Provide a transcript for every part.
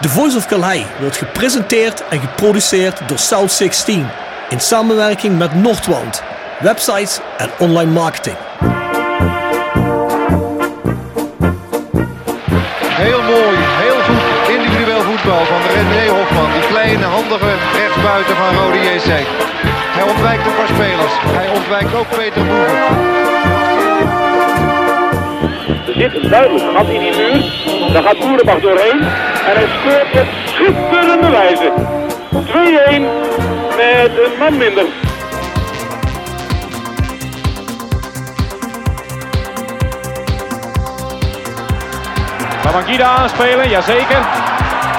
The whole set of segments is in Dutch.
The Voice of Calais wordt gepresenteerd en geproduceerd door South 16 in samenwerking met Noordwand, websites en online marketing. Heel mooi, heel goed individueel voetbal van René Hofman. Die kleine, handige rechtsbuiten van Rode JC. Hij ontwijkt een paar spelers. Hij ontwijkt ook Peter Boeven. Zit een duidelijk gat in die muur. Daar gaat Boerenbach doorheen. En hij scoort op schitterende wijze. 2-1 met een man minder. Babangida aanspelen, jazeker.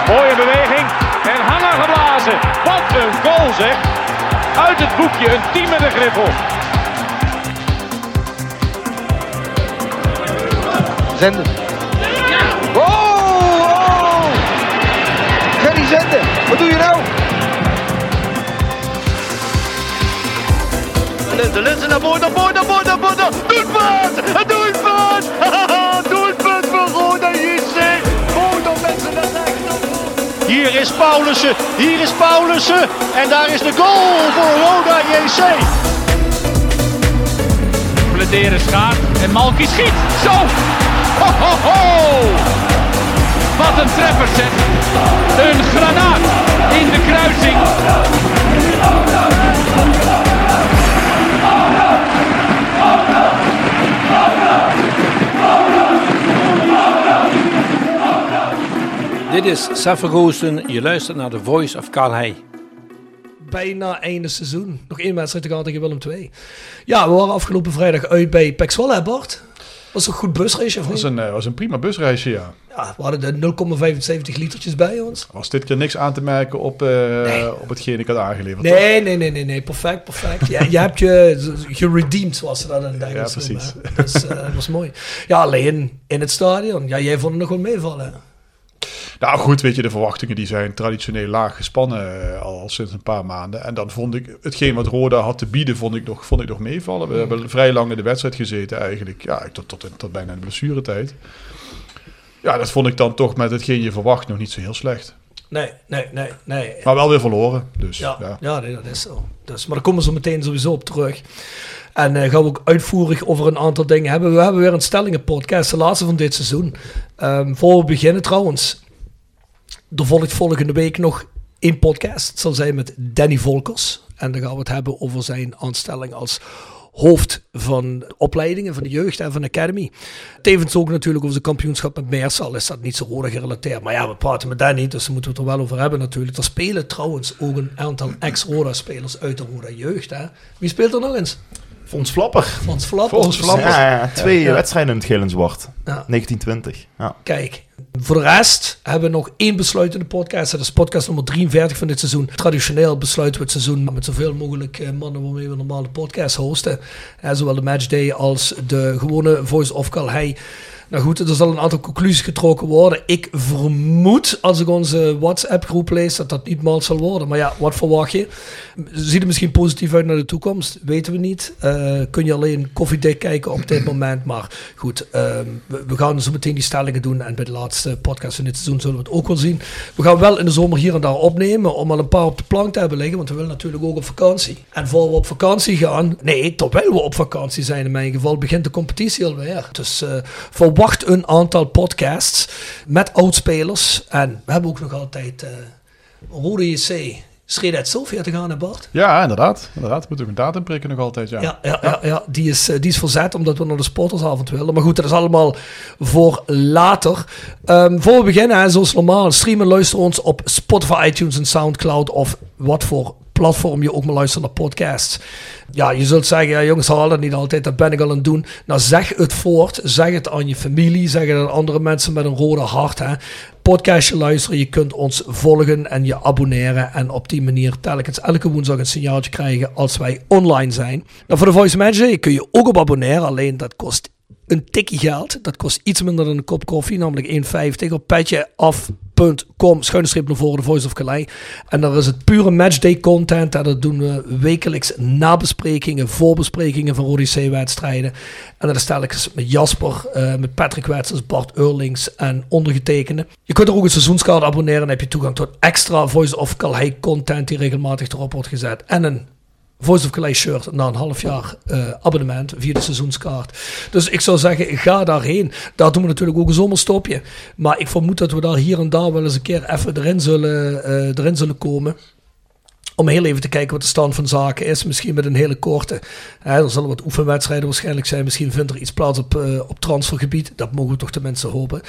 Mooie beweging. En hangen geblazen. Wat een goal zeg. Uit het boekje, een team met een griffel. Zenden. Wat doe je nou? De Linsen naar voren, naar voren, naar voren, naar voren. Doelpunt! Doelpunt! doelpunt voor Roda JC. Roda mensen naar rechts. Hier is Paulussen, hier is Paulussen. En daar is de goal voor Roda JC. Bladeren schaart en Malky schiet. Zo! Ho, ho, ho! Wat een treffer zeg. Een granaat in de kruising. Dit is Seffer Goosen. Je luistert naar The Voice of Calais. Bijna einde seizoen. Nog één wedstrijd te gaan tegen Willem II. Ja, we waren afgelopen vrijdag uit bij Pek Zwolle, hè Bart? Was een goed busreisje, of was niet? een, eh, was een prima busreisje, ja. Ja, we hadden de 0,75 litertjes bij ons. Was dit keer niks aan te merken op, eh, Nee. op hetgeen ik had aangeleverd. toch? Nee, nee, nee, nee, nee. Perfect, perfect. Ja, je hebt je geredeemd, zoals ze dat in het Engels Ja, precies. noemen. Dus eh, dat was mooi. Ja, alleen in het stadion. Ja, jij vond het nog wel meevallen. Nou goed, weet je, de verwachtingen die zijn traditioneel laag gespannen eh, al sinds een paar maanden. En dan vond ik, hetgeen wat Roda had te bieden, vond ik nog, vond ik nog meevallen. We hebben vrij lang in de wedstrijd gezeten eigenlijk. Ja, tot, tot, tot bijna de blessuretijd. Ja, dat vond ik dan toch met hetgeen je verwacht nog niet zo heel slecht. Nee, nee, nee, nee. Maar wel weer verloren. Dus Ja, ja. ja. nee, dat is zo. Dus, maar daar komen we zo meteen sowieso op terug. En eh, gaan we ook uitvoerig over een aantal dingen hebben. We hebben weer een stellingen-podcast, de laatste van dit seizoen. Ehm, voor we beginnen trouwens, er volgt volgende week nog één podcast. Het zal zijn met Danny Volkers. En dan gaan we het hebben over zijn aanstelling als hoofd van opleidingen van de jeugd en van de academy. Tevens ook natuurlijk over zijn kampioenschap met Meers, al is dat niet zo roda gerelateerd. Maar ja, we praten met Danny, dus daar moeten we het er wel over hebben natuurlijk. Er spelen trouwens ook een aantal ex-Roda-spelers uit de Roda-jeugd. Wie speelt er nog eens? Fons Flapper. Frans Flapper. Fons Flapper. Ja, ja, twee Ja. wedstrijden in het geel en zwart. Ja. 1920. Ja. Kijk, voor de rest hebben we nog één besluitende podcast. Dat is podcast nummer 43 van dit seizoen. Traditioneel besluiten we het seizoen met zoveel mogelijk eh, mannen waarmee we normaal de podcast hosten. Eh, zowel de matchday als de gewone Voice of Calhei. Nou goed, er zal een aantal conclusies getrokken worden. Ik vermoed, als ik onze WhatsApp-groep lees, dat dat niet mal zal worden. Maar ja, wat verwacht je? Ziet er misschien positief uit naar de toekomst? Weten we niet. Eh, kun je alleen koffiedik kijken op dit moment. Maar goed, ehm, we, gaan zo meteen die stellingen doen. En bij de laatste podcast van dit seizoen zullen we het ook wel zien. We gaan wel in de zomer hier en daar opnemen. Om al een paar op de plank te hebben liggen. Want we willen natuurlijk ook op vakantie. En voor we op vakantie gaan. Nee, terwijl we op vakantie zijn in mijn geval. Begint de competitie alweer. Dus eh, verwacht een aantal podcasts. Met oudspelers. En we hebben ook nog altijd. eh Rode JC. Schreed uit Sofia te gaan, hè Bart? Ja, inderdaad. Inderdaad, moet ook een datum prikken nog altijd. Ja. Ja, ja, ja, ja. Die, is, eh, die is verzet omdat we naar de sportersavond willen. Maar goed, dat is allemaal voor later. Ehm, voor we beginnen, zoals normaal, streamen luister ons op Spotify, iTunes en Soundcloud. Of wat voor platform je ook maar luistert naar podcasts. Ja, je zult zeggen, ja, jongens, halen dat niet altijd. Dat ben ik al aan het doen. Nou, zeg het voort. Zeg het aan je familie. Zeg het aan andere mensen met een rode hart. Hè. Podcastje luisteren. Je kunt ons volgen en je abonneren. En op die manier telkens elke woensdag een signaaltje krijgen als wij online zijn. Nou, voor de Voice Magic kun je ook op abonneren. Alleen dat kost een tikkie geld. Dat kost iets minder dan een kop koffie, namelijk 1,50 op petjeaf.com schuine streep naar voren de Voice of Calais. En daar is het pure matchday content. En dat doen we wekelijks nabesprekingen, voorbesprekingen van Odyssee-wedstrijden. En dat is telkens met Jasper, eh, met Patrick Wetsels, Bart Eurlings en ondergetekende. Je kunt er ook een seizoenskaart abonneren en heb je toegang tot extra Voice of Calais content die regelmatig erop wordt gezet. En een Voice of Calais shirt na een half jaar eh, abonnement via de seizoenskaart. Dus ik zou zeggen, ga daarheen. Daar doen we natuurlijk ook een zomerstopje. Maar ik vermoed dat we daar hier en daar wel eens een keer even erin zullen, eh, erin zullen komen. Om heel even te kijken wat de stand van zaken is. Misschien met een hele korte. Hè, er zullen wat oefenwedstrijden waarschijnlijk zijn. Misschien vindt er iets plaats op, eh, op transfergebied. Dat mogen we toch de mensen hopen.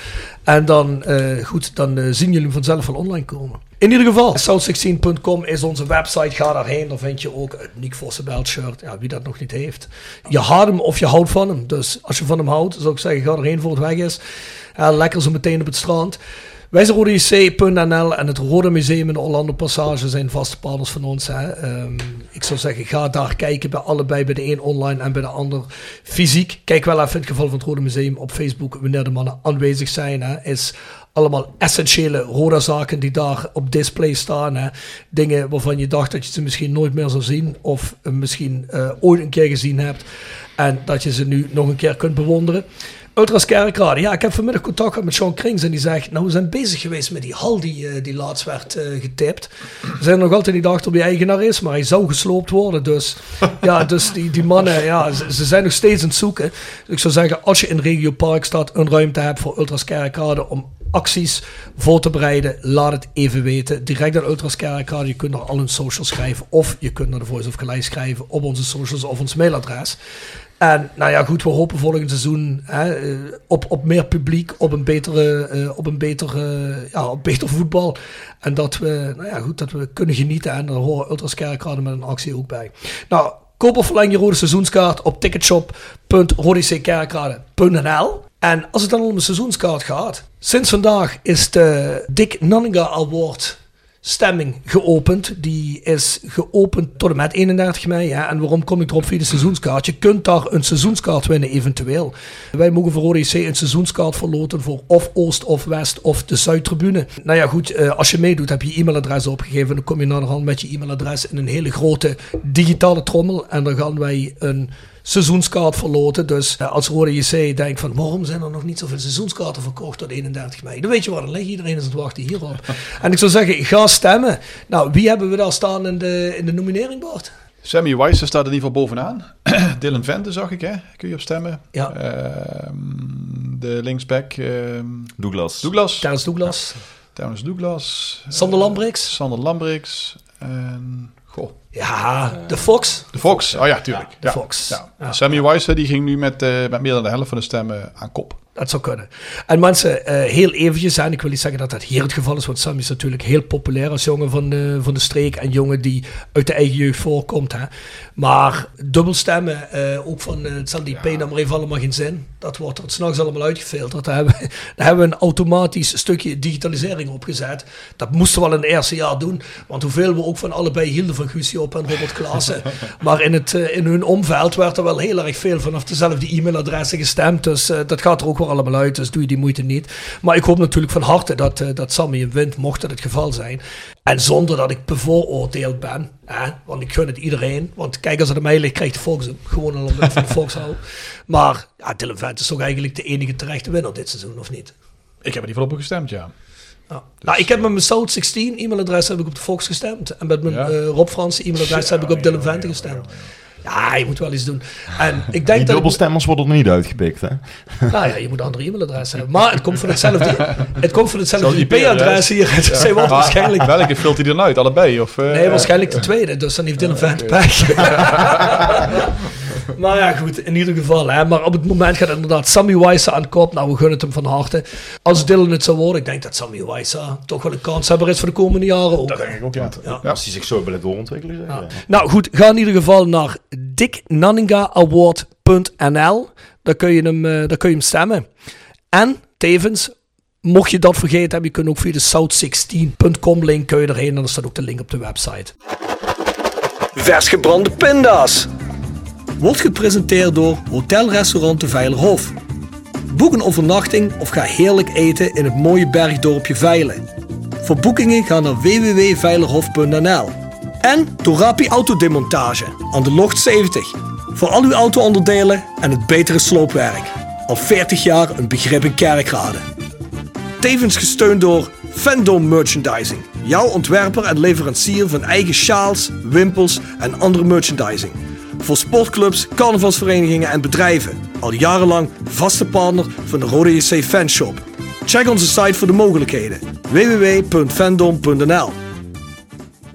En dan, eh, goed, dan eh, zien jullie hem vanzelf wel online komen. In ieder geval, south16.com is onze website. Ga daarheen. Daar vind je ook een Nick Vossenbelt shirt. Ja, wie dat nog niet heeft. Je haat hem of je houdt van hem. Dus als je van hem houdt, zou ik zeggen, ga erheen voor het weg is. Ja, lekker zo meteen op het strand. Wij zijn RodeJC.nl en het Rode Museum in de Orlando Passage zijn vaste partners van ons. Hè. Ehm, ik zou zeggen, ga daar kijken bij allebei, bij de een online en bij de ander fysiek. Kijk wel even in het geval van het Rode Museum op Facebook wanneer de mannen aanwezig zijn. Hè. Is allemaal essentiële Roda-zaken die daar op display staan. Hè. Dingen waarvan je dacht dat je ze misschien nooit meer zou zien of eh, misschien eh, ooit een keer gezien hebt. En dat je ze nu nog een keer kunt bewonderen. Ultras Kerkrade. Ja, ik heb vanmiddag contact gehad met Sean Krings en die zegt, nou we zijn bezig geweest met die hal die, eh, die laatst werd eh, getipt. We zijn nog altijd niet achter wie eigenaar is, maar hij zou gesloopt worden. Dus ja, dus die, die mannen, ja, ze, ze zijn nog steeds aan het zoeken. Dus ik zou zeggen, als je in Regio Park staat, een ruimte hebt voor Ultras Kerkrade om acties voor te bereiden, laat het even weten. Direct aan Ultras je kunt naar al hun socials schrijven of je kunt naar de Voice of Calais schrijven op onze socials of ons mailadres. En nou ja, goed, we hopen volgend seizoen hè, eh, op, op meer publiek, op een betere, eh, op een betere, ja, op beter voetbal. En dat we, nou ja, goed, dat we kunnen genieten. En daar horen Ultras Kerkrade met een actie ook bij. Nou, koop of verleng je rode seizoenskaart op ticketshop.rodickerkrade.nl. En als het dan om een seizoenskaart gaat, sinds vandaag is de Dick Nanninga Award stemming geopend. Die is geopend tot en met 31 mei. Hè. En waarom kom ik erop via de seizoenskaart? Je kunt daar een seizoenskaart winnen eventueel. Wij mogen voor ODC een seizoenskaart verloten voor of Oost of West of de Zuidtribune. Nou ja goed, eh, als je meedoet heb je je e-mailadres opgegeven. Dan kom je naar de hand met je e-mailadres in een hele grote digitale trommel. En dan gaan wij een seizoenskaart verloten. Dus uh, als Rode JC denkt van waarom zijn er nog niet zoveel seizoenskaarten verkocht tot 31 mei. Dan weet je waar dan ligt. Iedereen is aan het wachten hierop. en ik zou zeggen, ga stemmen. Nou, wie hebben we daar staan in de, in de nominering, Bart? Sammy Weiss staat in ieder geval bovenaan. Dylan Vente zag ik, hè? Kun je op stemmen. Ja. Ehm, de linksback ehm, Douglas. Douglas. Terrence Douglas. Terrence Douglas. Sander Lambrix. Sander Lambrix. En... Goh. Ja, de Fox. De Fox. Oh ja, tuurlijk. de Ja. Fox. Ja. Sammy Weiss die ging nu met, eh, met meer dan de helft van de stemmen aan kop. Dat zou kunnen. En mensen, eh, heel eventjes, en ik wil niet zeggen dat dat hier het geval is, want Sam is natuurlijk heel populair als jongen van de, van de streek en jongen die uit de eigen jeugd voorkomt. Hè. Maar dubbelstemmen, eh ook van uh, het zal die P maar heeft allemaal geen zin. Dat wordt er s'nachts allemaal uitgefilterd. Daar hebben, we- daar hebben we een automatisch stukje digitalisering opgezet. Dat moesten we al in het eerste jaar doen. Want hoeveel we ook van allebei hielden van Guusje op en Robert Klaassen. maar in, het, eh, in hun omveld werd er wel heel erg veel vanaf dezelfde e-mailadressen gestemd. Dus eh, dat gaat er ook wel allemaal uit. Dus doe je die moeite niet. Maar ik hoop natuurlijk van harte dat, eh, dat Sammy hem wint, mocht dat het geval zijn. En zonder dat ik bevooroordeeld ben. Hè? Want ik gun het iedereen. Want kijk, als het aan mij ligt, krijgt de hem. Gewoon omdat ik van de hou. Maar ja, Dylan Vent is toch eigenlijk de enige terechte winnaar dit seizoen, of niet? Ik heb er ieder geval op gestemd, ja. Ja. nou, ik heb met mijn South 16 e-mailadres heb ik op de Fox gestemd. En met mijn Ja. eh, Rob Franse e-mailadres heb ik op Dylan Vente gestemd. Ja, je moet wel iets doen. En ik denk Die ik, dubbelstemmers worden er niet uitgepikt, hè? nou ja, je moet een andere e-mailadres hebben. Maar het komt van hetzelfde, het komt van hetzelfde Zelfde IP-adres hier. Dus wordt Maar waarschijnlijk, Welke vult hij dan uit? Allebei? Of, eh, nee, waarschijnlijk de tweede. Dus dan heeft Dylan Vente pech. Maar ja, goed, in ieder geval. Hè. Maar op het moment gaat inderdaad Sammy Wijsa aan kop. Nou, we gunnen het hem van harte. Als Dylan het zou worden, ik denk dat Sammy Wijsa toch wel een kanshebber is voor de komende jaren ook. Dat denk ik ook, ja. Ja. ja. Als hij zich zo blijft doorontwikkelen, zeg. Ja. Ja. Nou goed, ga in ieder geval naar dicknanningaaward.nl. Daar kun je hem, eh, daar kun je hem stemmen. En tevens, mocht je dat vergeten hebben, je kunt ook via de south16.com link kun je erheen en dan staat ook de link op de website. Vers gebrande pinda's. Wordt gepresenteerd door Hotel Restaurant de Veilerhof. Boek een overnachting of ga heerlijk eten in het mooie bergdorpje Veilen. Voor boekingen ga naar www.veilerhof.nl. En Torapi Autodemontage aan de Locht 70. Voor al uw auto-onderdelen en het betere sloopwerk. Al 40 jaar een begrip in kerkrade. Tevens gesteund door Fandom Merchandising. Jouw ontwerper en leverancier van eigen sjaals, wimpels en andere merchandising. Voor sportclubs, carnavalsverenigingen en bedrijven. Al jarenlang vaste partner van de Rode JC Fanshop. Check onze site voor de mogelijkheden. www.fandom.nl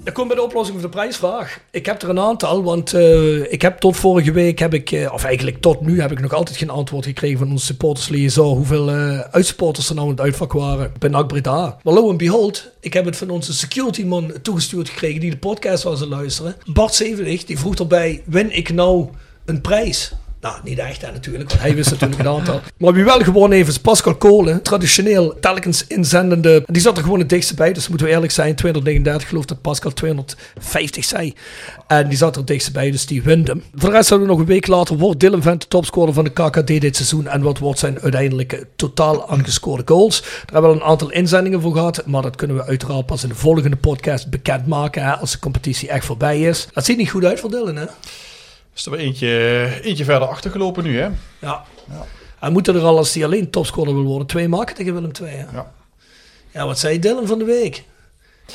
ik kom bij de oplossing van de prijsvraag. Ik heb er een aantal, want eh, ik heb tot vorige week, heb ik, eh, of eigenlijk tot nu, heb ik nog altijd geen antwoord gekregen van onze supporters liaison. Hoeveel uh, er nou in het uitvak waren bij NAC Breda. Maar lo en behold, ik heb het van onze security man toegestuurd gekregen die de podcast was te luisteren. Bart Zevenich, die vroeg erbij, win ik nou een prijs? Nou, niet echt hè, natuurlijk, want hij wist natuurlijk een aantal. Maar wie wel gewonnen heeft is Pascal Kolen. Traditioneel telkens inzendende. Die zat er gewoon het dichtste bij, dus moeten we eerlijk zijn. 239, geloof dat Pascal 250 zei. En die zat er het dichtste bij, dus die wint hem. Voor de rest hebben we nog een week later. Wordt Dylan Vent de topscorer van de KKD dit seizoen? En wat wordt zijn uiteindelijke totaal aangescoorde goals? Daar hebben we een aantal inzendingen voor gehad. Maar dat kunnen we uiteraard pas in de volgende podcast bekendmaken. Hè, als de competitie echt voorbij is. Dat ziet niet goed uit voor Dylan, hè? Is er weer eentje, eentje verder achtergelopen nu, hè? Ja. ja. Hij moet er al, als hij alleen topscorer wil worden, twee maken tegen Willem II. Hè? Ja. ja, wat zei Dylan van de week?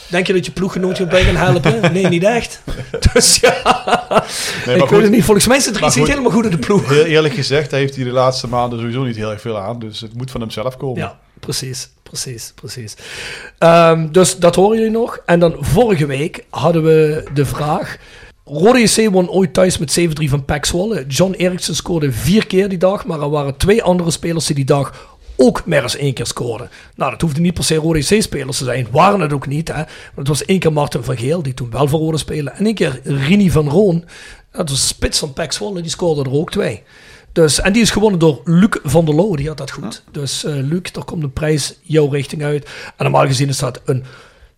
Denk je dat je ploeggenootje bij kan helpen? Nee, niet echt. Dus ja, nee, ik weet het niet. Volgens mij het er iets niet helemaal goed in de ploeg. Heel eerlijk gezegd, hij heeft hier de laatste maanden sowieso niet heel erg veel aan. Dus het moet van hemzelf komen. Ja, precies. Precies, precies. Um, dus dat horen jullie nog. En dan vorige week hadden we de vraag... Rode JC won ooit thuis met 7-3 van Zwolle. John Eriksen scoorde vier keer die dag, maar er waren twee andere spelers die die dag ook meer dan één keer scoorden. Nou, dat hoefde niet per se Rode JC-spelers te zijn. Waren het ook niet. Hè? Maar het was één keer Martin van Geel, die toen wel voor Rode speelde. En één keer Rini van Roon. Dat was spits van Zwolle, die scoorde er ook twee. Dus, en die is gewonnen door Luc van der Loo, die had dat goed. Dus uh, Luc, er komt een prijs jouw richting uit. En normaal gezien is dat een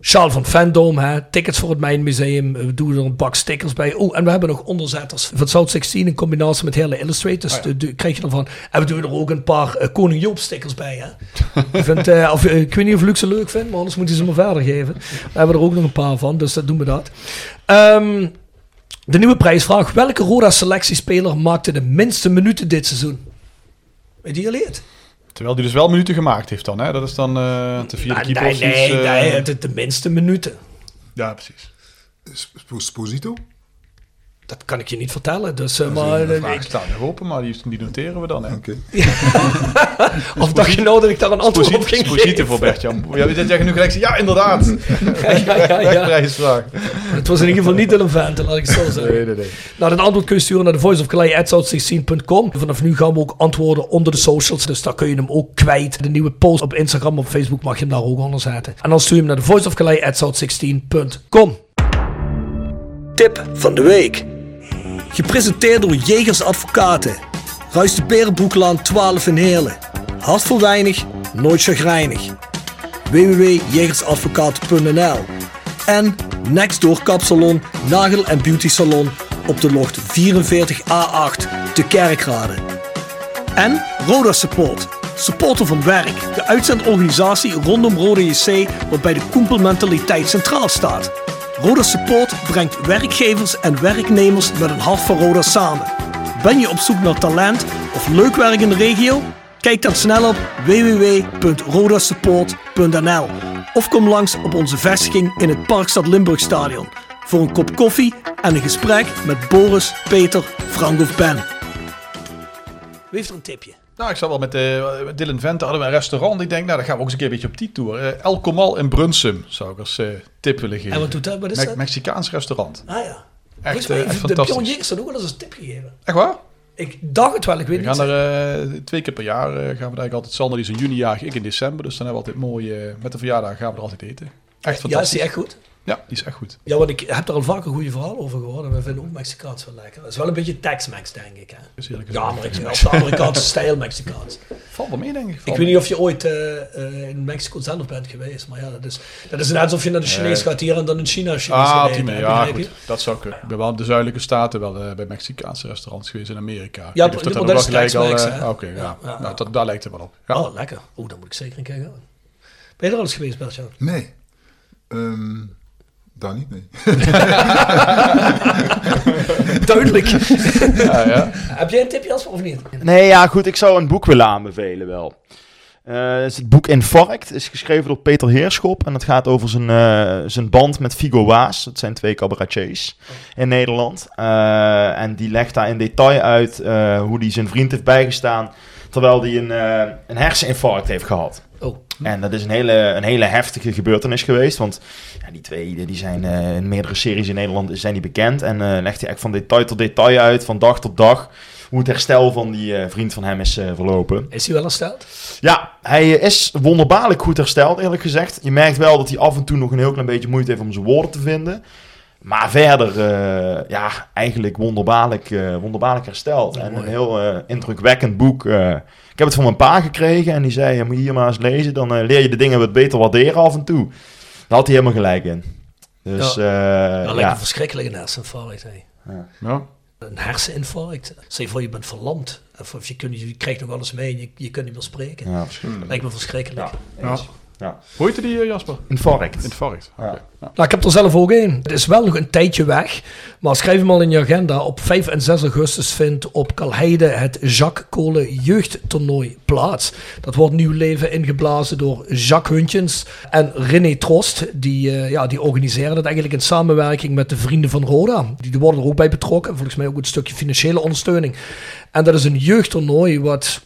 Charles van Fandom, hè, tickets voor het Mijnmuseum. We doen er een bak stickers bij. Oh, en we hebben nog onderzetters van South 16 in combinatie met hele Illustrators. Oh de, krijg je ervan. En we doen er ook een paar uh, Koning Joop stickers bij. Hè. ik, vind, uh, of, uh, ik weet niet of Luc ze leuk vindt, maar anders moeten ze maar verder geven. We hebben er ook nog een paar van, dus dat doen we dat. Um, de nieuwe prijsvraag. Welke Roda selectiespeler maakte de minste minuten dit seizoen? Weet je geleerd? Terwijl hij dus wel minuten gemaakt heeft dan, hè? Dat is dan uh, de vierde nou, keeper. Nee, nee, uh... nee, de, de minste minuten. Ja, precies. Sposito? Dat kan ik je niet vertellen. Dus, uh, maar, de vraag staat nog open, maar die, die noteren we dan. Hè? Okay. of dacht je nou dat ik daar een antwoord op ging geven? voor Bert-Jan. Ja, zeggen nu gelijk, ja inderdaad. ja, ja, ja, ja. Het was in ieder geval niet een vent, laat ik het zo zeggen. Nee, nee, nee. Nou, dat antwoord kun je sturen naar de voiceofcalais.com. Vanaf nu gaan we ook antwoorden onder de socials, dus daar kun je hem ook kwijt. De nieuwe post op Instagram, op Facebook mag je hem daar ook onder zetten. En dan stuur je hem naar de voiceofcalais.16.com. Tip van de week. Gepresenteerd door Jegers Advocaten. Ruist de Berenbroeklaan 12 in Heerlen. Hart voor weinig, nooit chagrijnig. www.jegersadvocaten.nl En Nextdoor Kapsalon, Nagel en Beauty Salon op de locht 44A8 te Kerkrade. En Roda Support, supporter van werk, de uitzendorganisatie rondom Roda JC waarbij de koempelmentaliteit centraal staat. Roda Support brengt werkgevers en werknemers met een hart voor Roda samen. Ben je op zoek naar talent of leuk werk in de regio? Kijk dan snel op www.rodasupport.nl of kom langs op onze vestiging in het Parkstad Limburgstadion voor een kop koffie en een gesprek met Boris, Peter, Frank of Ben. Wie heeft er een tipje? Nou, ik zat wel met, uh, met Dylan Vente, hadden we een restaurant. Ik denk, nou, dan gaan we ook eens een keer een beetje op die tour. Uh, El Comal in Brunsum zou ik als uh, tip willen geven. En wat doet dat? Wat is Me dat? Mexicaans restaurant. Ah ja. Echt, mij, echt de fantastisch. Had ook wel eens een tip gegeven. Echt waar? Ik dacht het wel, ik weet We niet. gaan er twee keer per jaar, gaan we eigenlijk altijd. Sander die is in juni jarig, ik in december. Dus dan hebben we altijd mooi, met de verjaardag gaan we er altijd eten. Echt ja, is fantastisch. die echt goed? Ja, die is echt goed. Ja, want ik heb er al vaker goede verhalen over gehoord. En we vinden ook Mexicaans wel lekker. Het is wel een beetje Tex-Mex, denk ik. Hè? Is eerlijk Ja, de Amerikaanse stijl Mexicaans. Valt wel mee, denk ik. Ik weet niet of je ooit eh, eh, in Mexico zelf bent geweest. Maar ja, dat is, dat is net alsof je naar de Chinees Nee. gaat hier en dan in China Chinees Ah, gaat die eten, mee. Ja, begrijp goed. je? Dat zou kunnen. Ik ben wel in de zuidelijke staten wel eh, bij Mexicaanse restaurants geweest in Amerika. Ik Ja, of dat dan is Tex-Mex, eh? Oké, ja. Ja, ja. Nou, dat, daar lijkt het wel op. Ja. Oh, lekker. Oh, dan moet ik zeker een keer gaan. Ben je er al eens geweest, Bertjan? Nee. Ehm, niet, nee. Duidelijk. Ja, ja. Heb jij een tipje als of niet? Nee, ja, goed. Ik zou een boek willen aanbevelen wel. Eh, het is het boek Infarct. Het is geschreven door Peter Heerschop. En het gaat over zijn, eh, zijn band met Figo Waas. Dat zijn twee cabaretiers in Nederland. Eh, en die legt daar in detail uit eh, hoe hij zijn vriend heeft bijgestaan. Terwijl hij een, eh, een herseninfarct heeft gehad. Oh. En dat is een hele, een hele heftige gebeurtenis geweest. Want ja, die twee die- zijn eh, in meerdere series in Nederland zijn die bekend. En eh, legt hij echt van detail tot detail uit, van dag tot dag, hoe het herstel van die vriend van hem is verlopen. Is hij wel hersteld? Ja, hij is wonderbaarlijk goed hersteld, eerlijk gezegd. Je merkt wel dat hij af en toe nog een heel klein beetje moeite heeft om zijn woorden te vinden. Maar verder, eh, ja, eigenlijk wonderbaarlijk, eh, wonderbaarlijk hersteld. En een heel eh, indrukwekkend boek. eh. ik heb het van mijn pa gekregen en die zei, je moet hier maar eens lezen. Dan leer je de dingen wat beter waarderen af en toe. Daar had hij helemaal gelijk in. Dus, Ja. ja, dat lijkt ja. een verschrikkelijke herseninfarct. Hè. Ja. Een herseninfarct. Zeg je voor je bent verlamd. Of, of je, kunt, je krijgt nog wel eens mee en je, je kunt niet meer spreken. Ja, verschrikkelijk. Lijkt me verschrikkelijk. Ja. Ja. Hoe heette die, Jasper? Infarct. Infarct. Oké. Nou, ik heb er zelf ook een. Het is wel nog een tijdje weg. Maar schrijf hem al in je agenda. Op 5 en 6 augustus vindt op Kalheide het Jacques Kolen jeugdtoernooi plaats. Dat wordt nieuw leven ingeblazen door Jacques Huntjens en René Trost. Die, eh, ja, die organiseren dat eigenlijk in samenwerking met de Vrienden van Roda. Die worden er ook bij betrokken. En volgens mij ook een stukje financiële ondersteuning. En dat is een jeugdtoernooi wat,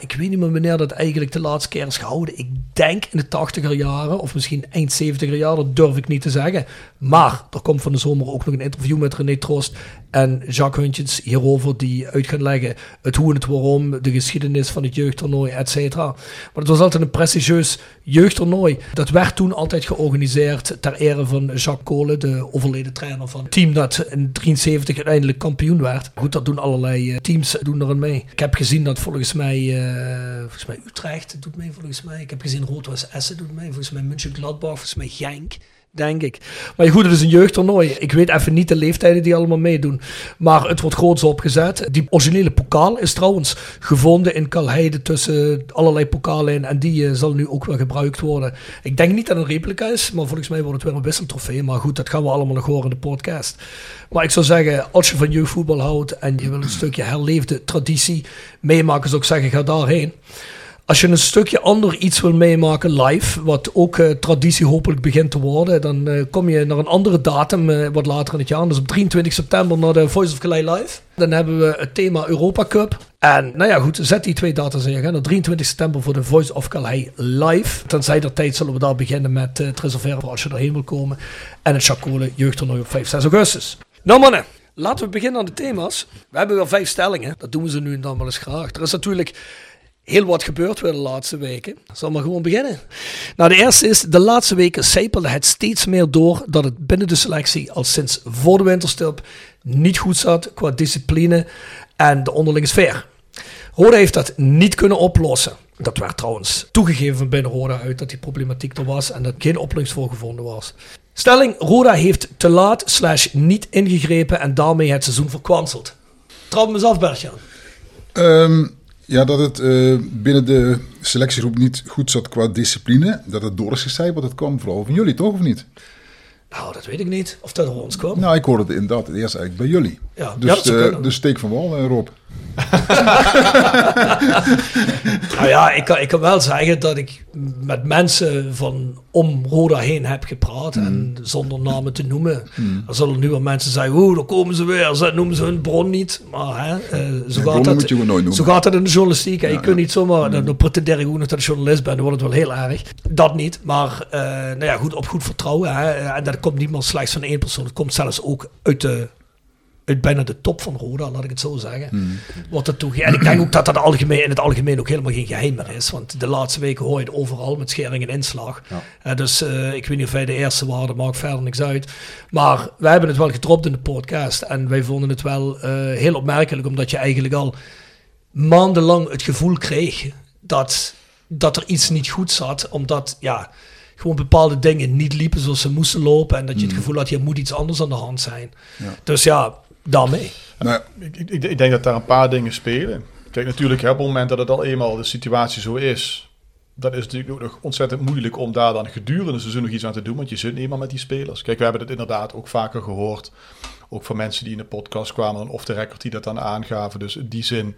ik weet niet meer wanneer dat eigenlijk de laatste keer is gehouden. Ik denk in de 80er jaren of misschien eind 70er jaren, dat durf ik niet te zeggen. Maar er komt van de zomer ook nog een interview met René Trost en Jacques Huntjens hierover die uit gaan leggen het hoe en het waarom, de geschiedenis van het jeugdtoernooi, et cetera. Maar het was altijd een prestigieus jeugdtoernooi. Dat werd toen altijd georganiseerd ter ere van Jacques Kolen, de overleden trainer van het team dat in 73 uiteindelijk kampioen werd. Goed, dat doen allerlei eh, teams doen erin mee. Ik heb gezien dat volgens mij, eh, volgens mij Utrecht doet mee, volgens mij. Ik heb gezien Rood-West Essen doet mee, volgens mij München Gladbach, volgens mij Genk. Denk ik. Maar goed, het is een jeugdtoernooi. Ik weet even niet de leeftijden die allemaal meedoen. Maar het wordt groots opgezet. Die originele pokaal is trouwens gevonden in Kalheide tussen allerlei pokalen. En die eh, zal nu ook wel gebruikt worden. Ik denk niet dat het een replica is, maar volgens mij wordt het weer een wisseltrofee. Maar goed, dat gaan we allemaal nog horen in de podcast. Maar ik zou zeggen, als je van jeugdvoetbal houdt en je wil een stukje herleefde traditie meemaken, zou ik zeggen, ga daarheen. Als je een stukje ander iets wil meemaken live, wat ook eh, traditie hopelijk begint te worden, dan eh, kom je naar een andere datum, eh, wat later in het jaar. Dus op 23 september naar de Voice of Calais live. Dan hebben we het thema Europa Cup. En nou ja, goed, zet die twee data's in je agenda. 23 september voor de Voice of Calais live. Tenzij der tijd zullen we daar beginnen met het reserveren voor als je erheen wil komen. En het Chacole jeugdtoernooi op 5, 6 augustus. Nou mannen, laten we beginnen aan de thema's. We hebben weer vijf stellingen. Dat doen we ze nu en dan wel eens graag. Er is natuurlijk heel wat gebeurd weer de laatste weken. Zal maar gewoon beginnen. Nou, de eerste is, de laatste weken zijpelde het steeds meer door dat het binnen de selectie al sinds voor de winterstop niet goed zat qua discipline en de onderlinge sfeer. Roda heeft dat niet kunnen oplossen. Dat werd trouwens toegegeven van binnen Roda uit dat die problematiek er was en dat geen oplossing voor gevonden was. Stelling, Roda heeft te laat slash niet ingegrepen en daarmee het seizoen verkwanseld. Trouw me eens af, Bertjan. Ehm, ja, dat het eh, binnen de selectiegroep niet goed zat qua discipline. Dat het door is gecijpeld, dat kwam vooral van jullie, toch of niet? Nou, dat weet ik niet. Of dat er ons kwam. Nou, ik hoorde het inderdaad eerst eigenlijk bij jullie. Ja, ja, Dus dat zou eh, steek van wal, eh, Rob. Nou ja, ik kan, ik kan wel zeggen dat ik met mensen van om Roda heen heb gepraat. En zonder namen te noemen. Er zullen nu wel mensen zeggen, oeh, daar komen ze weer. Ze noemen ze hun bron niet. Maar hè, eh, zo, gaat dat, je gewoon zo gaat dat in de journalistiek. je Ja, kunt niet zomaar, dan, dan ook nog dat ik journalist ben. Dan wordt het wel heel erg. Dat niet. Maar eh, nou ja, goed, op goed vertrouwen. Hè. En dat komt niet maar slechts van één persoon. Het komt zelfs ook uit de uit bijna de top van Roda, laat ik het zo zeggen. Wordt het toege- En ik denk ook dat dat algemeen, in het algemeen ook helemaal geen geheim meer is. Want de laatste weken hoor je het overal met schering en inslag. Eh, dus eh, ik weet niet of wij de eerste waren, dat maakt verder niks uit. Maar wij hebben het wel gedropt in de podcast. En wij vonden het wel eh, heel opmerkelijk, omdat je eigenlijk al maandenlang het gevoel kreeg dat, dat er iets niet goed zat. Omdat, ja, gewoon bepaalde dingen niet liepen zoals ze moesten lopen. En dat je het gevoel had, hier moet iets anders aan de hand zijn. Ja. Dus ja, daarmee. Nou, Ik, ik, ik denk dat daar een paar dingen spelen. Kijk, natuurlijk, op het moment dat het al eenmaal de situatie zo is, dan is het natuurlijk nog ontzettend moeilijk om daar dan gedurende het seizoen nog iets aan te doen, want je zit eenmaal met die spelers. Kijk, we hebben het inderdaad ook vaker gehoord, ook van mensen die in de podcast kwamen, en off the record die dat dan aangaven. Dus in die zin,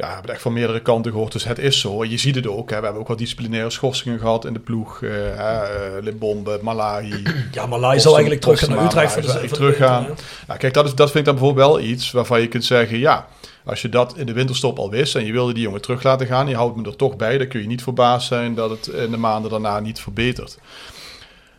ja, we hebben het echt van meerdere kanten gehoord, dus het is zo. En je ziet het ook, hè. we hebben ook wel disciplinaire schorsingen gehad in de ploeg, hè, eh, Limbombe, Malahi. Ja, maar Lai zou eigenlijk terug gaan naar Utrecht voor de, voor voor de teruggaan. winter, Nou, kijk, dat, is, dat vind ik dan bijvoorbeeld wel iets waarvan je kunt zeggen, ja, als je dat in de winterstop al wist en je wilde die jongen terug laten gaan, je houdt me er toch bij, dan kun je niet verbaasd zijn dat het in de maanden daarna niet verbetert.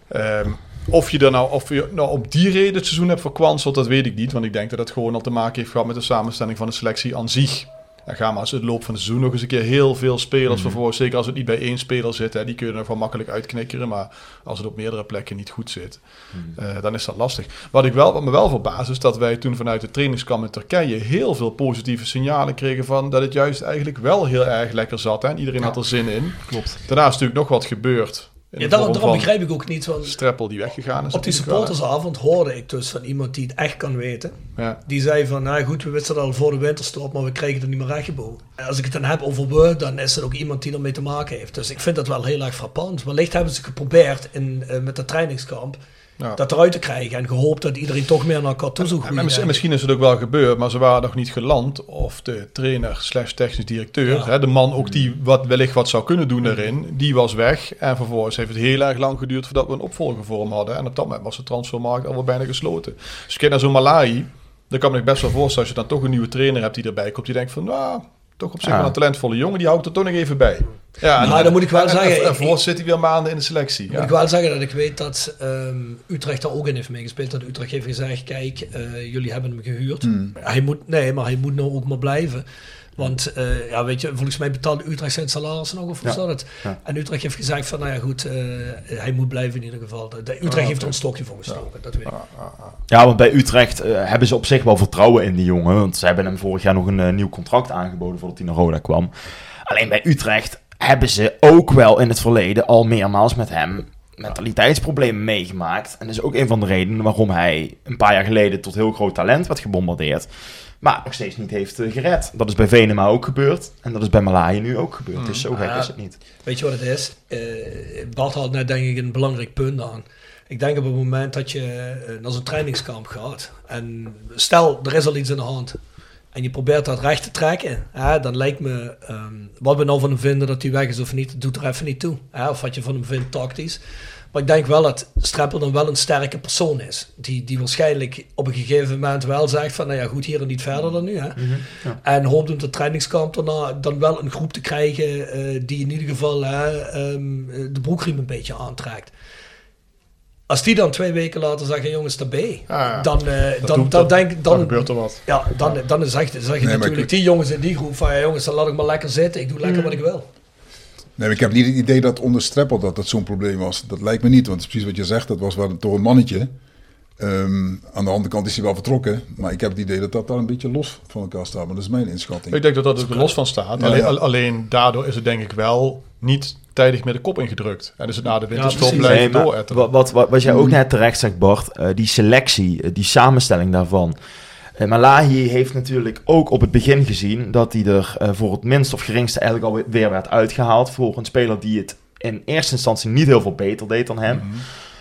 Ehm, of je er nou, of je nou op die reden het seizoen hebt verkwanseld, dat weet ik niet. Want ik denk dat het gewoon al te maken heeft gehad met de samenstelling van de selectie aan zich. En ga maar als het loop van het seizoen nog eens een keer heel veel spelers vervolgens, zeker als het niet bij één speler zit, hè, die kun je er nog wel makkelijk uitknikkeren. Maar als het op meerdere plekken niet goed zit, eh, dan is dat lastig. Wat, ik wel, wat me wel verbaast is dat wij toen vanuit de trainingskamp in Turkije heel veel positieve signalen kregen van dat het juist eigenlijk wel heel erg lekker zat. Hè? En iedereen had er zin in. Klopt. Daarna is natuurlijk nog wat gebeurd. Ja, daarom, begrijp ik ook niet. Want Streppel die weggegaan is. op die supportersavond hoorde ik dus van iemand die het echt kan weten. Ja. Die zei van, nou goed, we wisten het al voor de winterstop, maar we krijgen het niet meer rechtgebogen. En Als ik het dan heb over we, dan is het ook iemand die ermee te maken heeft. Dus ik vind dat wel heel erg frappant. Wellicht hebben ze geprobeerd in, eh, met dat trainingskamp Ja. dat eruit te krijgen. En gehoopt dat iedereen toch meer naar elkaar toe zou En misschien, is het ook wel gebeurd, maar ze waren nog niet geland. Of de trainer slash technisch directeur, Ja. hè, de man ook die wat, wellicht wat zou kunnen doen daarin, die was weg. En vervolgens heeft het heel erg lang geduurd voordat we een opvolger voor hem hadden. En op dat moment was de transfermarkt al wel bijna gesloten. Dus kijk naar zo'n Malahi, dan kan ik me best wel voorstellen als je dan toch een nieuwe trainer hebt die erbij komt. Die denkt van, nou, toch op zich wel een talentvolle jongen, die houdt er toch nog even bij. Ja, Nou, dan moet ik wel en- zeggen, En, en ik- vervolgens zit hij weer maanden in de selectie. Moet Ja. ik wel zeggen dat ik weet dat ehm, Utrecht daar ook in heeft meegespeeld. Dat Utrecht heeft gezegd, kijk, eh, jullie hebben hem gehuurd. Hij moet, nee, maar hij moet nou ook maar blijven. Want eh, ja, weet je, volgens mij betaalde Utrecht zijn salaris nog, of hoe Ja. zat het? Ja. En Utrecht heeft gezegd van, nou ja goed, eh, hij moet blijven in ieder geval. De, de- Utrecht Ah, heeft er een stokje voor gestoken, dat weet ik. Ja, want bij Utrecht eh, hebben ze op zich wel vertrouwen in die jongen. Want ze hebben hem vorig jaar nog een nieuw contract aangeboden voordat hij naar Roda kwam. Alleen bij Utrecht hebben ze ook wel in het verleden al meermaals met hem mentaliteitsproblemen meegemaakt. En dat is ook een van de redenen waarom hij een paar jaar geleden tot heel groot talent werd gebombardeerd. Maar nog steeds niet heeft eh, gered. Dat is bij Venema ook gebeurd. En dat is bij Malaai nu ook gebeurd. Dus zo gek Ah. is het niet. Weet je wat het is? Eh, Bart had net denk ik een belangrijk punt aan. Ik denk op het moment dat je eh, naar zo'n trainingskamp gaat en stel er is al iets aan de hand en je probeert dat recht te trekken, hè, dan lijkt me ehm, wat we nou van hem vinden dat hij weg is of niet, doet er even niet toe. Hè, of wat je van hem vindt tactisch. Maar ik denk wel dat Streppel dan wel een sterke persoon is. Die, die waarschijnlijk op een gegeven moment wel zegt van, nou ja goed, hier en niet verder dan nu. Hè. En hoopt op de trainingskamp daarna dan wel een groep te krijgen eh, die in ieder geval hè, ehm, de broekriem een beetje aantrekt. Als die dan twee weken later zeggen, jongens, daarbij, Ja, dan, eh, dat dan, dan denk ik, Dan dan, gebeurt er wat. ja, dan, dan zeg, zeg je natuurlijk ik- die jongens in die groep van, ja, jongens, dan laat ik maar lekker zitten, ik doe lekker wat ik wil. Nee, maar ik heb niet het idee dat onder Streppel dat dat zo'n probleem was. Dat lijkt me niet, want het is precies wat je zegt. Dat was wel door een mannetje. Ehm, aan de andere kant is hij wel vertrokken. Maar ik heb het idee dat dat daar een beetje los van elkaar staat. Maar dat is mijn inschatting. Ik denk dat dat er los van staat. Ja, alleen, ja. al- alleen daardoor is het denk ik wel niet tijdig met de kop ingedrukt. En dus het na de winterstop precies. blijven Nee, wat, wat, wat, wat jij ook net terecht zegt, Bart, eh, die selectie, eh, die samenstelling daarvan. Eh, Malahi heeft natuurlijk ook op het begin gezien dat hij er eh, voor het minst of geringste eigenlijk alweer werd uitgehaald voor een speler die het in eerste instantie niet heel veel beter deed dan hem.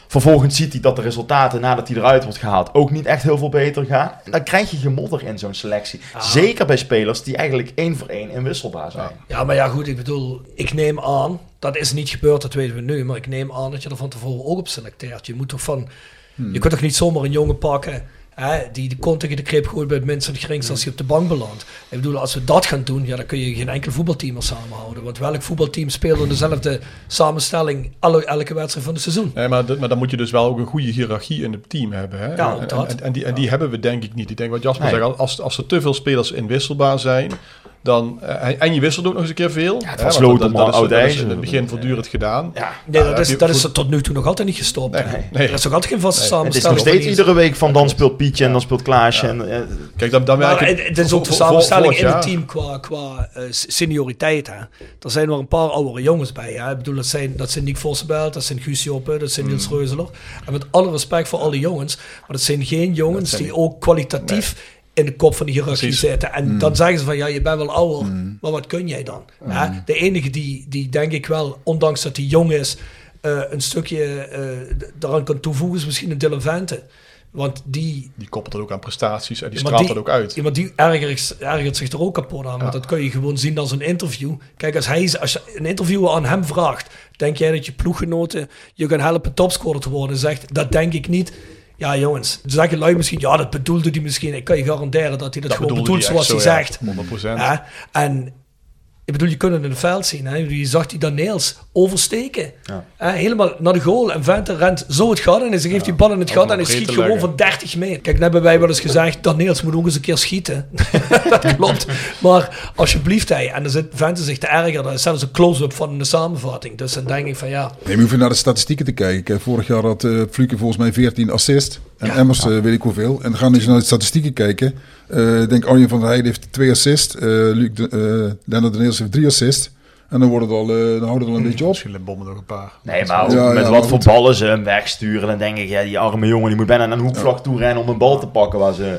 Vervolgens ziet hij dat de resultaten nadat hij eruit wordt gehaald ook niet echt heel veel beter gaan. En dan krijg je gemodder in zo'n selectie. Zeker bij spelers die eigenlijk één voor één inwisselbaar zijn. Ja, maar ja, goed, ik bedoel, ik neem aan, dat is niet gebeurd, dat weten we nu, maar ik neem aan dat je er van tevoren ook op selecteert. Je moet toch van, je kunt toch niet zomaar een jongen pakken Hè, die de kont tegen de krip gooit bij het minst en als hij op de bank belandt. Ik bedoel, als we dat gaan doen, ja, dan kun je geen enkel voetbalteam meer samenhouden. Want welk voetbalteam speelt in dezelfde samenstelling alle, elke wedstrijd van het seizoen? Nee, maar, dat- maar dan moet je dus wel ook een goede hiërarchie in het team hebben. Hè? Ja, en, en, en die, en die hebben we denk ik niet. Ik denk wat Jasper Nee. zegt, als, als er te veel spelers inwisselbaar zijn, dan, eh, en je wisselt ook nog eens een keer veel. het hè, was want sloot dat, om dat, is, oud dat is ijzer. in het begin voortdurend gedaan. Ja. Nee, Ja, dat, is, dat is er tot nu toe nog altijd niet gestopt. Nee, hè. nee. Er is ook altijd geen vaste Nee. Het is samenstelling. nog steeds iedere week van dan speelt Pietje en dan speelt Klaasje. En, eh, Kijk, dan, dan het, ik- het is ook de samenstelling in het team qua, qua eh, senioriteit. Hè. Er zijn nog een paar oudere jongens bij. Hè. Ik bedoel, dat zijn, dat zijn Nick Vossenbelt, dat zijn Guus Joppe, dat zijn Niels Mm. Reuzeler. En met alle respect voor alle jongens, maar dat zijn geen jongens zijn die ook kwalitatief in de kop van de hiërarchie Precies. zitten. En Mm. dan zeggen ze van, ja, je bent wel ouder, maar wat kun jij dan? Hè? De enige die, die denk ik wel, ondanks dat hij jong is, eh, een stukje d- daaraan kan toevoegen, is misschien een Dylan Vente. Want die, Die koppelt het ook aan prestaties en die straalt dat ook uit. Ja, maar die ergert, ergert zich er ook kapot aan. Want dat kun je gewoon zien als een interview. Kijk, als, hij, als je een interviewer aan hem vraagt... denk jij dat je ploeggenoten je gaan helpen topscorer te worden? Zegt, dat denk ik niet. Ja, jongens. Zeggen lui misschien... Ja, dat bedoelde hij misschien. Ik kan je garanderen dat hij dat, Dat gewoon bedoelt hij zoals hij zo, zegt. ja. 100%. Ja, en... Ik bedoel, je kunt het in het veld zien. Hè? Je zag die Daniels oversteken. Ja. Hè, helemaal naar de goal. En Vente rent zo het gat in. En ze geeft die bal in het gat. En hij schiet gewoon leggen. van 30 meter. Kijk, net hebben wij wel eens gezegd... Daniels moet ook eens een keer schieten. dat klopt. Maar alsjeblieft, hij. En dan zit Vente zich te erger. Dat is zelfs een close-up van de samenvatting. Dus dan denk ik van ja... Nee, we hoeven naar de statistieken te kijken. Kijk, Vorig jaar had eh Fluke volgens mij 14 assist. En Emmers eh, weet ik hoeveel. En dan gaan we eens naar de statistieken kijken. Eh, ik denk Arjen van der Heijden heeft twee assist. eh Luc de, Lennart Daniels heeft drie assist. En dan, wordt het al, eh, dan houden we het al een beetje op. Misschien bommen nog een paar. Nee, maar ook Ja, met ja, wat voor ballen ze hem wegsturen. Dan denk ik, ja, die arme jongen die moet bijna naar een hoekvlak toe rennen om een bal te pakken waar ze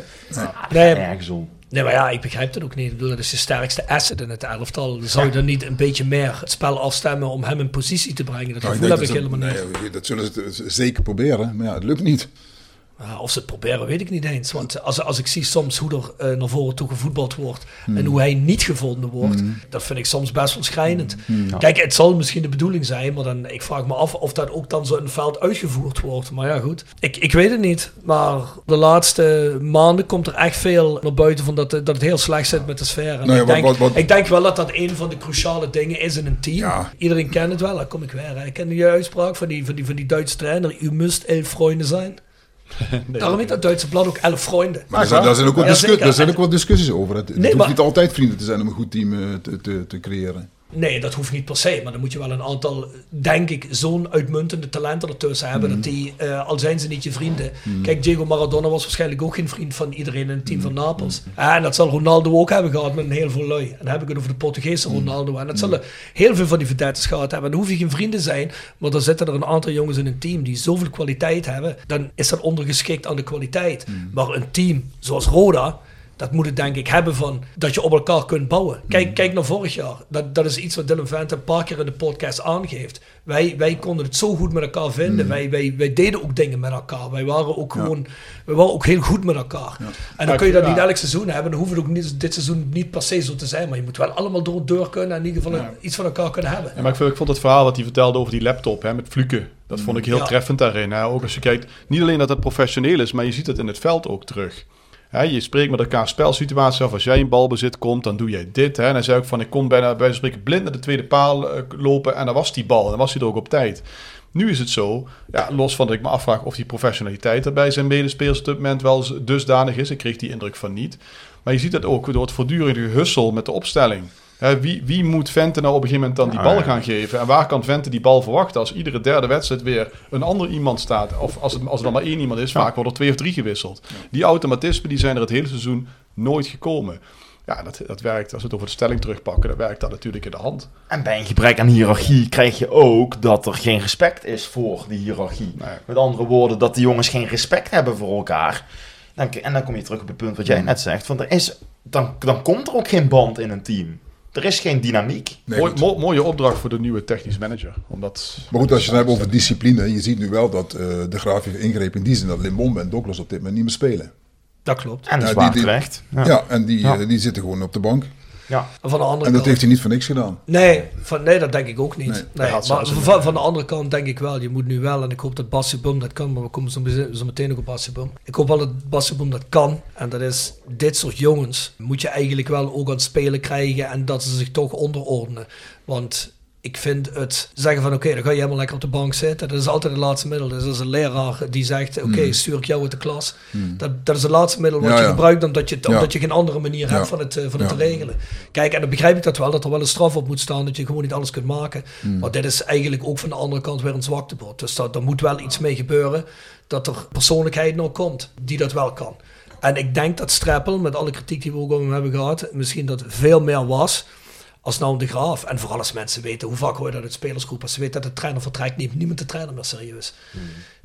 Nee, nergens om. Nee, maar ja, ik begrijp dat ook niet. Ik bedoel, dat is je sterkste asset in het elftal. Zou je dan niet een beetje meer het spel afstemmen om hem in positie te brengen? Dat Nou, gevoel heb ik helemaal niet. nee, dat zullen ze zeker proberen. Maar ja, het lukt niet. Ja, of ze het proberen, weet ik niet eens. Want als, als ik zie soms hoe er eh, naar voren toe gevoetbald wordt en hoe hij niet gevonden wordt, dat vind ik soms best wel schrijnend. Kijk, het zal misschien de bedoeling zijn, maar dan, ik vraag me af of dat ook dan zo in het veld uitgevoerd wordt. Maar ja, goed. Ik, ik weet het niet. Maar de laatste maanden komt er echt veel naar buiten van dat, dat het heel slecht zit met de sfeer. En Nou ik, wat- denk, wat- wat- ik denk wel dat dat een van de cruciale dingen is in een team. Ja. Iedereen kent het wel, daar kom ik weer. hè. Ik ken die uitspraak van die, van die, van die Duitse trainer. U must elf vrienden zijn. Daarom heet dat Duitse blad ook elf vrienden. Maar daar zijn, daar zijn ook wel Ja, daar zijn ook wel discussies over. Het, het Nee, hoeft maar- niet altijd vrienden te zijn om een goed team eh, te, te, te creëren. Nee, dat hoeft niet per se. Maar dan moet je wel een aantal, denk ik, zo'n uitmuntende talenten ertussen hebben. Mhm. Dat die, eh, al zijn ze niet je vrienden. Kijk, Diego Maradona was waarschijnlijk ook geen vriend van iedereen in het team van Mhm. Napels. En dat zal Ronaldo ook hebben gehad met een heel veel lui. En dan heb ik het over de Portugese Mhm. Ronaldo. En dat zullen heel veel van die verdetters gehad hebben. En dan hoef je geen vrienden te zijn. Maar dan zitten er een aantal jongens in een team die zoveel kwaliteit hebben. Dan is dat ondergeschikt aan de kwaliteit. Mhm. Maar een team zoals Roda. Dat moet het denk ik hebben van dat je op elkaar kunt bouwen. Kijk, Mhm. kijk naar vorig jaar. Dat, dat is iets wat Dylan Vente een paar keer in de podcast aangeeft. Wij, wij konden het zo goed met elkaar vinden. Wij, wij, wij deden ook dingen met elkaar. Wij waren ook gewoon wij waren ook heel goed met elkaar. En dan kun je dat niet elk seizoen hebben. Dan hoeft het ook niet, dit seizoen niet per se zo te zijn. Maar je moet wel allemaal door de deur kunnen. En in ieder geval iets van elkaar kunnen hebben. Ja, maar ik vond, ik vond het verhaal wat hij vertelde over die laptop hè, met Fluke. Dat vond ik heel treffend daarin. Hè. Ook als je kijkt, niet alleen dat het professioneel is, maar je ziet het in het veld ook terug. Je spreekt met elkaar spelsituaties af. Als jij in balbezit komt, dan doe jij dit. Hè. En dan zei ik van, ik kon bijna bij spreken blind naar de tweede paal eh, lopen. En dan was die bal. En dan was hij er ook op tijd. Nu is het zo, ja, los van dat ik me afvraag of die professionaliteit er bij zijn medespelers op dit moment wel dusdanig is. Ik kreeg die indruk van niet. Maar je ziet het ook door het voortdurende gehussel met de opstelling. Hè, wie, wie moet Vente nou op een gegeven moment dan die Ah, bal ja. gaan geven? En waar kan Vente die bal verwachten als iedere derde wedstrijd weer een ander iemand staat? Of als, het, als er dan maar één iemand is, vaak worden er twee of drie gewisseld. Die automatismen die zijn er het hele seizoen nooit gekomen. Ja, dat, dat werkt, als we het over de stelling terugpakken, dan werkt dat natuurlijk in de hand. En bij een gebrek aan hiërarchie krijg je ook dat er geen respect is voor die hiërarchie. Nee. Met andere woorden, dat de jongens geen respect hebben voor elkaar. Dan, en dan kom je terug op het punt wat jij net zegt. Want er is, dan, dan komt er ook geen band in een team. Er is geen dynamiek. Nee, Mooi, goed. mo- mooie opdracht voor de nieuwe technisch manager. Omdat, Maar goed, als je het hebt over discipline, je ziet nu wel dat eh, de graaf heeft ingrepen in die zin dat Limbombe en Douglas op dit moment niet meer spelen. Dat klopt. En dat is Ja, waar die- die- terecht. Ja, en die, Ja. eh, die zitten gewoon op de bank. Ja. En van de andere En dat kant... heeft hij niet voor niks gedaan. Nee, van, nee, dat denk ik ook niet. Nee, Nee, maar van, van de andere kant denk ik wel, je moet nu wel, en ik hoop dat Bassie Bum dat kan, maar we komen zo, meteen ook op Bassie Bum. Ik hoop wel dat Bassie Bum dat kan. En dat is, dit soort jongens moet je eigenlijk wel ook aan het spelen krijgen en dat ze zich toch onderordenen. Want ik vind het zeggen van oké, dan ga je helemaal lekker op de bank zitten. Dat is altijd het laatste middel. Dus als een leraar die zegt oké, stuur ik jou uit de klas. Dat, dat is het laatste middel wat Hmm. Ja, je ja. gebruikt omdat je, omdat je geen andere manier hebt van het, eh, van het te regelen. Kijk, en dan begrijp ik dat wel, dat er wel een straf op moet staan, dat je gewoon niet alles kunt maken. Hmm. Maar dit is eigenlijk ook van de andere kant weer een zwaktebod. Dus dat, er moet wel iets mee gebeuren, dat er persoonlijkheid nog komt, die dat wel kan. En ik denk dat Streppel, met alle kritiek die we ook over hem hebben gehad, misschien dat veel meer was als nou de graaf. En vooral als mensen weten, hoe vaak hoor je dat uit spelersgroep, als ze weten dat de trainer vertrekt, neemt niemand de trainer meer serieus.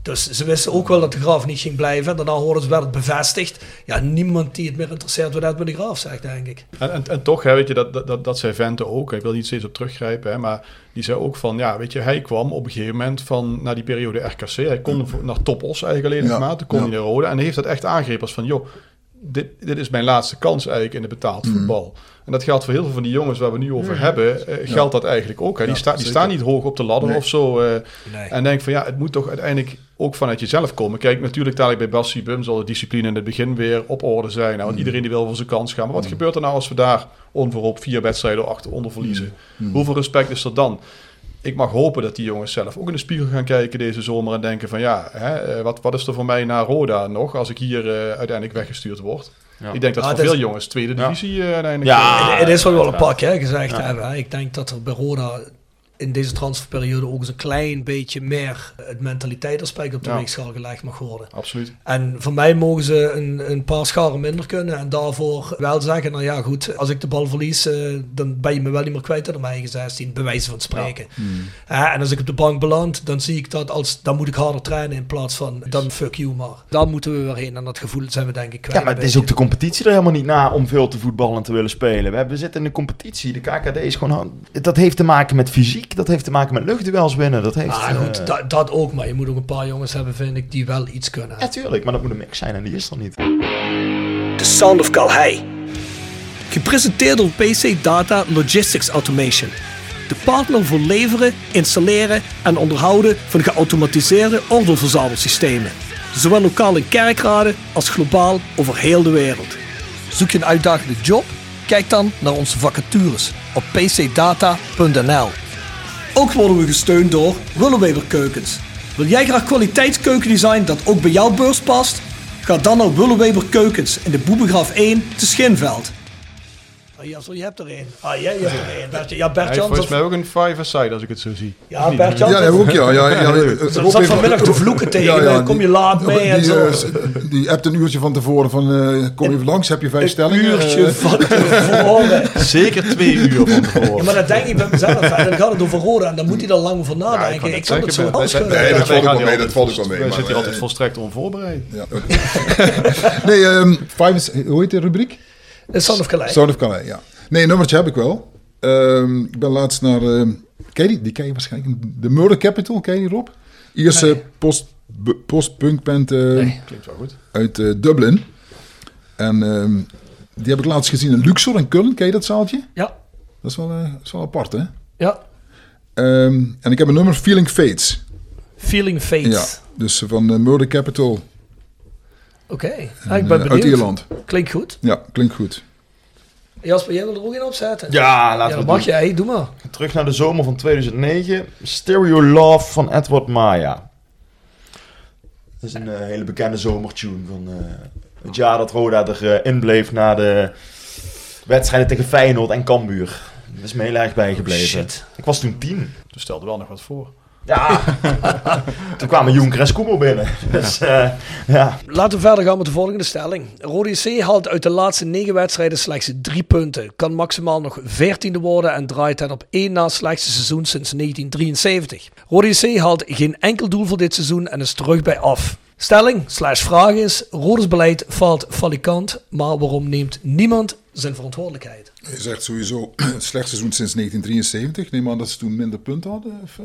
Dus ze wisten ook wel dat de graaf niet ging blijven. Daarna hoorden ze wel het bevestigd. Ja, niemand die het meer interesseert wat dat met de graaf zegt, denk ik. En, en, en toch, hè, weet je, dat, dat- dat, zei Vente ook. Ik wil niet steeds op teruggrijpen, hè, maar die zei ook van, ja, weet je, hij kwam op een gegeven moment van, na die periode RKC, hij kon naar Topos eigenlijk alleen Ja, maar, toen kon ja. hij naar Rode. En hij heeft dat echt aangegrepen als van, joh, dit, dit is mijn laatste kans eigenlijk in de betaald Mhm. voetbal. En dat geldt voor heel veel van die jongens waar we nu over hebben, eh, geldt dat eigenlijk ook. Hè. Die, Ja, sta, die staan niet hoog op de ladder Nee. of zo. eh, Nee. En denk van, ja, het moet toch uiteindelijk ook vanuit jezelf komen. Kijk, natuurlijk dadelijk bij Bassi Bum zal de discipline in het begin weer op orde zijn. Nou, want iedereen die wil voor zijn kans gaan. Maar wat gebeurt er nou als we daar onverhoopt vier wedstrijden achter onder verliezen? Hoeveel respect is er dan? Ik mag hopen dat die jongens zelf ook in de spiegel gaan kijken deze zomer en denken van ja, hè, eh, wat, wat is er voor mij na Roda nog als ik hier eh, uiteindelijk weggestuurd word? Ja. Ik denk dat Ah, voor is- veel jongens tweede divisie eh, uiteindelijk... Ja. het is wel wel een pak, hè, gezegd Ja. hebben. hè. Ik denk dat er bij Roda in deze transferperiode ook eens een klein beetje meer het mentaliteitsaspect op de Ja. weegschaal gelegd mag worden. Absoluut. En voor mij mogen ze een, een paar scharen minder kunnen. En daarvoor wel zeggen, nou ja goed, als ik de bal verlies, eh, dan ben je me wel niet meer kwijt aan mijn eigen 16, bij wijze van spreken. Eh, en als ik op de bank beland, dan zie ik dat als, dan moet ik harder trainen in plaats van, dan fuck you maar. Daar moeten we weer heen en dat gevoel zijn we denk ik kwijt. Ja, maar het is ook de competitie er helemaal niet na om veel te voetballen en te willen spelen. We, hebben, we zitten in de competitie. De KKD is gewoon... Dat heeft te maken met fysiek. Dat heeft te maken met luchtduels winnen. Dat heeft... Ah, goed, eh, dat, dat ook, maar je moet ook een paar jongens hebben, vind ik, die wel iets kunnen. Ja, tuurlijk. Maar dat moet een mix zijn en die is er niet. The Sound of Calhei. Gepresenteerd door PC Data Logistics Automation. De partner voor leveren, installeren en onderhouden van geautomatiseerde ordeelverzamelsystemen. Zowel lokaal in kerkraden als globaal over heel de wereld. Zoek je een uitdagende job? Kijk dan naar onze vacatures op pcdata.nl. Ook worden we gesteund door Willeweber Keukens. Wil jij graag kwaliteitskeukendesign dat ook bij jouw beurs past? Ga dan naar Willeweber Keukens in de Boebegraaf 1 te Schinveld. Oh, Jasper, je hebt er één. Ah, jij hebt er één. Bert, ja, Hij Bert Jans. volgens mij ook een five-a-side als ik het zo zie. Ja, Bert Jans. Ja, ik ook, ja. ja, ja Ze Rob zat vanmiddag te vloeken tegen me. Kom je laat mee die, en zo. eh, die appt een uurtje van tevoren van, eh, kom je even langs, heb je vijf Een stellingen? uurtje Eh, van tevoren. Zeker twee uur van Ja, tevoren. maar dat denk ik bij mezelf. Dan gaat het over Roda en dan moet hij er lang over nadenken. ik kan het zo afschudden. Nee, dat valt ook wel mee, dat valt ook vol- wel mee, Wij maar, zitten hier altijd volstrekt onvoorbereid. ja, nee, ehm hoe heet de rubriek? De Son of Calais. Sound of Calais, ja. Nee, een nummertje heb ik wel. Ehm, ik ben laatst naar, ken je die? Die ken je waarschijnlijk. De Murder Capital, ken je die Rob? Ierse Nee. post, postpunkband eh, Nee. Klinkt wel goed. uit eh, Dublin. En ehm, die heb ik laatst gezien in Luxor in Köln. Ken je dat zaaltje? Ja, Dat is wel, eh, dat is wel apart, hè? ja. En ik heb een nummer Feeling Fates. Feeling Fate. Ja, dus van eh, Murder Capital Oké, ah, ik eh, ben benieuwd. uit Ierland. Klinkt goed. Ja, klinkt goed. Jasper, jij wil er ook in opzetten? Ja, laten Ja, we mag doen. jij. Doe maar. Terug naar de zomer van 2009. Stereo Love van Edward Maya. Dat is een eh, hele bekende zomertune van eh, het jaar dat Roda erin in bleef na de wedstrijden tegen Feyenoord en Cambuur. Dat is me heel erg bijgebleven. Shit. Ik was toen tien. Dus stelde wel nog wat voor. Ja. toen kwamen Jonker en Skoemel binnen. Dus eh, ja. Laten we verder gaan met de volgende stelling. Rode JC haalt uit de laatste negen wedstrijden slechts drie punten. Kan maximaal nog veertiende worden en draait het op één na slechtste seizoen sinds 1973. Rode JC haalt geen enkel doel voor dit seizoen en is terug bij af. Stelling slash vraag is, Rodes beleid valt falikant, maar waarom neemt niemand zijn verantwoordelijkheid? Je zegt sowieso het slechtste seizoen sinds 1973. Neem aan dat ze toen minder punten hadden. Of, eh?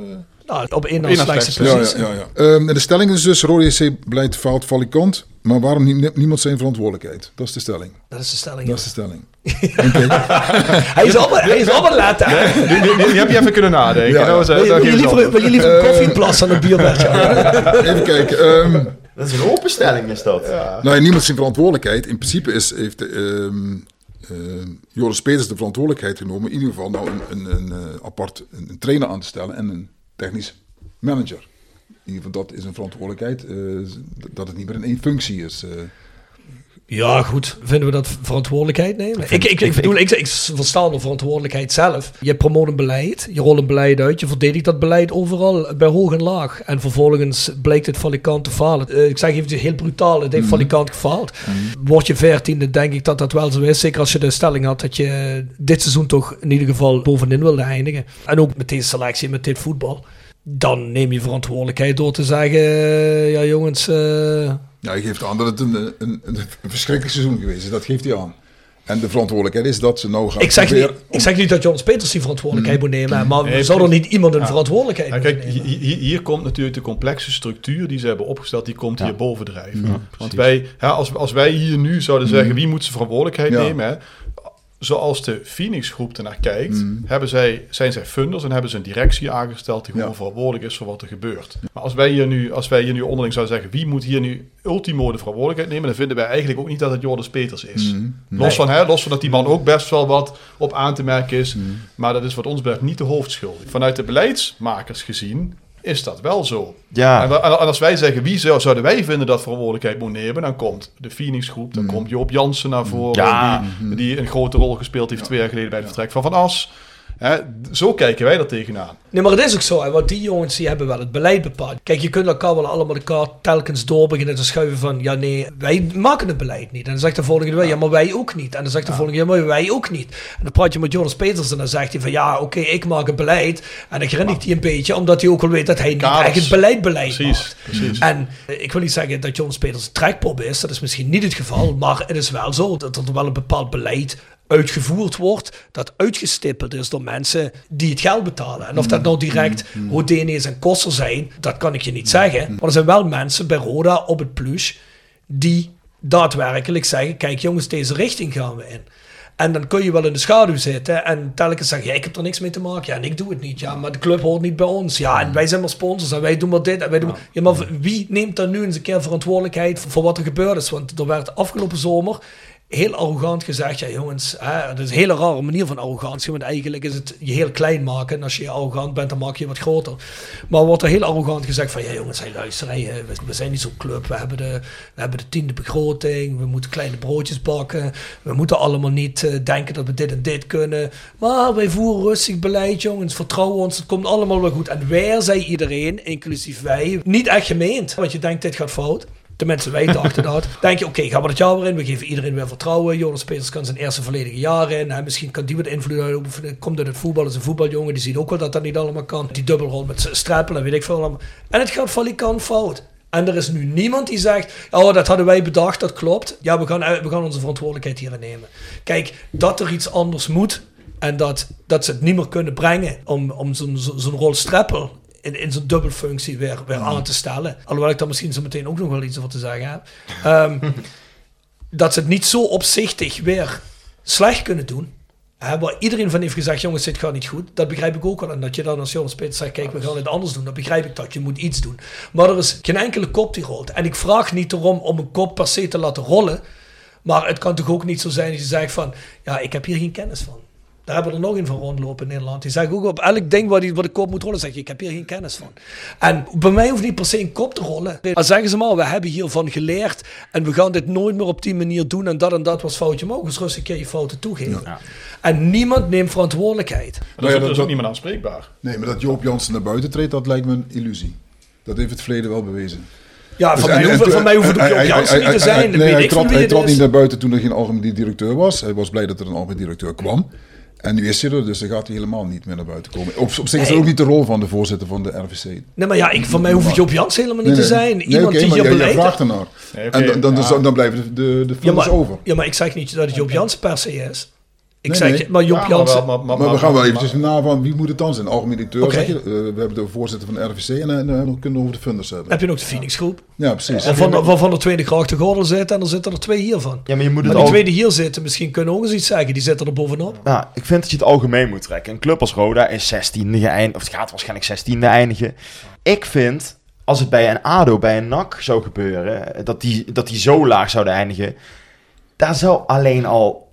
Nou, op één na slechtste slechtste. Ja, positie. ja, ja. ja. Ehm, en de stelling is dus, Rode JC beleid faalt valikant. Maar waarom neemt niemand zijn verantwoordelijkheid? Dat is de stelling. Dat is de stelling. Dat is de stelling. hij is allemaal, hij is laat. Die, heb je even kunnen nadenken. Ja. Nou, zo- Wil je, wil liever, wil je liever een Eh, koffieplas dan een bierbedje? Even kijken. ehm, Dat is een openstelling, is dat. nou, ja, niemand zijn verantwoordelijkheid. In principe is, heeft ehm ehm, Joris Peters de verantwoordelijkheid genomen... in ieder geval nou een, een, een eh, apart een, een trainer aan te stellen en een technisch manager. In ieder geval, dat is een verantwoordelijkheid. eh, dat het niet meer in één functie is. Ja, goed. Vinden we dat verantwoordelijkheid nemen? Ik, ik, ik, bedoel, ik, ik versta de verantwoordelijkheid zelf. Je promoot een beleid, je rolt een beleid uit, je verdedigt dat beleid overal, bij hoog en laag. En vervolgens blijkt het valikant te falen. Eh, ik zeg even heel brutaal, het heeft valikant gefaald. Word je veertiende, denk ik dat dat wel zo is. Zeker als je de stelling had dat je dit seizoen toch in ieder geval bovenin wilde eindigen. En ook met deze selectie, met dit voetbal. Dan neem je verantwoordelijkheid door te zeggen, ja jongens... eh, Ja, hij geeft aan dat het een, een, een, een verschrikkelijk seizoen geweest is. Dat geeft hij aan. En de verantwoordelijkheid is dat ze nou gaan Ik zeg, niet, ik zeg niet dat Jonas Peters die verantwoordelijkheid moet nemen, maar Nee, zou er niet iemand een Ja. verantwoordelijkheid Ja, moeten kijk, nemen? hier komt natuurlijk de complexe structuur die ze hebben opgesteld, die komt Ja. hier bovendrijven. Ja, Want wij, ja, als, als wij hier nu zouden zeggen wie moet zijn verantwoordelijkheid Ja. nemen, hè, zoals de Phoenix groep ernaar kijkt, hebben zij, zijn zij funders en hebben ze een directie aangesteld die gewoon Ja. verantwoordelijk is voor wat er gebeurt. Maar als wij hier nu, als wij hier nu onderling zouden zeggen wie moet hier nu ultimo de verantwoordelijkheid nemen, dan vinden wij eigenlijk ook niet dat het Joris Peters is. Los, van, hè, los van dat die man ook best wel wat op aan te merken is, maar dat is wat ons betreft niet de hoofdschuld. Vanuit de beleidsmakers gezien is dat wel zo. Ja. En, als wij zeggen wie zou, zouden wij vinden dat verantwoordelijkheid moet nemen, dan komt de Phoenix groep, dan komt Joop Jansen naar voren, Ja. die, die een grote rol gespeeld heeft twee jaar geleden bij het vertrek van Van As. Hè, zo kijken wij er tegenaan. Nee, maar het is ook zo, hè, want die jongens die hebben wel het beleid bepaald. Kijk, je kunt elkaar wel allemaal de kaart telkens door beginnen te schuiven van, ja nee, wij maken het beleid niet. En dan zegt de volgende wel, ja maar wij ook niet. En dan zegt de volgende, ja maar wij ook niet. En dan praat je met Jonas Peters en dan zegt hij van, ja oké, ik maak het beleid. En dan grinnikt hij een beetje, omdat hij ook wel weet dat hij niet echt het beleid beleid Precies, maakt. precies. En eh, ik wil niet zeggen dat Jonas Peters een trekpop is, dat is misschien niet het geval, maar het is wel zo dat er wel een bepaald beleid uitgevoerd wordt, dat uitgestippeld is door mensen die het geld betalen. En of dat nou direct Houdini's en Koster zijn, dat kan ik je niet zeggen. Maar er zijn wel mensen bij Roda op het plus die daadwerkelijk zeggen, kijk jongens, deze richting gaan we in. En dan kun je wel in de schaduw zitten en telkens zeggen, ja, ik heb er niks mee te maken. Ja, en ik doe het niet. Ja, maar de club hoort niet bij ons. Ja, en wij zijn maar sponsors en wij doen maar dit en wij doen... Ja, maar wie neemt dan nu eens een keer verantwoordelijkheid voor, voor wat er gebeurd is? Want er werd afgelopen zomer heel arrogant gezegd, ja jongens, hè, dat is een hele rare manier van arrogantie, want eigenlijk is het je heel klein maken. En als je arrogant bent, dan maak je wat groter. Maar wordt er heel arrogant gezegd van, ja jongens, hey, luister, eh, we, zijn niet zo'n club, we hebben, de, we hebben de tiende begroting, we moeten kleine broodjes bakken, we moeten allemaal niet eh, denken dat we dit en dit kunnen, maar wij voeren rustig beleid, jongens, vertrouw ons, het komt allemaal wel goed. En waar zei iedereen, inclusief wij, niet echt gemeend, want je denkt, dit gaat fout. Tenminste, wij dachten dat. Denk je, oké, gaan we het jaar weer in. We geven iedereen weer vertrouwen. Jonas Peters kan zijn eerste volledige jaar in. Hè. Misschien kan die wat invloed uitoefenen. Komt uit het voetbal, is een voetbaljongen. Die ziet ook wel dat dat niet allemaal kan. Die dubbelrol met strappelen en weet ik veel allemaal. En het gaat valikant fout. En er is nu niemand die zegt, oh, dat hadden wij bedacht, dat klopt. Ja, we gaan, we gaan onze verantwoordelijkheid hierin nemen. Kijk, dat er iets anders moet en dat, dat ze het niet meer kunnen brengen om, om zo'n zo, zo'n rol strappel in, in zo'n dubbelfunctie weer, weer aan te stellen. Alhoewel ik daar misschien zo meteen ook nog wel iets over te zeggen heb. Ehm, dat ze het niet zo opzichtig weer slecht kunnen doen. Hè, waar iedereen van heeft gezegd, jongens, dit gaat niet goed. Dat begrijp ik ook wel. En dat je dan als Jonas zegt, kijk, we gaan het anders doen. Dan begrijp ik dat. Je moet iets doen. Maar er is geen enkele kop die rolt. En ik vraag niet erom om een kop per se te laten rollen. Maar het kan toch ook niet zo zijn dat je zegt van, ja, ik heb hier geen kennis van. Daar hebben we er nog een van rondlopen in Nederland. Die zeggen ook op elk ding waar, die, de kop moet rollen, zeg je, ik heb hier geen kennis van. En bij mij hoeft niet per se een kop te rollen. Dan zeggen ze maar, we hebben hiervan geleerd en we gaan dit nooit meer op die manier doen en dat en dat was foutje. Maar ook eens rustig een keer je fouten toegeven. En niemand neemt verantwoordelijkheid. Dat is, dat dat- is ook niemand aanspreekbaar. Nee, maar dat Joop Jansen naar buiten treedt, dat lijkt me een illusie. Dat heeft het verleden wel bewezen. Ja, Dus van, en- mij hoeft, van mij hoeft het ook Jansen niet te hij- zijn. Nee, hij ik trad- Hij niet naar buiten toen er geen algemeen directeur was. Hij was blij dat er een algemeen directeur kwam. En nu is hij er, dus dan gaat hij helemaal niet meer naar buiten komen. Op, op zich is dat ook niet de rol van de voorzitter van de RVC. Nee, maar ja, ik, van mij hoeft het Joop Jansen helemaal niet te zijn. Nee, Iemand die maar beleid... vraagt ernaar. En dan, dan, ja. dan, dan blijven de, de, de Ja funders maar, over. ja, maar ik zeg niet dat het Joop Jansen per se is. Ik Nee, zeg, nee. je, maar Ja, maar Jansen... maar- Maar, we gaan wel eventjes na van wie moet het dan zijn. Algemeen directeur zeg je. Eh, we hebben de voorzitter van de RVC en eh, dan kunnen we over de funders hebben. heb je nog de Phoenix groep? Ja, precies. Waarvan de, waarvan de tweede graag gordel zit en er zitten er twee hiervan. Ja, maar je moet Maar het die ook... twee die hier zitten, misschien kunnen ook eens iets zeggen. Die zitten er bovenop. Nou, ik vind dat je het algemeen moet trekken. Een club als Roda is 16e geëindigd, of het gaat waarschijnlijk 16e eindigen. Ik vind, als het bij een ADO, bij een NAC zou gebeuren, dat die, dat die zo laag zouden eindigen, daar zou alleen al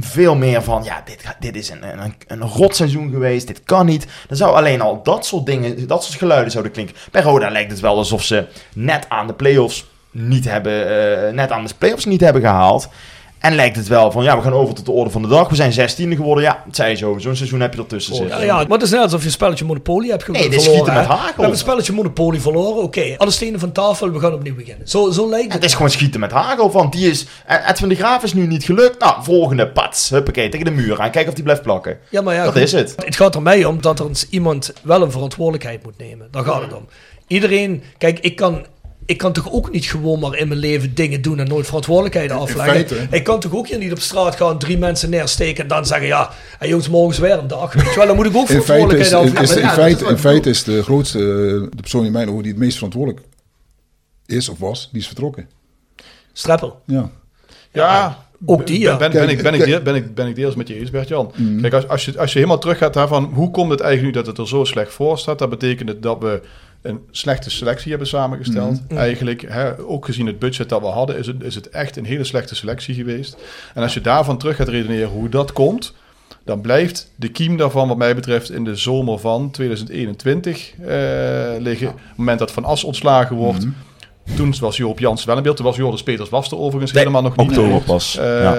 veel meer van, ja, dit, dit is een, een, een rotseizoen geweest, dit kan niet. Dan zou alleen al dat soort dingen, dat soort geluiden zouden klinken. Bij Roda lijkt het wel alsof ze net aan de play-offs niet hebben, eh, net aan de play-offs niet hebben gehaald. En lijkt het wel van, ja, we gaan over tot de orde van de dag. We zijn 16e geworden. Ja, het zei zo. Zo'n seizoen heb je ertussen zitten. Ja, ja, maar het is net alsof je een spelletje Monopoly hebt Nee, dit is verloren. schieten met hagel. We hebben een spelletje Monopoly verloren. Oké, alle stenen van tafel, we gaan opnieuw beginnen. Zo, zo lijkt het. Het is gewoon schieten met hagel. Van die is. eh, Edwin de Graaf is nu niet gelukt. Nou, volgende pats. Huppakee, tegen de muur aan. Kijken of die blijft plakken. Ja, maar ja, dat goed. is het. Het gaat er mij om dat er iemand wel een verantwoordelijkheid moet nemen. Daar gaat het om. Iedereen, kijk, ik kan, ik kan toch ook niet gewoon maar in mijn leven dingen doen en nooit verantwoordelijkheid afleggen. feite. ik kan toch ook hier niet op straat gaan, drie mensen neersteken en dan zeggen, ja, hey, jongens, morgen is weer een dag. Weet je wel, dan moet ik ook In feite is, verantwoordelijkheid is, is- afleggen. in, feite, is in feite is de grootste, eh, de persoon in mijn ogen die het meest verantwoordelijk is of was, die is vertrokken. bedoel. Streppel. Ja. Ja, Ook die, ja. Ben, ben, ben, Kijk, ik, ben, ik, deel- ben, ik, ben ik deels met je eens, Bert-Jan. Kijk, als, als, je, als je helemaal terug gaat daarvan, hoe komt het eigenlijk nu dat het er zo slecht voor staat? Dat betekent het dat we een slechte selectie hebben samengesteld. Eigenlijk, hè, ook gezien het budget dat we hadden, is het, is het echt een hele slechte selectie geweest. En als je daarvan terug gaat redeneren hoe dat komt, dan blijft de kiem daarvan, wat mij betreft, in de zomer van 2021 eh, liggen. Op het moment dat Van As ontslagen wordt. Toen was Joop Jans wel in beeld. Toen was Joris Peters was er overigens helemaal nog niet. Oktober pas. Eh, ja.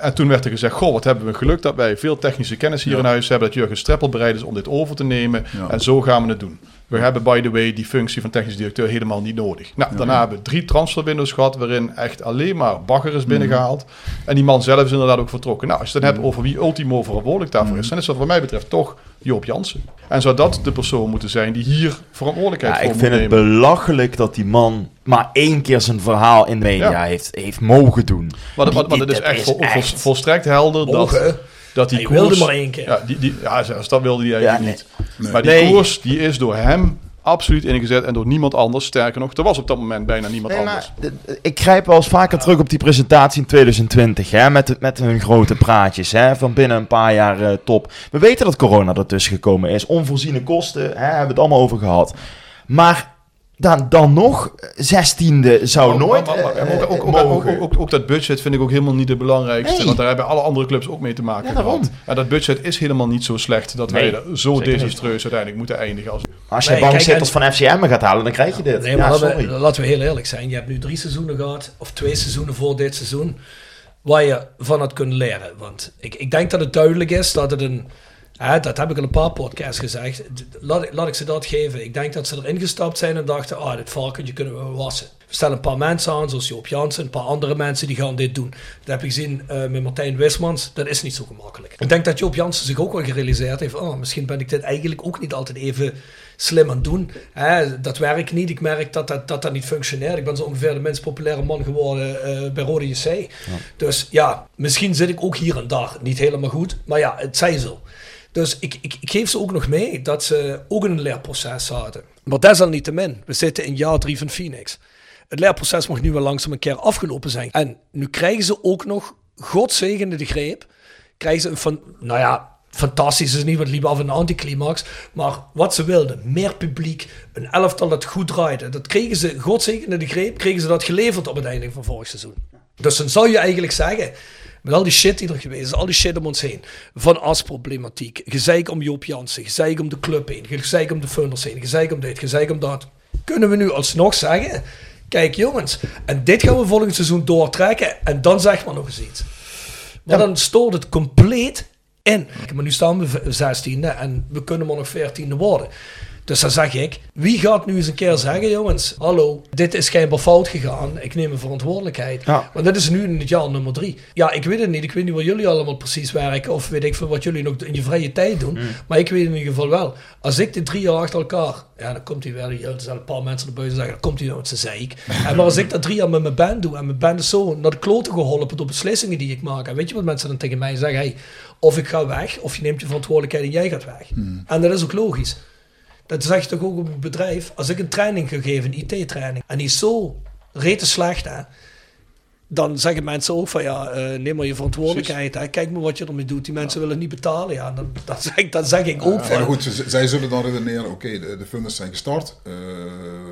En toen werd er gezegd, goh, wat hebben we geluk dat wij veel technische kennis hier in huis hebben. Dat Jurgen Streppel bereid is om dit over te nemen. Ja. En zo gaan we het doen. We hebben, by the way, die functie van technisch directeur helemaal niet nodig. Nou, daarna hebben we drie transferwindows gehad... waarin echt alleen maar bagger is binnengehaald. En die man zelf is inderdaad ook vertrokken. Nou, als je het dan hebt over wie ultimo verantwoordelijk daarvoor is... dan is dat wat mij betreft toch Joop Jansen. En zou dat de persoon moeten zijn die hier verantwoordelijkheid Ja, voor ik moet vind het nemen? belachelijk dat die man maar één keer zijn verhaal in de media Ja. heeft, heeft mogen doen. Maar, Die- maar, maar die- het is dat echt, vol- vol- echt- volstrekt helder dat, Mogen. dat die Hij koers... wilde maar één keer. Ja, die, die, ja, zelfs dat wilde hij eigenlijk Ja, niet. Nee. Maar die Nee. koers die is door hem absoluut ingezet en door niemand anders. Sterker nog, er was op dat moment bijna niemand Nee, anders. ik grijp wel eens vaker terug op die presentatie in 2020, hè, met, met hun grote praatjes, hè, van binnen een paar jaar eh, top. We weten dat corona ertussen gekomen is, onvoorziene kosten, hè, hebben we het allemaal over gehad. Maar dan, dan nog, zestiende zou Oh, nooit ook, dat budget vind ik ook helemaal niet het belangrijkste. Nee. Want daar hebben alle andere clubs ook mee te maken Ja, daarom. En dat budget is helemaal niet zo slecht dat Nee, wij er zo zeker niet. desastreus uiteindelijk moeten eindigen. Als... Als je Nee, bankzitters van FCM gaat halen, dan krijg je dit. Nee, maar ja, sorry. we, laten we heel eerlijk zijn. Je hebt nu drie seizoenen gehad, of twee seizoenen voor dit seizoen, waar je van had kunnen leren. Want ik, ik denk dat het duidelijk is dat het een... Hè, dat heb ik al een paar podcasts gezegd. Laat, ik- laat ik ze dat geven. Ik denk dat ze erin gestapt zijn en dachten... Ah, dit varkentje kunnen we wassen. We stellen een paar mensen aan, zoals Joop Jansen. Een paar andere mensen die gaan dit doen. Dat heb je gezien eh, met Martijn Wismans. Dat is niet zo gemakkelijk. Ik denk dat Joop Jansen zich ook wel gerealiseerd heeft... Oh, misschien ben ik dit eigenlijk ook niet altijd even slim aan het doen. Hè, dat werkt niet. Ik merk dat dat, dat dat niet functioneert. Ik ben zo ongeveer de minst populaire man geworden eh, bij Rode JC. Dus ja, misschien zit ik ook hier en daar niet helemaal goed. Maar ja, het zij zo. Dus ik, ik, geef ze ook nog mee dat ze ook een leerproces zaten. Maar desalniettemin, we zitten in jaar drie van Phoenix. Het leerproces mag nu wel langzaam een keer afgelopen zijn. En nu krijgen ze ook nog, godzegende de greep, krijgen ze een van, nou ja, fantastisch is niet, wat liep af een anticlimax. Maar wat ze wilden, meer publiek, een elftal dat goed draaide. Dat kregen ze, godzegende de greep, kregen ze dat geleverd op het einde van vorig seizoen. Dus dan zou je eigenlijk zeggen, met al die shit die er geweest is, al die shit om ons heen, van asproblematiek, gezeik om Joop Jansen, gezeik om de club heen, gezeik om de funders heen, gezeik om dit, gezeik om dat. Kunnen we nu alsnog zeggen, kijk jongens, en dit gaan we volgend seizoen doortrekken en dan zeg maar nog eens iets. Maar dan stoort het compleet in. Maar nu staan we v- 16e en we kunnen maar nog 14e worden. Dus dan zeg ik, wie gaat nu eens een keer zeggen, jongens, hallo, dit is schijnbaar fout gegaan, ik neem een verantwoordelijkheid. Ja. Want dit is nu in het jaar nummer drie. Ja, ik weet het niet, ik weet niet waar jullie allemaal precies werken, of weet ik veel wat jullie nog in je vrije tijd doen. Maar ik weet in ieder geval wel, als ik dit drie jaar achter elkaar, ja, dan komt hij weer, er zijn een paar mensen erbuiten zeggen, dan komt hij nou met zijn zeik. En maar als ik dat drie jaar met mijn band doe, en mijn band is zo naar de kloten geholpen door beslissingen die ik maak, en weet je wat mensen dan tegen mij zeggen, hey, of ik ga weg, of je neemt je verantwoordelijkheid en jij gaat weg. En dat is ook logisch. Dat zeg je toch ook op een bedrijf. Als ik een training ga geven, een IT-training, en die is zo rete slecht, hè, dan zeggen mensen ook van ja, eh, neem maar je verantwoordelijkheid. Hè. Kijk maar wat je ermee doet. Die mensen willen niet betalen. Ja, dan, dan, zeg, dan zeg ik ook Ja, van. maar goed, zij zullen dan redeneren, oké, de, de funders zijn gestart. Eh,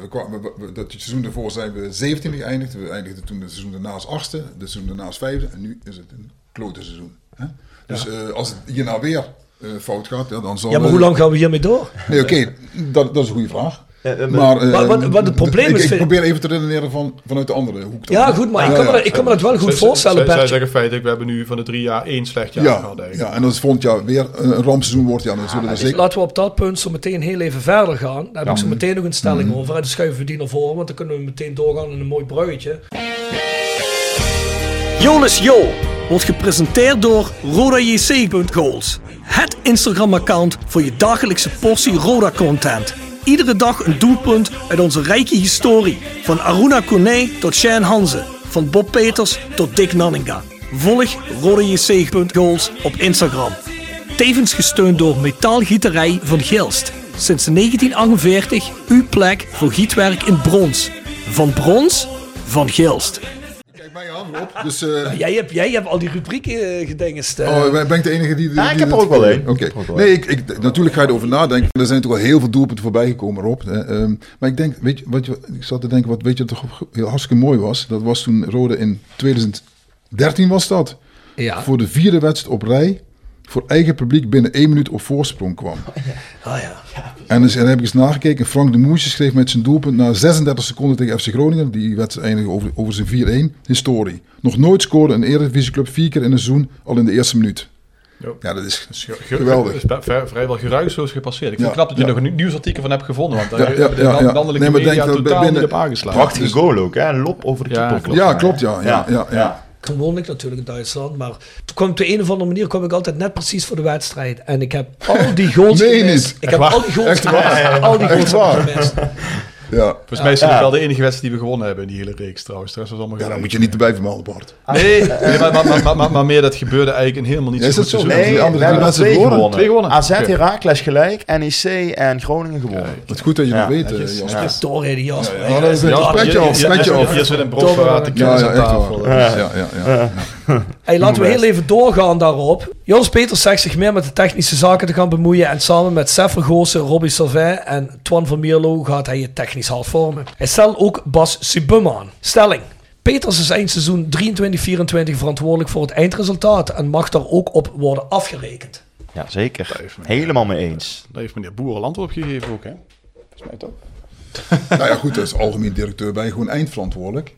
we kwamen, we- we- dat seizoen daarvoor zijn we 17e geëindigd. We eindigden toen het seizoen daarna als achtste, het seizoen daarna als vijfde. En nu is het een klote seizoen. Hè? Dus eh, als het hierna weer fout gaat, ja, dan zal... Ja, maar eh, hoe lang gaan we hiermee door? Nee, oké, dat, dat is een goede vraag. eh, maar, eh, Wat- wat- wat het probleem ik, is, Ik probeer even te redeneren van, vanuit de andere hoek. dan. Ja, goed, maar ik kan, me, dat- ik kan me dat wel goed Zij- voorstellen, Zij, zij zeggen feitelijk, we hebben nu van de drie jaar één slecht jaar Ja, gehad eigenlijk. ja, en als volgend jaar weer een rampseizoen wordt, ja, dan zullen we Dus zeker... laten we op dat punt zo meteen heel even verder gaan. Daar heb ik zo meteen nog een stelling Mhm. over. En dan schuiven we die naar voren, want dan kunnen we meteen doorgaan in een mooi bruggetje. Jolis Jo wordt gepresenteerd door RodaJC.goals. Het Instagram-account voor je dagelijkse portie Roda-content. Iedere dag een doelpunt uit onze rijke historie. Van Aruna Kone tot Shane Hanze. Van Bob Peters tot Dick Nanninga. Volg RodaJC.goals op Instagram. Tevens gesteund door Metaalgieterij van Gilst. Sinds 1948 uw plek voor gietwerk in brons. Van brons, van Gilst. Rob. Dus, eh, Jij hebt, jij hebt al die rubrieken uh, gedingest. eh. Oh, ben ik de enige die... die Ja, ik heb er ook wel één. Oké. Nee, ik, ik, natuurlijk ga je erover nadenken. Er zijn toch wel heel veel doelpunten voorbij gekomen, Rob. Hè. Ehm, maar ik denk, weet je, wat je, ik zat te denken, wat weet je wat toch heel hartstikke mooi was? Dat was toen Rode in 2013 was dat. Ja. Voor de vierde wedstrijd op rij, voor eigen publiek binnen één minuut op voorsprong kwam. Ah ja. En dus, en dan heb ik eens nagekeken. Frank de Moesje schreef met zijn doelpunt na 36 seconden tegen FC Groningen. Die wedstrijd eindigde over, over zijn 4-1. Historie. Nog nooit scoorde een Eredivisieclub vier keer in een seizoen al in de eerste minuut. Jo. Ja, dat is Ge- ge- geweldig. is bij- vrij- vrijwel geruisloos gepasseerd. Ik vind Ja, het knap dat je ja. nog een nieuwsartikel van hebt gevonden. Want daar Ja, hebben ja, de ja, land- ja. landelijke Nee, maar media denk dat totaal binnen- niet op aangeslagen. Prachtige goal ook, hè? Een lop over de Ja, keeper. klopt. Ja, klopt, ja. ja, ja, ja. Toen woonde ik natuurlijk in Duitsland, maar toen kwam op de een of andere manier kwam ik altijd net precies voor de wedstrijd. En ik heb al die goals Nee, gemist. niet. Ik heb waar? al die goals Echt gemist. waar? Al die goals gemist. Ja. Volgens mij is het Ja. wel de enige wedstrijd die we gewonnen hebben in die hele reeks trouwens. Rest was allemaal Ja, gelijk. moet je niet erbij vermelden, Bart. Nee, nee, maar, maar, maar, maar, meer dat gebeurde eigenlijk in helemaal niet Ja, zo is goed dat zo? Nee, we hebben er twee gewonnen. Twee gewonnen? AZ, Oké. Heracles gelijk, NEC en Groningen gewonnen. Wat goed dat je Ja, dat weet, eh, jas. Ja, ja, dat is een petje af, hier- zit een de kennis aan tafel. Ja, ja, ja. Hey, laten we heel even doorgaan daarop. Jons Peters zegt zich meer met de technische zaken te gaan bemoeien. En samen met Sef Vergoosen, Robbie Salvin en Twan van Mierlo gaat hij het technisch hard vormen. Hij stelt ook Bas Subum aan. Stelling. Peters is eind seizoen 23-24 verantwoordelijk voor het eindresultaat en mag daar ook op worden afgerekend. Ja, zeker. heeft me- Helemaal mee eens. Daar heeft meneer Boeren antwoord op gegeven ook, hè? Volgens mij toch? Nou ja, goed, als algemeen directeur ben je gewoon eindverantwoordelijk.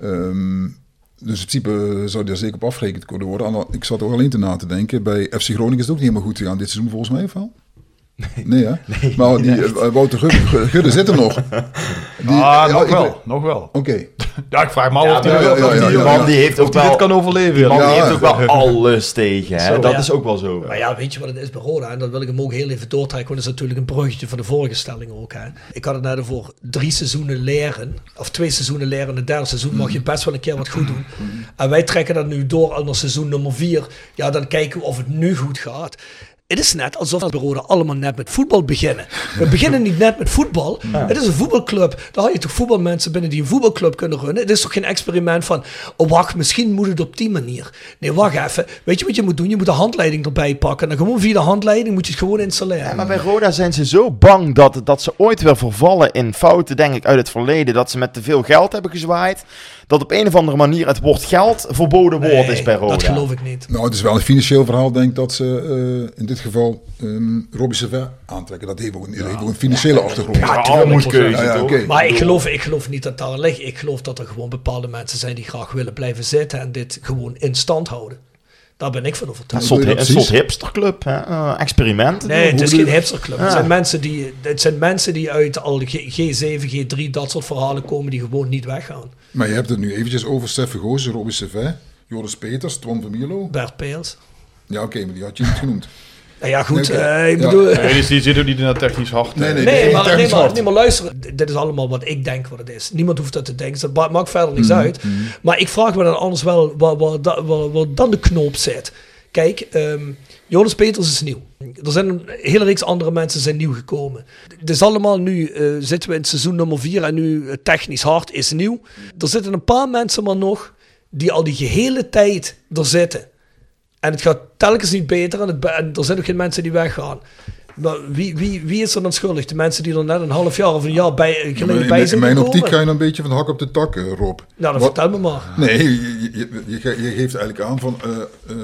Ehm, dus in principe zou daar zeker op afgerekend kunnen worden. Ik zat er ook alleen te na te denken. Bij FC Groningen is het ook niet helemaal goed gegaan dit seizoen, volgens mij wel? Nee, hè? maar die eh, Wouter Gudde, Gudde zit er nog. Die, Ah, nog wel, nog wel. Oké. Ja, ik vraag me af Ja, of die, maar- ja, die- ja, Die ja. man die heeft of ook die wel, dit kan overleven. die man ja. die heeft ook wel alles tegen. Hè? Zo, dat ja. is ook wel zo. Maar ja, weet je wat het is bij Roda? En dat wil ik hem ook heel even doortrekken, want dat is natuurlijk een bruggetje van de vorige stelling ook. Hè. Ik had het net over drie seizoenen leren, of twee seizoenen leren. In het derde seizoen mag je best wel een keer wat goed doen. En wij trekken dat nu door naar seizoen nummer vier. Ja, dan kijken we of het nu goed gaat. Het is net alsof we bij Roda allemaal net met voetbal beginnen. We beginnen niet net met voetbal. Het is een voetbalclub. Daar had je toch voetbalmensen binnen die een voetbalclub kunnen runnen. Het is toch geen experiment van, oh wacht, misschien moet het op die manier. Nee, wacht even. Weet je wat je moet doen? Je moet de handleiding erbij pakken. En dan gewoon via de handleiding moet je het gewoon installeren. Ja, maar bij Roda zijn ze zo bang dat, dat ze ooit weer vervallen in fouten, denk ik, uit het verleden. Dat ze met te veel geld hebben gezwaaid. Dat op een of andere manier het woord geld verboden woord Nee, is bij Roda. Dat geloof ik niet. Nou, het is wel een financieel verhaal, denk ik, dat ze eh, in dit geval um, Robbie Servet aantrekken. Dat heeft ook een, heeft ook een financiële achtergrond. Ja, armoedkeuze, Ja, oké. Maar ik geloof, ik geloof niet dat daar ligt. Ik geloof dat er gewoon bepaalde mensen zijn die graag willen blijven zitten en dit gewoon in stand houden. Daar ben ik van Een overtuigd. soort, een precies? soort hipsterclub, hè? Eh, experimenten. Nee, het is geen hipsterclub. Ja. Het, zijn mensen die, het zijn mensen die uit al G- G7, G3, dat soort verhalen komen die gewoon niet weggaan. Maar je hebt het nu eventjes over Stefan Goosen, Robbie Servet, Joris Peters, Twan van Mierlo. Bert Peels. Ja, oké, maar die had je niet genoemd. Nou ja, goed. Oké. eh, ik Ja. bedoel... Nee, die, die zit ook niet in dat technisch hart. Nee, nee, Nee, maar, nee, maar, hart. nee, maar luister, d- dit is allemaal wat ik denk wat het is. Niemand hoeft dat te denken, dat ma- maakt verder niks uit. Maar ik vraag me dan anders wel waar, waar, waar, waar dan de knoop zit. Kijk, ehm, Jonas Peters is nieuw. Er zijn een hele reeks andere mensen zijn nieuw gekomen. Het is allemaal nu, eh, zitten we in seizoen nummer 4 en nu eh, technisch hard is nieuw. Er zitten een paar mensen maar nog die al die gehele tijd er zitten. En het gaat telkens niet beter en, het, be- en er zijn ook geen mensen die weggaan. Maar wie, wie, wie is er dan schuldig? De mensen die er net een half jaar of een jaar bij, geleden in, bij in zijn mijn gekomen? optiek ga je dan een beetje van de hak op de tak, eh, Rob. Nou, dan Wat- vertel me maar. Nee, je, je, je, ge- je geeft eigenlijk aan van eh,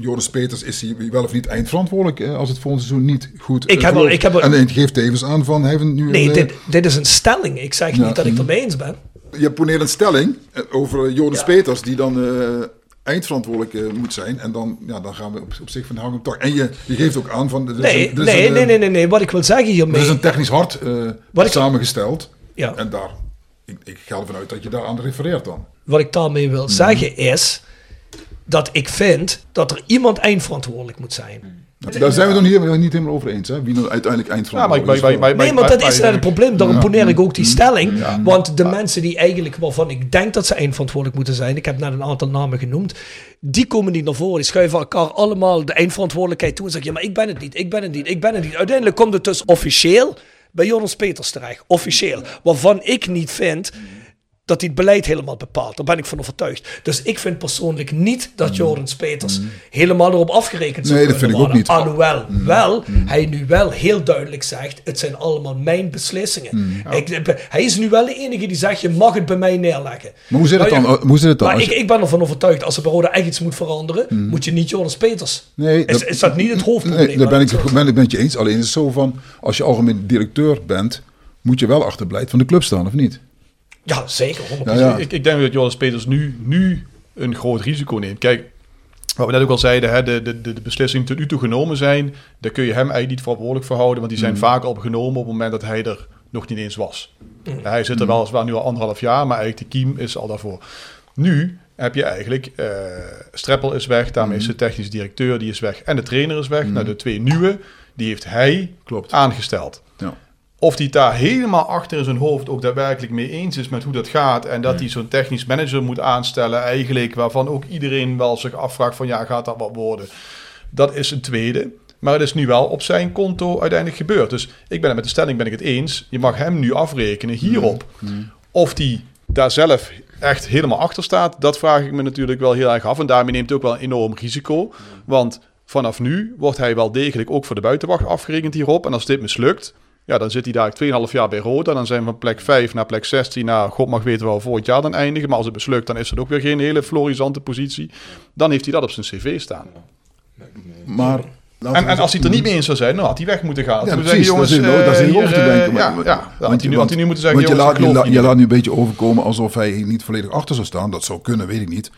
Joris Peters is hij wel of niet eindverantwoordelijk als het volgende seizoen niet goed Ik heb ik heb En hij geeft tevens aan van hij heeft nu Nee, een, dit, dit is een stelling. Ik zeg Ja. niet dat ik het ermee eens ben. je poneert een stelling over Joris Peters die dan eindverantwoordelijk moet zijn en dan, ja, dan gaan we op, op zich van de op tak. En je, je geeft ook aan van er is Nee, een, er is nee, een, nee, eh, nee, nee, nee. Wat ik wil zeggen er hiermee... is een technisch hart eh, ik- samengesteld Ja. en daar, ik, ik ga ervan uit dat je daar aan refereert dan. Wat ik daarmee wil Mhm. zeggen is... dat ik vind dat er iemand eindverantwoordelijk moet zijn. Daar zijn we het nog hier niet helemaal over eens, hè? wie dan uiteindelijk eindverantwoordelijk Ja, maar ik- is. maar- Nee, want dat is net het probleem. Daarom Ja. poneer ik ook die stelling. Want de mensen die eigenlijk, waarvan ik denk dat ze eindverantwoordelijk moeten zijn, ik heb net een aantal namen genoemd, die komen niet naar voren. Die schuiven elkaar allemaal de eindverantwoordelijkheid toe en zeggen, ja, maar ik ben het niet, ik ben het niet, ik ben het niet. Uiteindelijk komt het dus officieel bij Jonas Peters terecht. Officieel. Waarvan ik niet vind dat hij het beleid helemaal bepaalt. Daar ben ik van overtuigd. Dus ik vind persoonlijk niet dat Joris Peters helemaal erop afgerekend zou Nee, dat vind ik ook niet. Alhoewel, wel, hij nu wel heel duidelijk zegt, het zijn allemaal mijn beslissingen. Ik, hij is nu wel de enige die zegt, je mag het bij mij neerleggen. Maar hoe zit het Maar dan? ja, Hoe zit het dan? Maar ik, ik ben ervan overtuigd, als er bij Roda echt iets moet veranderen, moet je niet Jonas Peters. Nee, is, is dat niet het hoofdprobleem? Nee, daar ben ik, het ben ik met je eens. Alleen is het zo van, als je algemeen directeur bent, moet je wel achter het beleid van de club staan, of niet? Ja, zeker. 100%. Ja, ja. Ik, ik denk dat Joris Peters nu, nu een groot risico neemt. Kijk, wat we net ook al zeiden, hè, de, de, de, beslissingen tot nu toe genomen zijn, daar kun je hem eigenlijk niet verantwoordelijk voor houden, want die zijn vaak al genomen op het moment dat hij er nog niet eens was. Hij zit er weliswaar nu al anderhalf jaar, maar eigenlijk de kiem is al daarvoor. Nu heb je eigenlijk, eh Streppel is weg, daarmee is de technisch directeur, die is weg, en de trainer is weg. Nou, de twee nieuwe, die heeft hij Klopt. aangesteld. Ja. Of hij het daar helemaal achter in zijn hoofd ook daadwerkelijk mee eens is met hoe dat gaat. En dat hij zo'n technisch manager moet aanstellen, eigenlijk, waarvan ook iedereen wel zich afvraagt van ja, gaat dat wat worden? Dat is een tweede. Maar het is nu wel op zijn konto uiteindelijk gebeurd. Dus ik ben het met de stelling ben ik het eens. Je mag hem nu afrekenen hierop. Of die daar zelf echt helemaal achter staat, dat vraag ik me natuurlijk wel heel erg af. En daarmee neemt hij ook wel een enorm risico. Want vanaf nu wordt hij wel degelijk ook voor de buitenwacht afgerekend hierop. En als dit mislukt, ja, dan zit hij daar 2,5 jaar bij Roda. Dan zijn we van plek 5 naar plek 16. Nou, god mag weten waar we volgend jaar dan eindigen. Maar als het mislukt, dan is het ook weer geen hele florisante positie. Dan heeft hij dat op zijn cv staan. Maar, En, en als hij het er niet mee eens zou zijn, dan had hij weg moeten gaan. Ja, precies, zeggen, dat is, jongens, dat is logisch te denken. maar- ja, ja, dan had hij nu, had hij nu moeten zeggen, want je laat, je, laat nu een beetje overkomen alsof hij niet volledig achter zou staan. Dat zou kunnen, weet ik niet.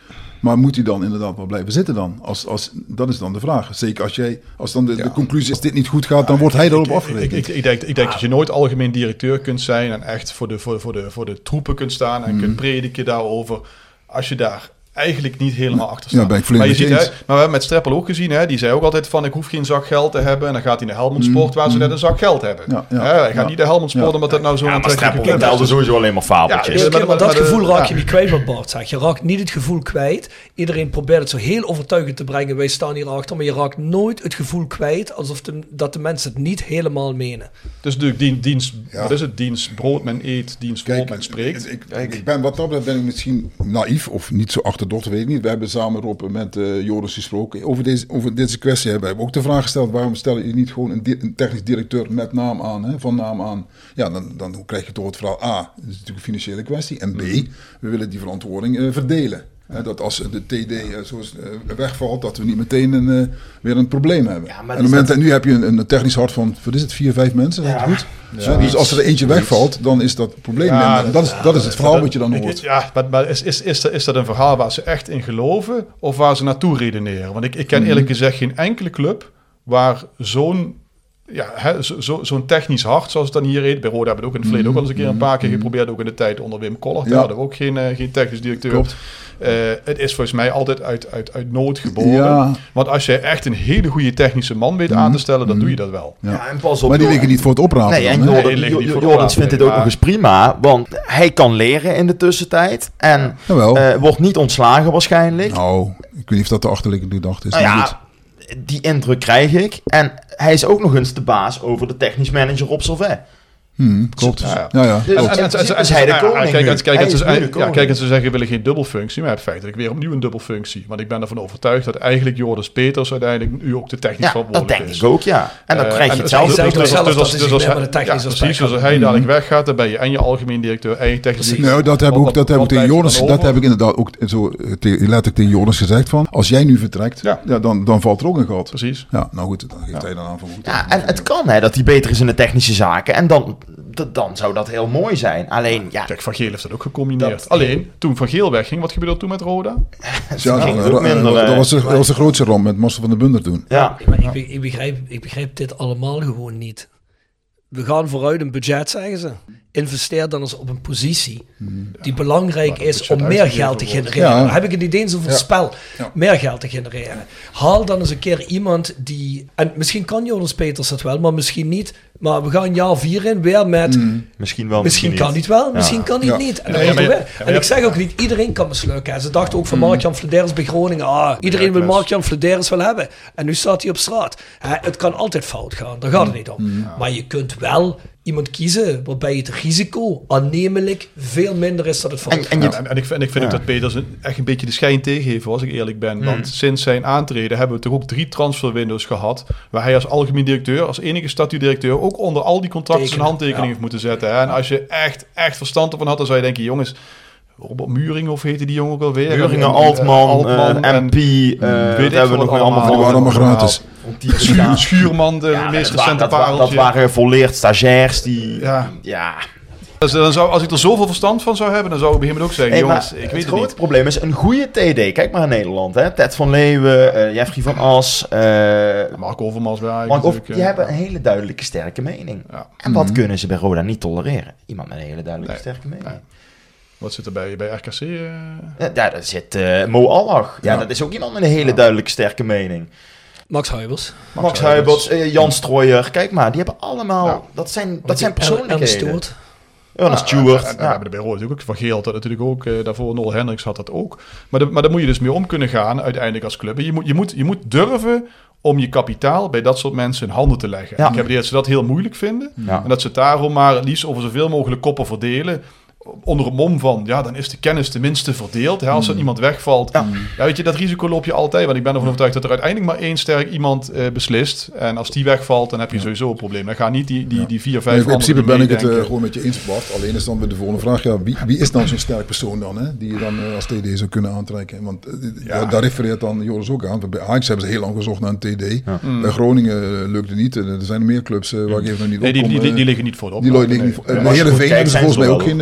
Maar moet hij dan inderdaad wel blijven zitten dan? Als, als, dat is dan de vraag. Zeker als, jij, als dan de, de conclusie is dit niet goed gaat, dan wordt hij erop afgerekend. ik, ik denk, ik denk dat je nooit algemeen directeur kunt zijn en echt voor de, voor, voor de, voor de troepen kunt staan en Mhm. kunt prediken daarover. Als je daar eigenlijk niet helemaal achter staat. Ja, ben ik maar, je ziet, hè, maar we hebben met Streppel ook gezien, hè, die zei ook altijd van ik hoef geen zak geld te hebben. En dan gaat hij naar Helmond Sport waar ze net een zak geld hebben. Ja, ja, Hè, hij gaat ja. niet naar Helmond Sport Ja. omdat dat nou zo'n Ja, maar aantrekkelijke Streppel club is. vertelde sowieso alleen maar fabeltjes. Ja, maar- maar dat gevoel raak ja. je niet kwijt wat Bart zegt. Je raakt niet het gevoel kwijt. Iedereen probeert het zo heel overtuigend te brengen. Wij staan hier achter. Maar je raakt nooit het gevoel kwijt alsof de, dat de mensen het niet helemaal menen. Dus natuurlijk dien, dienst, Ja. wat is het? Dienst brood men eet, dienst brood men spreekt. Ik, ik, ik ben, wat dat betreft ben ik misschien naïef of niet zo achterdochtig, weet ik niet. We hebben samen Rob met eh, Joris gesproken. Over deze, over deze kwestie hebben we ook de vraag gesteld, waarom stel je niet gewoon een, di- een technisch directeur met naam aan, hè, van naam aan. Ja, dan, dan krijg je toch het verhaal A, dat is natuurlijk een financiële kwestie. En B, we willen die verantwoording eh, verdelen. Hè, dat als de TD eh, zo is, eh, wegvalt, dat we niet meteen een, eh, weer een probleem hebben. Ja, maar en, is op het moment, dat- en nu heb je een, een technisch hart van, wat is het, vier, vijf mensen? Ja. goed? Ja. dus als er eentje wegvalt, dan is dat probleem Ja. En dat, is, dat is het verhaal wat je dan Ik- hoort. Ja, maar, maar is, is, is, dat, is dat een verhaal waar ze echt in geloven of waar ze naartoe redeneren? Want ik, ik ken Mhm. eerlijk gezegd geen enkele club waar zo'n ja, hè, zo, zo, zo'n technisch hart, zoals het dan hier heet. Bij Roda hebben we het ook in het verleden ook al eens een keer een paar keer geprobeerd. Ook in de tijd onder Wim Koller. Daar Mhm. Ja. hadden we ook geen, eh, geen technisch directeur. Klopt. Eh, het is volgens mij altijd uit, uit, uit nood geboren. Ja. Want als je echt een hele goede technische man weet aan te stellen, dan doe je dat wel. Ja. Ja, en pas op, Maar die liggen niet voor het oprapen. Nee, en dan? Nee, Jordans vindt dit ook nog eens prima. Want hij kan leren in de tussentijd. En eh, wordt niet ontslagen waarschijnlijk. Nou, ik weet niet of dat de achterliggende gedachte is. Nou ja, goed. Die indruk krijg ik. En hij is ook nog eens de baas over de technisch manager op Solvay. Hmm, klopt. Ja, Ja, is hij de koning Kijk, en- Hij ja, kijk, en ze zeggen we willen geen dubbelfunctie, maar feitelijk weer opnieuw een dubbelfunctie. Want ik ben ervan overtuigd dat eigenlijk Joris Peters uiteindelijk nu ook de technisch Ja, dat verantwoordelijk denk ik ook, ja. En dan Eh, krijg je dus- zelf dus- ook dus- zelf dus dat als- hij dus als de Precies, als hij dadelijk weggaat, dan ben je en je algemeen directeur en je technisch. Nou, dat heb ik Wat- ook, dat heb ik tegen dan dat heb ik inderdaad ook zo eh, te- letterlijk tegen Jonas gezegd van, als jij nu vertrekt, Ja. ja. dan, dan valt er ook een gat. Precies. Ja, nou goed, dan geeft hij dan aan van goed. Ja, en het kan hè, dat hij beter is in de technische zaken. En dan, dan zou dat heel mooi zijn. Alleen, ja, Kijk, Van Geel heeft dat ook gecombineerd. Dat- Alleen, toen Van Geel wegging, wat gebeurde er toen met Roda? Ja, ging dan- het ook minder, dat, eh. was de, dat was de grootste ramp met Marcel van den Bunder toen. ja. Maar ik, ik, begrijp, ik begrijp dit allemaal gewoon niet. We gaan vooruit een budget, zeggen ze. Investeer dan eens op een positie die belangrijk is om meer geld te genereren. Ja. Dan heb ik het niet eens over het Ja. spel. Ja. Meer geld te genereren. Haal dan eens een keer iemand die... En misschien kan Jonas Peters dat wel, maar misschien niet. Maar we gaan jaar vier in weer met... Misschien wel. Misschien kan niet wel, misschien kan niet niet. En, maar ik zeg ook niet, iedereen kan mislukken. Ze dachten ook van Mark-Jan Flederis bij Groningen. Ah, iedereen wil. Mark-Jan Flederis wel hebben. En nu staat hij op straat. Het kan altijd fout gaan, daar gaat het niet om. Maar je kunt wel iemand kiezen waarbij het risico aannemelijk veel minder is dat het fout En, en je, Ja, en, en ik, vind- en ik vind ook dat Peters een- echt een beetje de schijn tegen heeft, als ik eerlijk ben. Hmm. Want sinds zijn aantreden hebben we toch ook drie transferwindows gehad. Waar hij als algemeen directeur, als enige statudirecteur, ook onder al die contracten zijn handtekening ja. heeft moeten zetten. Hè? En als je echt, echt verstand ervan had, dan zou je denken, jongens, Robert Muring of heette die jongen ook alweer? Buringen, En- Altman, Altman eh, MP, eh, wat weet ik hebben we veel nog allemaal Die van. waren allemaal gratis. Schuur, Schuurman, de Ja, meest recente wa- dat pareltje. waren volleerd stagiairs die... Ja. ja. Dus dan zou, als ik er zoveel verstand van zou hebben, dan zou ik op een gegeven moment ook zeggen, Hey, jongens, maar ik het weet het grote niet. probleem is een goede TD. Kijk maar naar Nederland. Hè. Ted van Leeuwen, eh, Jeffrey van As. eh Mark Overmars Mark Of, die eh, hebben een hele duidelijke sterke mening. Ja. En wat kunnen ze bij Roda niet tolereren? Iemand met een hele duidelijke Nee. sterke mening. Nee. Wat zit er bij, bij RKC? eh? Ja, daar zit eh, Mo Allah. Ja, Ja. dat is ook iemand met een hele duidelijke sterke mening. Max Huibers. Max, Huiberts, eh, Jan Strooijer. Kijk maar, die hebben allemaal... Ja. Dat zijn, dat zijn persoonlijkheden. Ernest Ja, Stewart. En, en we ja. hebben er bij ook Van Geel had dat natuurlijk ook. eh, daarvoor Noel Hendricks had dat ook. Maar, de, maar daar moet je dus mee om kunnen gaan uiteindelijk als club. En je moet, je moet, je moet durven om je kapitaal bij dat soort mensen in handen te leggen. Ja. Ik heb het idee dat ze dat heel moeilijk vinden. Ja. En dat ze het daarom maar het liefst over zoveel mogelijk koppen verdelen. Onder het mom van, ja, dan is de kennis tenminste verdeeld. Hè, als er iemand wegvalt. Ja. Ja. weet je, dat risico loop je altijd. Want ik ben ervan overtuigd dat er uiteindelijk maar één sterk iemand eh, beslist. En als die wegvalt, dan heb je sowieso een probleem. Dan gaan niet die, die, die vier, vijf Nee, in principe ben ik het eh, gewoon met je eens, Bart. Alleen is dan weer de volgende vraag, ja, wie, wie is dan zo'n sterk persoon dan, hè, die je dan eh, als TD zou kunnen aantrekken? Want Ja. daar refereert dan Joris ook aan. Bij Ajax hebben ze heel lang gezocht naar een TD. Mm. Bij Groningen lukt het niet. En er zijn er meer clubs waar ik even nog niet Nee, op die, kom. die, die, die liggen niet voor de die liggen niet voor. Hebben ze zijn volgens mij ook geen,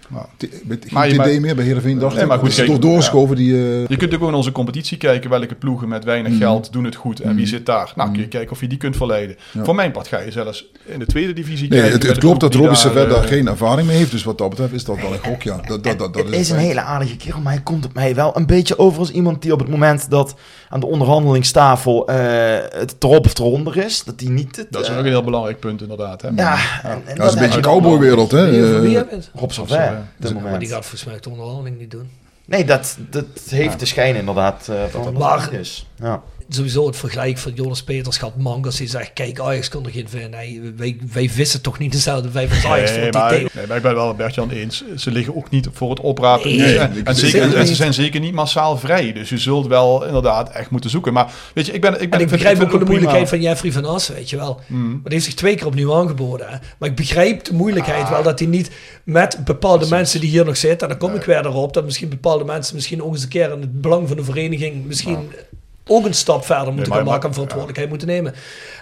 Maar je- geen TD meer bij Heerenveen, dacht Nee, ik. maar goed, Dat is kijk, toch doorgeschoven die... eh, Je kunt ook in onze competitie kijken welke ploegen met weinig geld doen het goed en wie zit daar. Nou, kun je kijken of je die kunt verleiden. Ja. Voor mijn part ga je zelfs in de tweede divisie Nee, kijken. het, het klopt dat die Robbie Servet daar eh, geen ervaring mee heeft. Dus wat dat betreft is dat wel een gok, ja. Dat, dat, dat, dat het is een hele aardige kerel, maar hij komt op mij wel een beetje over als iemand die op het moment dat aan de onderhandelingstafel eh, het erop of eronder is, dat hij niet het... Dat is ook een heel belangrijk punt inderdaad. Hè? ja, en, en Ja, dat is een beetje cowboywereld, hè. Rob Servet. Op dit Maar die moment. gaat volgens mij de onderhandeling niet doen. Nee, dat, dat heeft de schijn inderdaad eh, van Maar- is. Ja. Sowieso het vergelijk van Jonas Peters gaat Mangas die zegt, kijk Ajax kan er geen van. Nee, wij, wij vissen toch niet dezelfde vijf als Ajax. Nee, maar, tegen- nee, maar ik ben wel Bert-Jan eens. Ze liggen ook niet voor het oprapen. Nee, nee, en, nee, en zeker zeker, en ze zijn zeker niet massaal vrij. Dus je zult wel inderdaad echt moeten zoeken. Maar weet je, ik ben... Ik, ben, En ik begrijp vind ook wel de prima. moeilijkheid van Jeffrey van Assen, weet je wel. Mm. Maar die heeft zich twee keer opnieuw aangeboden. Hè. Maar ik begrijp de moeilijkheid Ah. wel dat hij niet met bepaalde mensen die hier nog zitten, en dan kom ik weer erop, dat misschien bepaalde mensen misschien ook eens een keer in het belang van de vereniging misschien ook een stap verder moeten maar- gaan maken en verantwoordelijkheid moeten nemen.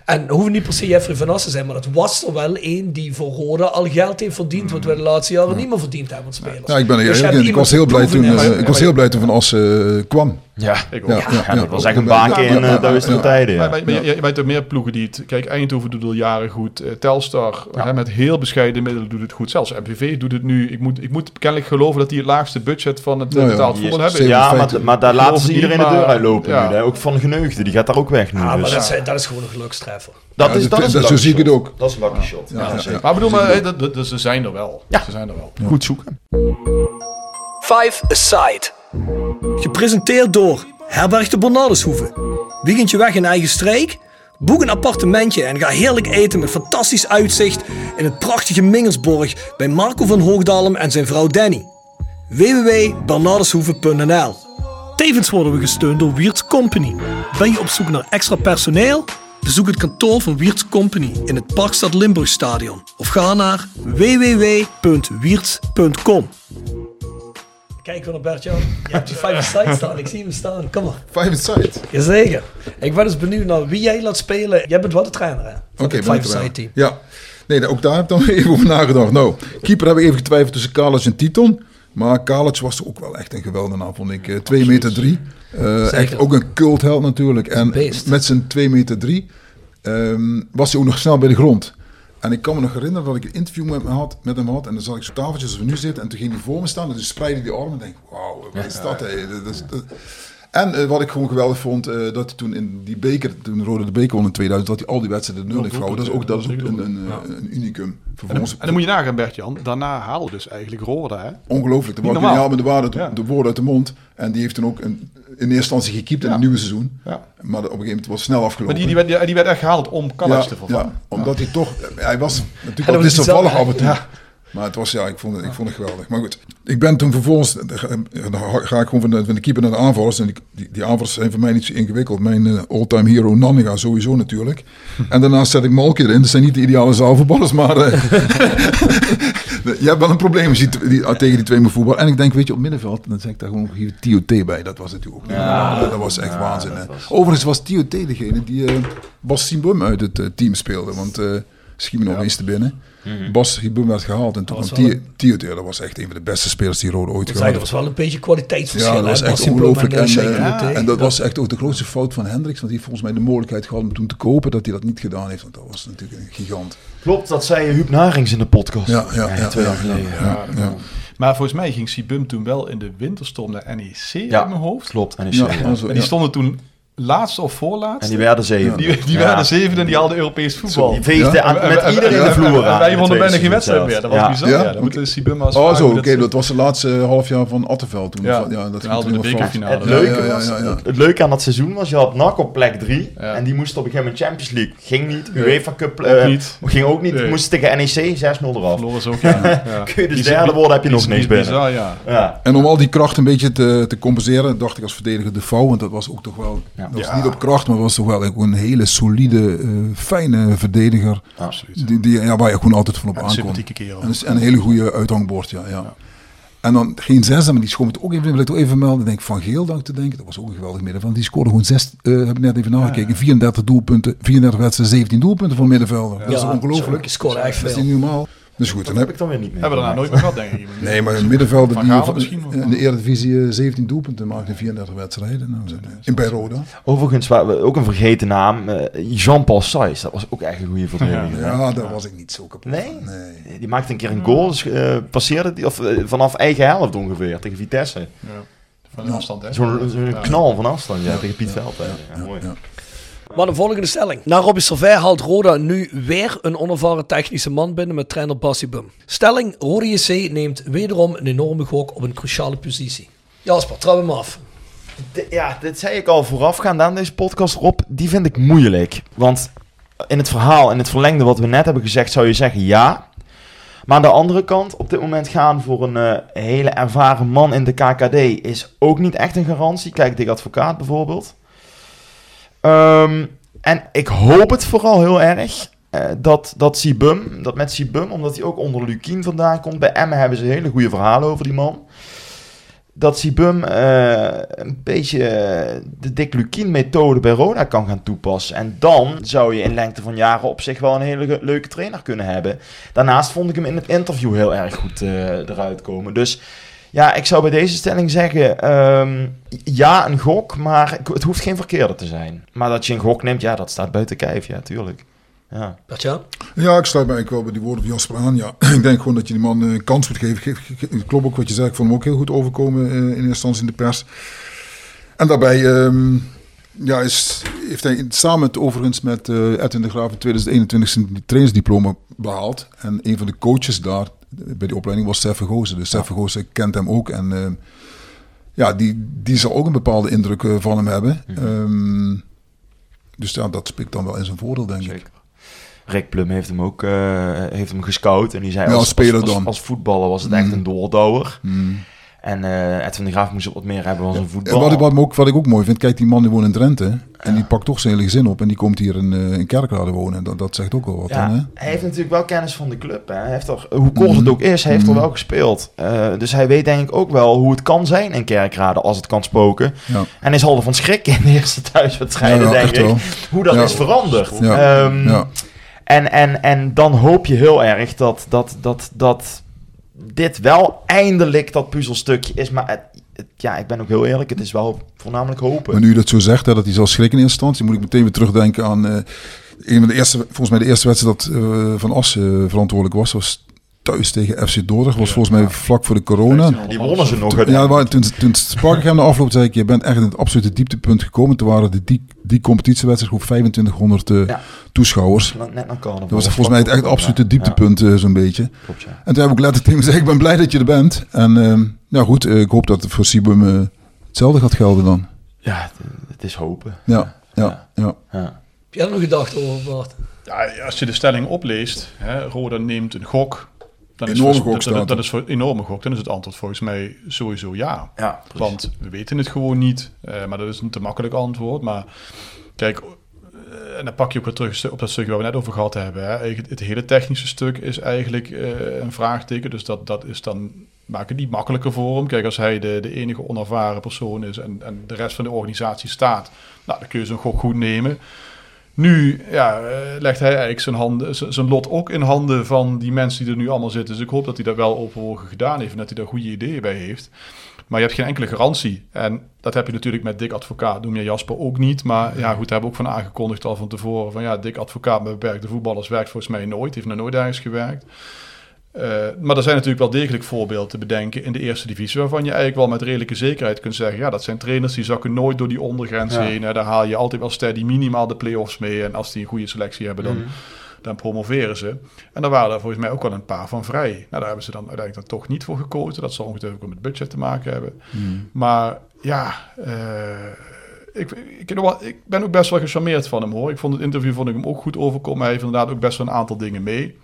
En hoeven niet per se Jeffrey van Assen te zijn, maar dat was er wel één die voor Rode al geld heeft verdiend, wat we de laatste jaren niet meer verdiend hebben, spelers. Ja, ik ben er Dus. Ik was heel blij toen, eh, ik was heel blij toen Van Assen eh, kwam. Ja, Ik ook. Ja, ja, ja. dat was echt een baantje in eh, duistere tijden. Ja. Maar, maar, maar je, je weet er meer ploegen die het... Kijk, Eindhoven doet het al jaren goed. eh, Telstar hè, met heel bescheiden middelen doet het goed. Zelfs MVV doet het nu. Ik moet, ik moet kennelijk geloven dat die het laagste budget van het Nou ja, betaald voetbal hebben. Ja, maar, maar daar laten ze iedereen de deur maar- uitlopen ja. nu. Hè? Ook Van Geneugde, die gaat daar ook weg nu. Ah, maar dus. dat is, dat is gewoon een gelukstreffer. dat Ja, is, dat- dat is dat- zo zie ik het ook. Dat is een lucky shot. Ja, Ja, ja. Maar bedoel, maar, eh, dat, dat, dat- ze zijn er wel. Ja. Ze zijn er wel. Goed zoeken. Five Aside. Gepresenteerd door Herberg de Bernardeshoeve. Weekendje weg in eigen streek? Boek een appartementje en ga heerlijk eten met fantastisch uitzicht in het prachtige Mingelsborg bij Marco van Hoogdalem en zijn vrouw Danny. www.bernardeshoeve.nl Tevens worden we gesteund door Wiert's Company. Ben je op zoek naar extra personeel? Bezoek het kantoor van Wiert's Company in het Parkstad Limburgstadion of ga naar www.wierts.com. Kijk we naar Bert-Jan. Je hebt die vijf site staan. Ik zie hem staan. Kom maar. Five side. Jazeker. Ik ben dus benieuwd naar wie jij laat spelen. Jij bent wel de trainer, hè? Van Oké, ik five side team. Ja. Nee, ook daar heb ik dan even over nagedacht. Nou, keeper heb ik even getwijfeld tussen Kalic en Titon. Maar Kalic was ook wel echt een geweldenaar, vond ik. 2 meter 3. echt ook een cultheld natuurlijk. En met zijn 2 meter 3 was hij ook nog snel bij de grond. En ik kan me nog herinneren dat ik een interview met hem had. Met hem had en dan zat ik zo tafeltjes als we nu zitten. En toen ging hij voor me staan en toen spreidde hij die armen. En denk wauw, wat is dat? Dat is- dat- En eh, wat ik gewoon geweldig vond, eh, dat hij toen in die beker, toen Rode de beker won in 2000, dat hij al die wedstrijden nul heeft gehouden. Dat is ook, dat is ook een, een, eh, een unicum. En, en dan moet je nagaan, Bert-Jan. Daarna haalde dus eigenlijk Roda. Hè? ongelooflijk. De normaal. met de, waarde, Ja. de woorden uit de mond. En die heeft toen ook een, in eerste instantie gekiept in het nieuwe seizoen. Ja. Maar op een gegeven moment was het snel afgelopen. Maar die, die, werd, die, die werd echt gehaald om ja, te vervangen. ja, omdat hij toch... Hij was natuurlijk was wisselvallig af en toe. Maar het was, ja, ik vond het, ik vond het geweldig. Maar goed, ik ben toen vervolgens... Dan ga ik gewoon van de, van de keeper naar de aanvallers. En die, die, die aanvallers zijn voor mij niet zo ingewikkeld. Mijn eh, all-time hero Nanninga sowieso natuurlijk. En daarnaast zet ik Malky erin. Dat zijn niet de ideale zaalvoetballers, maar... eh, je hebt wel een probleem als je die, die- tegen die twee moet voetballen. En ik denk, weet je, op middenveld, dan zeg ik daar gewoon hier TOT bij. Dat was natuurlijk ook. Dat was echt waanzin. hè. Overigens was TOT degene die eh, Bas Simbum uit het eh, team speelde. Want eh schiet me nog eens te binnen. Bas Simbum werd gehaald en toen Dat kwam was TOT. Dat was echt een van de beste spelers die Rode ooit Dat gehad was heeft. wel een beetje kwaliteitsverschil. Ja, dat was echt ongelooflijk. en, En, eh, eh, en dat was echt ook de grootste fout van Hendricks. Want die heeft volgens mij de mogelijkheid gehad om toen te kopen. Dat hij dat niet gedaan heeft. Want dat was natuurlijk een gigant. Klopt, dat zei Huub Narings in de podcast. Ja, ja, ja, twee ja, jaar geleden. ja, ja, ja. Maar volgens mij ging Sibum toen wel in de winterstorm naar NEC Ja, uit mijn hoofd. Klopt, NEC. Ja, ja. also, En die ja. stonden toen laatste of voorlaatste. En die werden zeven. Die, die Ja. werden zevende en die hadden Europees voetbal. Die veegde Ja. met en- iedereen en- de vloer aan. Wij wonnen het bijna geen wedstrijd meer. Dat was bizar. Ja? Dat moet de Sibum als Oh, zo, oké, dat was de laatste halfjaar van Attenveld toen. Ja, dat haalden de bekerfinale. Het leuke, was, het leuke aan dat seizoen was, je had NAC op plek 3 Ja. en die moest op een gegeven moment Champions League. Ging niet, UEFA Cup eh, niet. ging ook niet, Nee. moest tegen NEC 6-0 eraf. Verloren ook, ja. Kun je dus derde worden, heb je nog niks binnen. En om al die kracht een beetje te, te compenseren, dacht ik als verdediger de vouw. Want dat was ook toch wel, Ja. dat was Ja. niet op kracht, maar was toch wel een hele solide, eh, fijne verdediger. Absoluut. Die, die, ja, waar je gewoon altijd van op aankomt. sympathieke kerel. En, en een hele goede uithangbord, ja. ja. En dan geen zesde, maar die schoot het ook even, wil ik toch even melden. Dan denk ik van Geel, ik te denken. Dat was ook een geweldig middenveld. Die scoorde gewoon zes, eh, heb ik net even nagekeken. 34 doelpunten, 34 wedstrijden, 17 doelpunten voor middenvelder. Dat is ongelooflijk. Die scoorde echt Dat is veel. niet normaal. Dus goed, dan Dat heb heb ik dan weer niet meer. Hebben we daarna nooit meer gehad, denk ik. Nee, maar een middenvelder die in- de Eredivisie eh, 17 doelpunten maakt in 34 wedstrijden. Nou, in bij Roda. Overigens, waar we- ook een vergeten naam, eh, Jean-Paul Sayes. Dat was ook echt een goede verdediger. Ja, daar was ik niet zo kapot Nee? Nee. Die maakte een keer een goal, dus, eh, passeerde die, of, eh, vanaf eigen helft ongeveer, tegen Vitesse. Ja. Van een afstand, hè. Zo'n Ja. knal van afstand, ja, tegen Piet Veld. hè. Ja, mooi. Maar de volgende stelling. Na Robbie Servet haalt Roda nu weer een onervaren technische man binnen met trainer Bassi Bum. Stelling, Roda JC neemt wederom een enorme gok op een cruciale positie. Jasper, trouw hem af. Ja, dit zei ik al voorafgaand aan deze podcast, Rob. Die vind ik moeilijk. Want in het verhaal, in het verlengde wat we net hebben gezegd, zou je zeggen ja. Maar aan de andere kant, op dit moment gaan voor een eh, hele ervaren man in de KKD is ook niet echt een garantie. Kijk, Dick Advocaat bijvoorbeeld. Ehm, en ik hoop het vooral heel erg eh, dat, dat Sibum, dat met Sibum, omdat hij ook onder Lukien vandaan komt. Bij Emmen hebben ze hele goede verhalen over die man dat Sibum eh, een beetje de Dick Lukien-methode bij Roda kan gaan toepassen. En dan zou je in lengte van jaren op zich wel een hele leuke trainer kunnen hebben. Daarnaast vond ik hem in het interview heel erg goed eh, eruit komen. Dus ja, ik zou bij deze stelling zeggen, ehm, ja, een gok, maar ik- het hoeft geen verkeerde te zijn. Maar dat je een gok neemt, ja, dat staat buiten kijf, ja, tuurlijk. Ja. Bert-Jan? Ja, ik sluit me eigenlijk wel bij die woorden van Jasper aan. Ja, ik denk gewoon dat je die man eh, een kans moet geven. Ge- ge- ge- Het klopt ook wat je zei. Ik vond hem ook heel goed overkomen eh, in eerste instantie in de pers. En daarbij ehm, ja, is, heeft hij samen met, overigens met eh Edwin de Graaf in 2021 zijn trainersdiploma behaald. En een van de coaches daar eh, bij die opleiding was Sef Vergozen. Dus Sef Vergozen kent hem ook. En ehm, ja, die, die zal ook een bepaalde indruk eh, van hem hebben. Ehm, dus ja, dat spreekt dan wel in zijn voordeel, denk ik. Rick Plum heeft hem ook uh, heeft hem gescout. En die zei, Ja, als. Als, voetballer was het echt Mm. een doordouwer. Mm. En uh, Edwin de Graaf moest wat meer hebben als een En voetballer. wat, ik, wat, ook, wat ik ook mooi vind, kijk, die man die woont in Drenthe. En die pakt toch zijn hele gezin op. En die komt hier in, uh, in Kerkrade wonen. Dat, dat zegt ook wel wat. Ja, dan, hè? hij heeft natuurlijk wel kennis van de club. Hè. Hij heeft er, hoe kort het Mhm. ook is, hij heeft er Mhm. wel gespeeld. Uh, dus hij weet denk ik ook wel hoe het kan zijn in Kerkrade als het kan spoken. Ja. En is al van schrik in de eerste thuiswedstrijden, denk ik. wel. Hoe dat is veranderd. Ehm, Ja. En, en, en dan hoop je heel erg dat, dat, dat, dat dit wel eindelijk dat puzzelstukje is. Maar het, ja, ik ben ook heel eerlijk, het is wel voornamelijk hopen. Maar nu dat zo zegt, dat hij zal schrikken in instantie, moet ik meteen weer terugdenken aan eh, een van de eerste, volgens mij de eerste wedstrijd dat eh, Van As eh, verantwoordelijk was, was thuis tegen FC Dordrecht. was volgens mij vlak voor de corona. Die wonnen ze nog. Toen, ja, maar toen, toen sprak ik hem na afloop, zei ik, je bent echt in het absolute dieptepunt gekomen. Toen waren de die, die competitiewedstrijd gewoon 2500 eh, Ja. toeschouwers. Net carnaval. Dat was volgens mij het echt absolute Ja. dieptepunt eh, zo'n beetje. Klopt, ja. En toen heb ik letterlijk tegen gezegd, ik ben blij dat je er bent. En ehm nou goed, eh, ik hoop dat het voor Sibum hetzelfde gaat gelden dan. Ja, het, is hopen. Ja, ja, ja. Ja. Heb jij er nog gedachten over, Bart? Ja, als je de stelling opleest, hè, Roda neemt een gok. Dan is Enorme voor- gok dat, dat, is voor enorme gok. Dan is het antwoord volgens mij sowieso ja. Ja. Want we weten het gewoon niet. Eh, maar dat is een te makkelijk antwoord. Maar kijk, eh, en dan pak je ook weer terug op dat stukje waar we net over gehad hebben. Hè. Het hele technische stuk is eigenlijk eh, een vraagteken. Dus dat, dat is dan, maak het niet makkelijker voor hem. Kijk, als hij de, de enige onervaren persoon is en, en de rest van de organisatie staat, nou, dan kun je zo'n gok goed nemen. Nu ja, eh, legt hij eigenlijk zijn, handen, zijn lot ook in handen van die mensen die er nu allemaal zitten. Dus ik hoop dat hij dat wel overwogen gedaan heeft en dat hij daar goede ideeën bij heeft. Maar je hebt geen enkele garantie. En dat heb je natuurlijk met Dick Advocaat, noem je Jasper ook niet. Maar ja, goed, daar hebben we ook van aangekondigd al van tevoren. Van ja, Dick Advocaat met beperkte voetballers werkt volgens mij nooit. Heeft nog nooit ergens gewerkt. Eh, maar er zijn natuurlijk wel degelijk voorbeelden te bedenken in de eerste divisie. Waarvan je eigenlijk wel met redelijke zekerheid kunt zeggen. Ja, dat zijn trainers die zakken nooit door die ondergrens Ja. heen. Hè. Daar haal je altijd wel steady minimaal de play-offs mee. En als die een goede selectie hebben, dan, Mhm. dan promoveren ze. En daar waren er volgens mij ook wel een paar van vrij. Nou, daar hebben ze dan uiteindelijk dan toch niet voor gekozen. Dat zal ongetwijfeld ook met budget te maken hebben. Maar ja, eh, ik, ik, ik, ik ben ook best wel gecharmeerd van hem hoor. Ik vond het interview vond ik hem ook goed overkomen. Hij heeft inderdaad ook best wel een aantal dingen mee.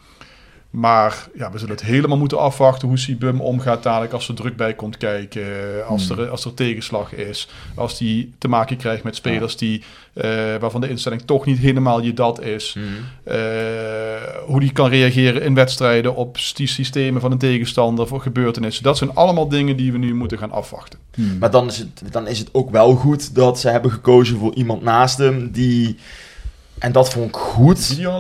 Maar ja, we zullen het helemaal moeten afwachten hoe Sibum omgaat dadelijk als er druk bij komt kijken. Als, er, als er tegenslag is. Als hij te maken krijgt met spelers die, eh, waarvan de instelling toch niet helemaal je dat is. Eh, hoe die kan reageren in wedstrijden op die systemen van een tegenstander voor gebeurtenissen. Dat zijn allemaal dingen die we nu moeten gaan afwachten. Maar dan is, het, dan is het ook wel goed dat ze hebben gekozen voor iemand naast hem die... En dat vond ik goed. Ja,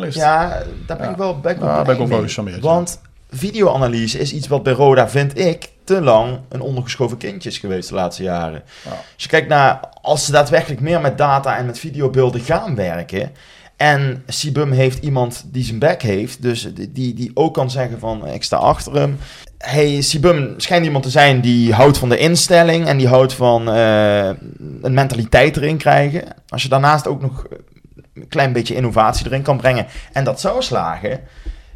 daar ben Ja. ik wel, ben ik wel ben ik ook wel mee. gecharmeerd, ja. Want videoanalyse is iets wat bij Roda, vind ik, te lang een ondergeschoven kindje is geweest de laatste jaren. Ja. Als je kijkt naar, als ze daadwerkelijk meer met data en met videobeelden gaan werken... En Sibum heeft iemand die zijn back heeft, dus die, die ook kan zeggen van ik sta achter hem. Hey, Sibum schijnt iemand te zijn die houdt van de instelling en die houdt van eh, een mentaliteit erin krijgen. Als je daarnaast ook nog een klein beetje innovatie erin kan brengen en dat zou slagen,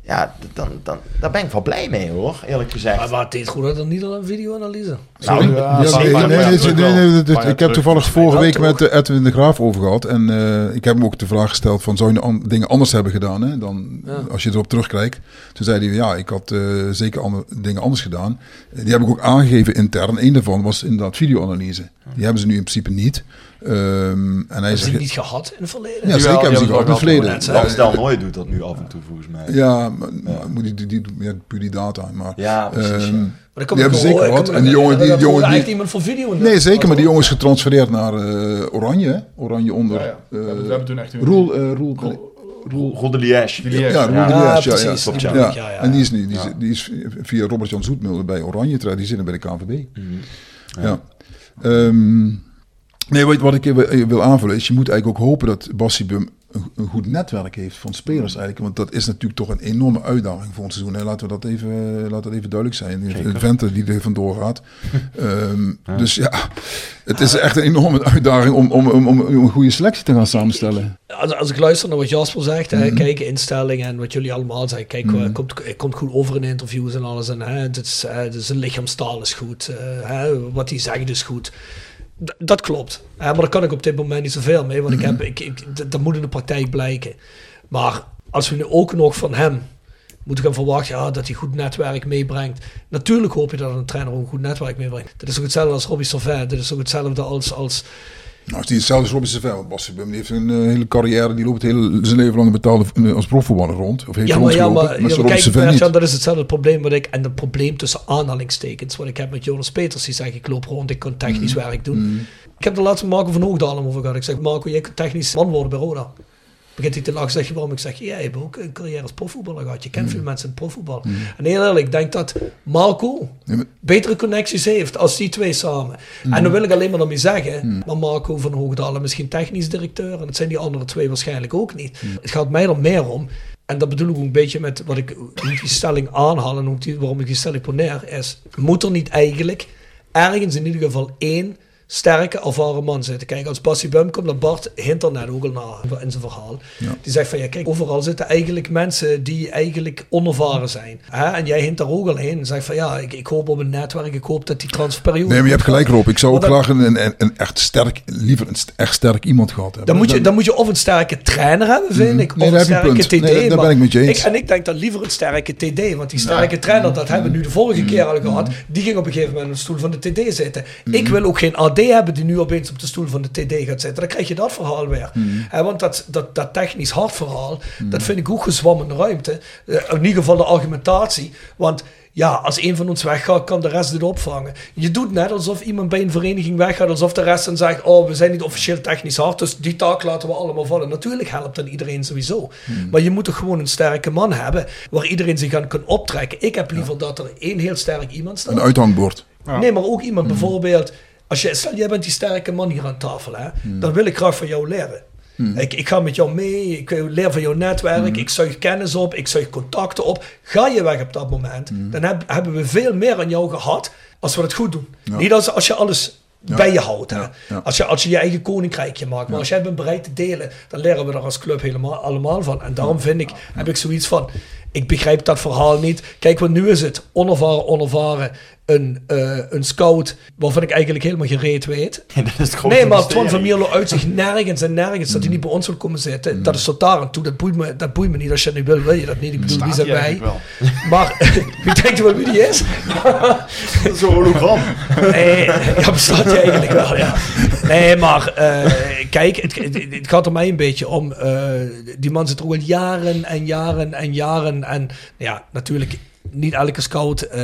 Ja, dan, dan, daar ben ik wel blij mee hoor, eerlijk gezegd. Maar, maar het deed goed dat er niet al een video-analyse. Nou, Ja, nee, nee, nee, nee, ik heb toevallig vorige week met eh, Edwin de Graaf over gehad. En eh, ik heb hem ook de vraag gesteld van, zou je an- dingen anders hebben gedaan? Hè? Dan, Ja. Als je erop terugkijkt. Toen zei hij, ja, ik had eh, zeker andere dingen anders gedaan. Die heb ik ook aangegeven intern. Eén daarvan was inderdaad videoanalyse. Die hebben ze nu in principe niet. Ehm, en hij Hebben ze zegt, die niet gehad in het verleden? ja, zeker hebben ze gehad in het verleden. Stel nooit doet dat nu af en toe volgens mij. Ja, maar, maar moet die, die, die, ja, puur die data. Maar, Ja, precies, ehm, ja. Maar die hebben wel- zeker kom En die jongen, die, dat jongen die, iemand voor video. Nee, zeker, maar die jongen is getransfereerd naar eh, Oranje. Oranje onder. Ja, ja. We eh, hebben- we hebben toen echt een- Roel, eh, Roel, Roel, de Liège. Ja, Roel Ja, de ja, Liège, ja, precies, ja. Ja. En die is, nu, die, is, die is via Robert-Jan Zoetmulder bij Oranje terecht. Die zitten bij de KNVB. Ja. Nee, wat, wat ik even wil aanvullen is, je moet eigenlijk ook hopen dat Bassi Bum een, een goed netwerk heeft van spelers eigenlijk. Want dat is natuurlijk toch een enorme uitdaging voor een seizoen. Hè. Laten we dat even, laten we dat even duidelijk zijn. De venten die er vandoor gaat. Ehm, Dus ja, het is echt een enorme uitdaging om, om, om, om een goede selectie te gaan samenstellen. Als, als ik luister naar wat Jasper zegt, Mhm. hè, kijk, instellingen en wat jullie allemaal zeggen. Kijk, eh, komt, het komt goed over in interviews en alles. En hè, het is, eh, het is een lichaamstaal is goed. eh, hè, wat hij zegt is goed. D- dat klopt. Hè, maar daar kan ik op dit moment niet zoveel mee. Want ik heb, ik, ik, dat moet in de praktijk blijken. Maar als we nu ook nog van hem moeten gaan verwachten ja, dat hij goed netwerk meebrengt. Natuurlijk hoop je dat een trainer ook een goed netwerk meebrengt. Dat is ook hetzelfde als Robbie Servet. Dat is ook hetzelfde als... als Nou, als die hetzelfde is Robin die heeft een eh, hele carrière. Die loopt heel, zijn leven lang betaalde eh, als profvoetballer rond. Of heeft Ja, maar, ja, maar, ja, maar kijk. Bert-Jan, dat is hetzelfde probleem wat ik, en het probleem tussen aanhalingstekens, wat ik heb met Jonas Peters, die zegt, ik loop rond, ik kan technisch Mm. werk doen. Ik heb de laatste Marco van Hoogdalen over gehad. Ik zeg, Marco, jij kunt technisch man worden bij Roda. Begint hij te lachen, zeg je waarom? Ik zeg, ja, je hebt ook een carrière als profvoetballer gehad. Je kent Mm. veel mensen in profvoetbal. En heel eerlijk, ik denk dat Marco betere connecties heeft als die twee samen. Mm. En dan wil ik alleen maar daarmee zeggen, maar Marco van Hoogdalen misschien technisch directeur en dat zijn die andere twee waarschijnlijk ook niet. Mm. Het gaat mij er meer om, en dat bedoel ik ook een beetje met wat ik, die stelling aanhaal en die, waarom ik die stelling poneer, is, moet er niet eigenlijk ergens in ieder geval één sterke, ervaren man zitten. Kijk, als Bassie Bum komt, dan Bart hint er net ook al naar in zijn verhaal. Die zegt van, ja kijk, overal zitten eigenlijk mensen die eigenlijk onervaren zijn. Hè? En jij hint daar ook al heen en zegt van, ja, ik, ik hoop op een netwerk, ik hoop dat die transferperiode... Nee, maar je hebt gelijk. Rob. Ik zou ook dan- graag een, een, een echt sterk, liever een st- echt sterk iemand gehad hebben. Dan moet, je, dan moet je of een sterke trainer hebben, vind ik. Nee, of daar een sterke punt. TD. Nee, daar ben ik met je eens. en ik denk dan liever een sterke TD. Want die sterke trainer, dat hebben we nu de vorige keer al gehad. Die ging op een gegeven moment op de stoel van de TD zitten. Ik wil ook geen AD hebben die nu opeens op de stoel van de TD gaat zitten. Dan krijg je dat verhaal weer. Hè, want dat, dat, dat technisch hard verhaal, dat vind ik ook ruimte. Eh, in ieder geval de argumentatie. Want ja, als een van ons weggaat, kan de rest het opvangen. Je doet net alsof iemand bij een vereniging weggaat, alsof de rest dan zegt: Oh, we zijn niet officieel technisch hard, dus die taak laten we allemaal vallen. Natuurlijk helpt dan iedereen sowieso. Maar je moet toch gewoon een sterke man hebben waar iedereen zich aan kan optrekken. Ik heb liever dat er één heel sterk iemand staat. Een uithangbord. Nee, maar ook iemand bijvoorbeeld. Als je, stel, jij bent die sterke man hier aan tafel, hè, dan wil ik graag van jou leren. Ik, ik ga met jou mee, ik leer van jouw netwerk, ik zuig kennis op, ik zuig contacten op. Ga je weg op dat moment, dan heb- hebben we veel meer aan jou gehad als we het goed doen. Niet als, als je alles bij je houdt. Hè. Ja, ja. Als, je, als je je eigen koninkrijkje maakt. Maar als jij bent bereid te delen, dan leren we er als club helemaal allemaal van. En daarom vind ik, heb ik zoiets van, ik begrijp dat verhaal niet. Kijk, want nu is het onervaren, onervaren, een, eh, een scout waarvan ik eigenlijk helemaal gereed weet. dat is Nee, maar. Twan van Mierlo uit zich nergens en nergens dat hij niet bij ons wil komen zitten. Dat is tot daar en toe. Dat boeit, me, dat boeit me niet. Als je niet wil, wil je dat niet. Ik bedoel, wie zijn wij? Maar wie denkt wel wie die is? Zo'n hologram. Nee, ja, bestaat hij eigenlijk wel, ja. Nee, maar eh, kijk, het, het, het gaat er mij een beetje om. eh, die man zit er al jaren en jaren en jaren. En ja, natuurlijk, niet elke scout eh,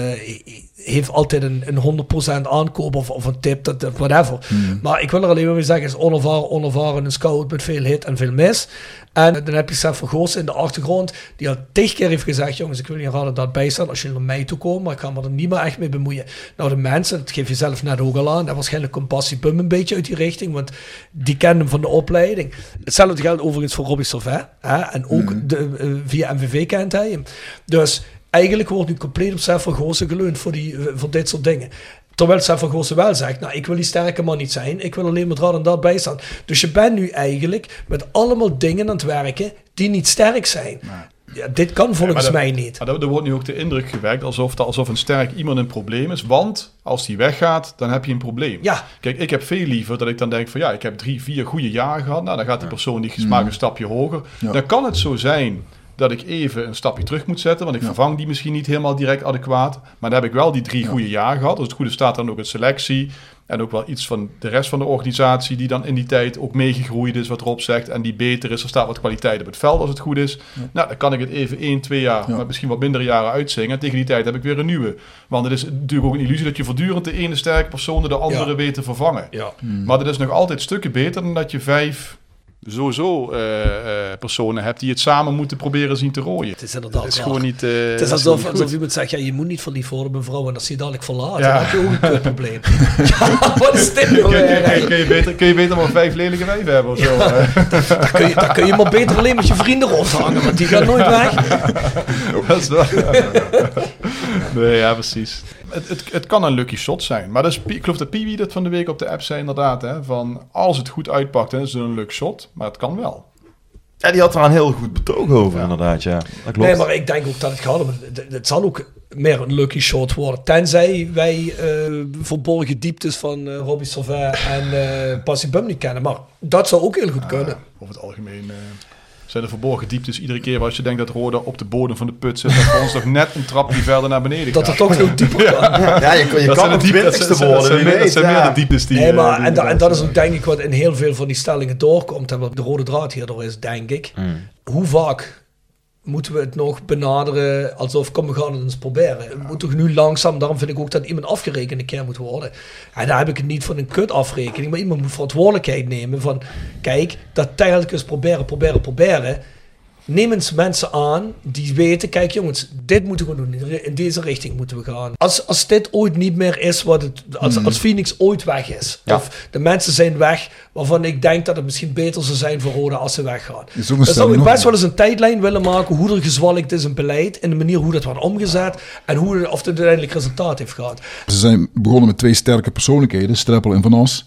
heeft altijd een, een 100% aankoop of, of een tip, dat, dat whatever. Maar ik wil er alleen maar mee zeggen, is onervaren, onervaren, een scout met veel hit en veel mis. En dan heb je Sef van Goos in de achtergrond, die al tig keer heeft gezegd, jongens, ik wil niet raden dat als je naar mij toe komt, maar ik ga me er niet meer echt mee bemoeien. Nou, de mensen, dat geef je zelf net ook al aan, en waarschijnlijk komt Passie Bum een beetje uit die richting, want die kennen hem van de opleiding. Hetzelfde geldt overigens voor Robbie Servet, hè, en ook de, eh, via MVV kent hij hem. Dus eigenlijk wordt nu compleet op van Goossen geleund voor, die, eh, voor dit soort dingen. Terwijl van Goossen wel zegt, nou, ik wil die sterke man niet zijn. Ik wil alleen maar dat en dat bijstaan. Dus je bent nu eigenlijk met allemaal dingen aan het werken die niet sterk zijn. ja, dit kan volgens dat- mij niet. Maar er wordt nu ook de indruk gewekt alsof, dat- alsof een sterk iemand een probleem is. Want als die weggaat, dan heb je een probleem. Ja. Kijk, ik heb veel liever dat ik dan denk van ja, ik heb drie, vier goede jaren gehad. Nou, dan gaat die persoon die maakt een stapje hoger. Ja. Dan kan het zo zijn dat ik even een stapje terug moet zetten. Want ik vervang die misschien niet helemaal direct adequaat. Maar dan heb ik wel die drie goede jaren gehad. Als het goede staat dan ook een selectie. En ook wel iets van de rest van de organisatie die dan in die tijd ook meegegroeid is, wat Rob zegt. En die beter is. Er staat wat kwaliteit op het veld als het goed is. Nou, dan kan ik het even één, twee jaar, Ja. maar misschien wat mindere jaren uitzingen. En tegen die tijd heb ik weer een nieuwe. Want het is natuurlijk ook een illusie dat je voortdurend de ene sterke persoon de andere Ja. weet te vervangen. Maar dat is nog altijd stukken beter dan dat je vijf sowieso eh, eh, personen hebt die het samen moeten proberen zien te rooien. Het is inderdaad Dat is raar. gewoon niet. eh, Het is alsof, niet alsof iemand zegt, ja, je moet niet verliefd worden op een vrouw en als je dadelijk verlaat, Ja. dan heb je ook een kutprobleem. ja, wat is dit nou Kun, je beter, kun je beter maar vijf lelijke wijven hebben of zo? eh? Dan kun, je, dan kun je maar beter alleen met je vrienden rondhangen, want die gaan nooit weg. Dat is wel. nee, ja, precies. Het, het, het kan een lucky shot zijn. Maar dat is, ik geloof dat Piwi dat van de week op de app zei inderdaad. Hè, van als het goed uitpakt, dan is het een luck shot. Maar het kan wel. Ja, die had er een heel goed betoog over, inderdaad. Ja, dat klopt. Nee, maar ik denk ook dat het gaat om... Het, het zal ook meer een lucky shot worden. Tenzij wij eh, verborgen dieptes van eh Robbie Sauvet en eh Passie Bum niet kennen. Maar dat zou ook heel goed kunnen. Over het algemeen eh, zijn er verborgen dieptes. Iedere keer als je denkt dat Roda op de bodem van de put zit, dat voor ons nog net een trapje verder naar beneden Dat gaat. er toch veel dieper kan. ja, je, kan- je Dat kan zijn op de diep- dat 20ste zijn- dat zijn- worden, dat zijn- dat meer de dieptes die... Nee, eh, maar die en, da- en dat is ook denk ik wat in heel veel van die stellingen doorkomt. En wat de rode draad hierdoor is, denk ik. Hmm. Hoe vaak moeten we het nog benaderen alsof, kom, we gaan het eens proberen. Het moet toch nu langzaam, daarom vind ik ook dat iemand afgerekend een keer moet worden. En daar heb ik het niet van een kut afrekening, maar iemand moet verantwoordelijkheid nemen van, kijk, dat telkens proberen, proberen, proberen. Neem eens mensen aan die weten, kijk jongens, dit moeten we doen, in deze richting moeten we gaan. Als, als dit ooit niet meer is wat het, als, als Phoenix ooit weg is, Ja. of de mensen zijn weg waarvan ik denk dat het misschien beter zou zijn voor Roda als ze weggaan. Een Dan zou ik best wel eens een tijdlijn willen maken hoe er gezwalkt is in beleid en de manier hoe dat wordt omgezet en hoe of het uiteindelijk resultaat heeft gehad. Ze zijn begonnen met twee sterke persoonlijkheden, Streppel en Van As.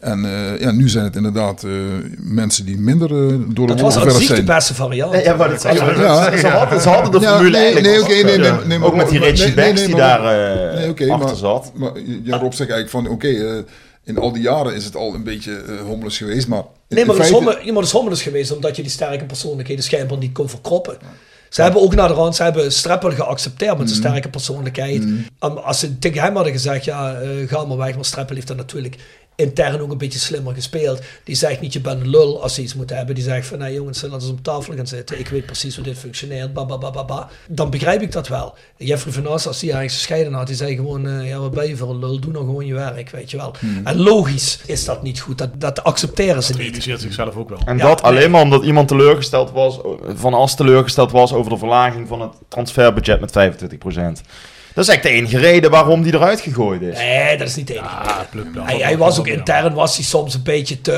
En eh, ja, nu zijn het inderdaad eh, mensen die minder eh, door de Dat was wolven verder zich de zijn. beste variant. Nee, ja, maar dat, Ja. ze, hadden, ze hadden de Ja, formule nee, eigenlijk nee, al. oké, nee, nee, nee, maar- Ook met die Richie nee, nee, Becks nee, die daar eh, Nee, oké, achter maar, zat. Maar ja, Rob zegt eigenlijk van, oké, eh, in al die jaren is het al een beetje eh hommeles geweest, maar... Nee, maar dat is, feite- ja, dat is hommeles geweest omdat je die sterke persoonlijkheden schijnbaar niet kon verkroppen. Ze hebben ook naar de rand, ze hebben Streppel geaccepteerd met zijn sterke persoonlijkheid. En Als ze tegen hem hadden gezegd, ja, eh, ga maar weg, maar Streppel heeft dat natuurlijk intern ook een beetje slimmer gespeeld. Die zegt niet, je bent een lul als ze iets moeten hebben. Die zegt van, nee jongens, laten we op tafel gaan zitten. Ik weet precies hoe dit functioneert, ba, ba, ba, ba, ba. Dan begrijp ik dat wel. Jeffrey van As, als hij eigenlijk gescheiden had, die zei gewoon, eh, ja, wat ben je voor een lul? Doe nou gewoon je werk, weet je wel. En logisch is dat niet goed. Dat, dat accepteren ze niet. realiseert zichzelf ook wel. En Ja, dat nee. alleen maar omdat iemand teleurgesteld was, van As teleurgesteld was over de verlaging van het transferbudget met 25%. Dat is echt de enige reden waarom die eruit gegooid is. Nee, dat is niet de enige. Ah, pluk, Hij, hij was ook intern, was hij soms een beetje te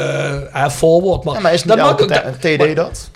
eh, forward. Maar, Ja, maar is niet dat TD dat?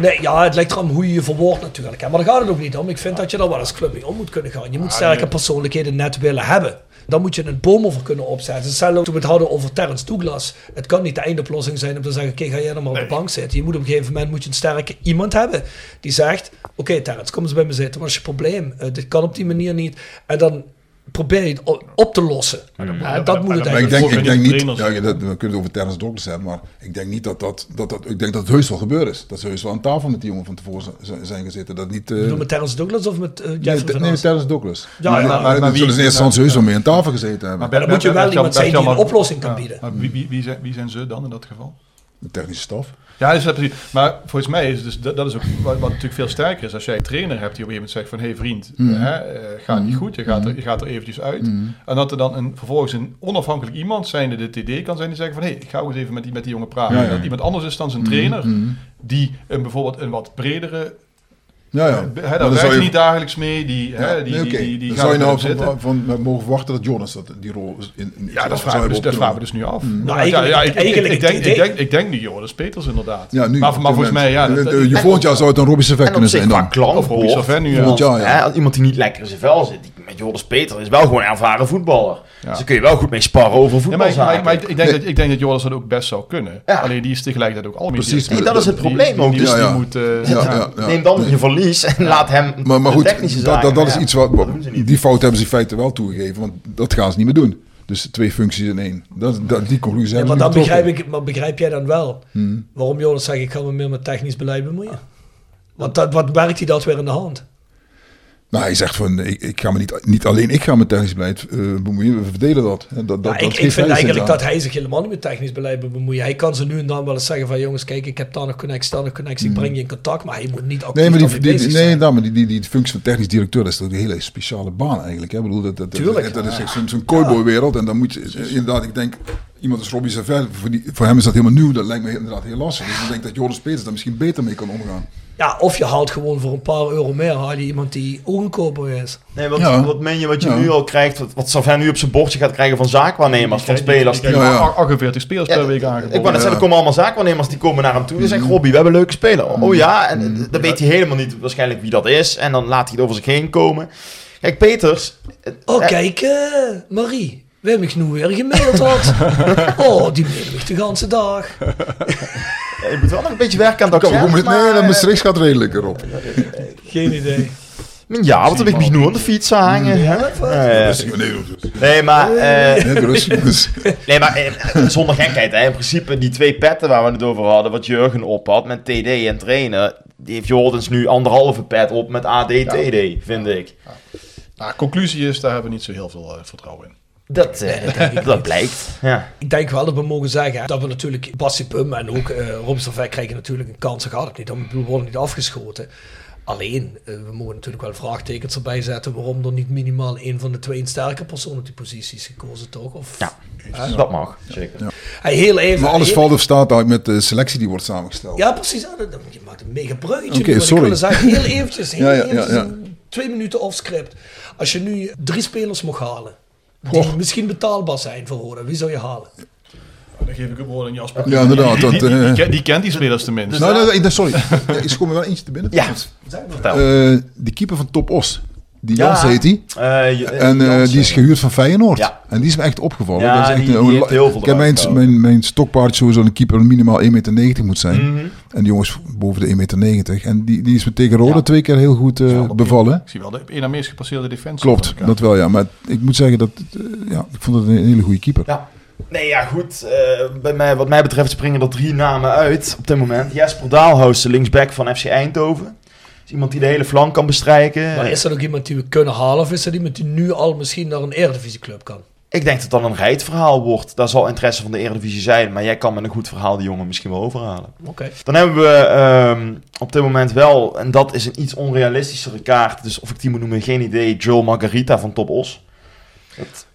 Nee, ja, het lijkt eraan hoe je je verwoordt natuurlijk. Hè. Maar daar gaat het ook niet om. Ik vind dat je daar wel als club mee om moet kunnen gaan. Je moet sterke persoonlijkheden net willen hebben. Dan moet je een boom over kunnen opzetten. Hetzelfde toen we het hadden over Terrence Douglas. Het kan niet de eindoplossing zijn om te zeggen, oké, ga jij dan maar op de bank zitten. Je moet op een gegeven moment moet je een sterke iemand hebben die zegt, oké Terrence, kom eens bij me zitten. Wat is je probleem? Eh, dit kan op die manier niet. En dan probeer je het op, te lossen. Ja, dat moet het Maar ik eigenlijk denk, ik de denk niet, trainers. ja, dat, we kunnen het over Terrence Douglas hebben, maar ik denk niet dat dat, dat, dat, ik denk dat het heus wel gebeurd is. Dat ze heus wel aan tafel met die jongen van tevoren zijn- gezeten. Dat niet, eh, met Terrence Douglas of met eh, nee, nee? Terrence Douglas. Ja, maar, ja, maar, maar dan wie- zullen ze in eerste instantie heus wel mee aan tafel gezeten hebben. dan moet je wel iemand zijn die een oplossing kan bieden. maar wie, wie, wie, zijn, wie zijn ze dan in dat geval? De technische staf. Ja, dus dat precies. Maar volgens mij is dus, dat, dat is ook wat, wat natuurlijk veel sterker is. Als jij een trainer hebt die op een gegeven moment zegt van... hé hey vriend, Mhm. hè, eh, gaat niet goed, je gaat, er, je gaat er eventjes uit. En dat er dan een, vervolgens een onafhankelijk iemand, zijnde de TD, kan zijn die zegt van... hé, hey, ik ga ook eens even met die, met die jongen praten. Ja, ja. Dat iemand anders is dan zijn trainer... die een, bijvoorbeeld een wat bredere... Ja, ja. Maar daar werkt je- niet dagelijks mee. Die, hè, Ja, die, nee, die, oké. die, die gaat zou je nou van, van, van mogen verwachten dat Jonas dat, die rol in, in Ja, dat vragen we dus, hebben dat vragen we dus nu af. Nou, ja, ik, ik, eigenlijk ik, denk, ik, denk, ik denk nu Joris Peters inderdaad. Ja, nu. maar, maar volgens mij, ja... dat- Je volgend jaar zou het een Robbie op kunnen zijn qua dan. klankbord, Of Robbie Savin nu, iemand die niet lekker in zijn vel zit, die met Joris Peter is wel gewoon een ervaren voetballer. Ja. Dus daar kun je wel goed mee sparren over Ja, maar, ik- maar, voetbalzaken. ik- maar ik, ik denk dat, ik denk dat Joris dat ook best zou kunnen. Ja. Alleen die is tegelijkertijd ook al Precies. Nee, dat is het probleem ook. Die, Dus die, moet, eh. Neem dan je verlies en laat hem Maar, maar de goed, technische dat, zaken. dat, dat is Ja, iets wat, die fout hebben ze in feite wel toegegeven, want dat gaan ze niet meer doen. Dus twee functies in één. Dat, dat, die conclusie Ja, hebben maar dan begrijp, ik, maar begrijp jij dan wel waarom Jonas zegt, ik ga me meer met technisch beleid bemoeien? Want dat, wat werkt hij dat weer in de hand? Nou, hij zegt van, ik, ik ga me niet, niet alleen ik ga met technisch beleid eh, bemoeien, we verdelen dat. Dat, dat, ik, ik vind eigenlijk dat hij zich helemaal niet met technisch beleid moet bemoeien. Hij kan ze nu en dan wel eens zeggen van jongens, kijk, ik heb daar nog connectie, daar nog connectie, ik breng je in contact, maar hij moet niet actief. Nee, maar die, die, bezig nee, nou, maar die, die, die functie van technisch directeur, dat is toch een hele speciale baan eigenlijk. Hè? Ik bedoel, dat, dat, dat- Tuurlijk. dat, is echt zo'n zo'n cowboywereld. En dan moet je, eh, inderdaad, ik denk, iemand als Robbie Savelle, voor, die, voor hem is dat helemaal nieuw. Dat lijkt me inderdaad heel lastig. Dus ik denk dat Joris Peters daar misschien beter mee kan omgaan. Ja, of je haalt gewoon voor een paar euro meer, haal je iemand die cowboy is. Nee, wat, Ja. wat meen je wat je Ja. nu al krijgt, wat, wat Savin nu op zijn bordje gaat krijgen van zaakwaarnemers, van spelers. Die die- krijgen Ja, ja. 48 spelers Ja, per week aangeboden. Ik wou net zeggen, er komen allemaal zaakwaarnemers die komen naar hem toe en zeggen, Robbie, we hebben een leuke speler. Oh ja, en eh, dan weet hij helemaal niet waarschijnlijk wie dat is. En dan laat hij het over zich heen komen. Kijk, Peters... eh, Oh, eh, kijk, eh, Marie. We hebben genoeg weer gemaild had. oh, die mailen me de ganse dag. Je moet wel nog een beetje werken aan het Kan met, nee, maar, dat eh, Maastricht gaat redelijk erop. Geen idee. Ja, want er ligt me genoeg aan de fiets hangen. Eh, nee, maar... eh, Nee, maar eh, zonder gekheid, hè. in principe die twee petten waar we het over hadden, wat Jurgen op had met TD en trainer, die heeft Jordens nu anderhalve pet op met AD TD, vind ik. Nou, conclusie is, daar hebben we niet zo heel veel eh, vertrouwen in. Dat, eh, dat blijkt. Ja. Ik denk wel dat we mogen zeggen dat we natuurlijk Bassi Pum en ook eh Rob Servet krijgen natuurlijk een kans gehad. Niet, we worden niet afgeschoten. Alleen, eh, we mogen natuurlijk wel vraagtekens erbij zetten waarom er niet minimaal een van de twee een sterke persoon op die positie is gekozen, toch? Of, Ja, dat mag, zeker. Hij heel even. Maar alles heel- valt of staat eigenlijk met de selectie die wordt samengesteld. Ja, precies. Ah, dat- dat- Je maakt een mega bruggetje. Oké, sorry. Ik zeggen, heel eventjes, heel Ja, ja, eventjes, ja, ja. een- twee minuten off script. Als je nu drie spelers mocht halen, die misschien betaalbaar zijn voor Roda, wie zou je halen? Dan geef ik hem gewoon een Jasper. Ja, inderdaad, Die, dat, die, die, eh, ken- die kent die spelers tenminste. Nou, nee, nee, sorry. Ja, ik schoon me wel eentje te binnen. Ja, trouwens. vertel. Eh, die keeper van Top Os. Die Ja. Jans heet die. Eh, eh, En eh, die is gehuurd van Feyenoord. Ja. En die is me echt opgevallen. Ja, dat is echt die- een- die heeft heel veel ik heb mijn, mijn, mijn stokpaard sowieso een keeper minimaal 1,90 meter moet zijn. Mhm. En die jongens boven de 1,90 meter. En die, die is me tegen Roda Ja. twee keer heel goed bevallen. Ik zie wel de een na meest gepasseerde defensie. Klopt, dat wel ja. Maar ik moet zeggen dat ja, ik vond het een hele goede keeper. Ja. Nee, ja, goed. eh, bij mij, wat mij betreft springen er drie namen uit op dit moment. Jesper Daalhuis, de linksback van FC Eindhoven. Is iemand die de hele flank kan bestrijken. Maar is er ook iemand die we kunnen halen of is er iemand die nu al misschien naar een Eredivisieclub kan? Ik denk dat dat een rijtverhaal wordt. Daar zal interesse van de Eredivisie zijn. Maar jij kan met een goed verhaal die jongen misschien wel overhalen. Oké. Dan hebben we ehm, op dit moment wel, en dat is een iets onrealistischere kaart. Dus of ik die moet noemen, geen idee. Joel Margarita van Top Os.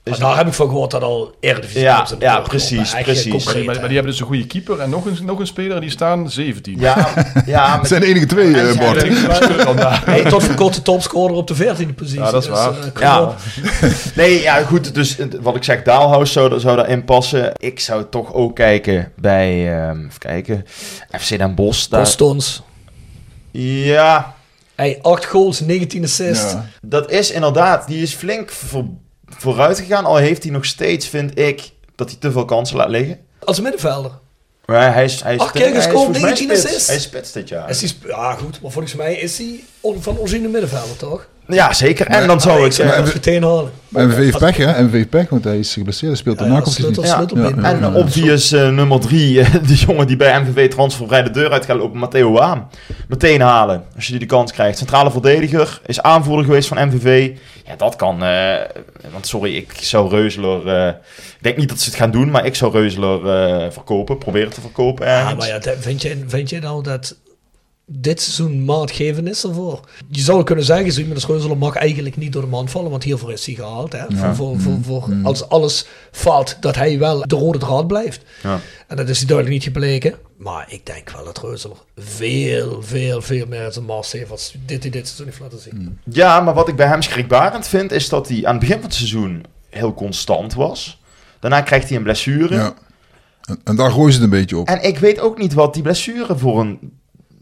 Is daar heb ik van gehoord dat al Eredivisieclubs Ja, ja, precies, precies. concreet, Maar, maar die hebben dus een goede keeper en nog een, nog een speler en die staan 17. Ja, ja met- zijn de enige twee, En eh, Bart. Hey, tot voor kort de topscorer op de 14e positie. Ja, dat is Dus, waar. eh, Ja. Nee, ja, goed. Dus wat ik zeg, Daalhuis zou, zou daarin passen. Ik zou toch ook kijken bij, ehm, even kijken, FC Den Bosch. Daar, Bostons. ja, Hey, 8 goals, 19 assists. Ja. dat is inderdaad, die is flink voor, vooruit gegaan. Al heeft hij nog steeds, vind ik, dat hij te veel kansen laat liggen. Als middenvelder. Maar hij is, hij is, Acht keer hij is gescoord, volgens mij 19 spits. assists. Hij is spits dit jaar. Is ja, goed. Maar volgens mij is hij on- van origine middenvelder, toch? Ja, zeker. En Maar- dan zou ik... hem meteen halen. Maar MVV heeft pech, hè? MVV pech, want hij is geblesseerd. Hij speelt Ja, daarna komt hij niet. En obvious eh, nummer drie, de jongen die bij MVV transfervrij de deur uit gaat lopen, Matteo Waan. Meteen halen, als je die de kans krijgt. Centrale verdediger, is aanvoerder geweest van MVV. Ja, dat kan, eh, want sorry, ik zou Reuzeler, eh, ik denk niet dat ze het gaan doen, maar ik zou Reuzeler eh, verkopen, proberen te verkopen Ja, maar ja, vind, je, vind je nou dat dit seizoen maatgevend is ervoor? Je zou kunnen zeggen, zo iemand als Reuzeler mag eigenlijk niet door de mand vallen, want hiervoor is hij gehaald. Hè? Voor, voor, voor, voor als alles faalt, dat hij wel de rode draad blijft. Ja. En dat is hij duidelijk niet gebleken. Maar ik denk wel dat Reuzeler veel, veel, veel meer zijn mast heeft als dit hij dit seizoen heeft laten zien. Ja, maar wat ik bij hem schrikbarend vind, is dat hij aan het begin van het seizoen heel constant was. Daarna krijgt hij een blessure. Ja. En, en daar gooien ze het een beetje op. En ik weet ook niet wat die blessure voor een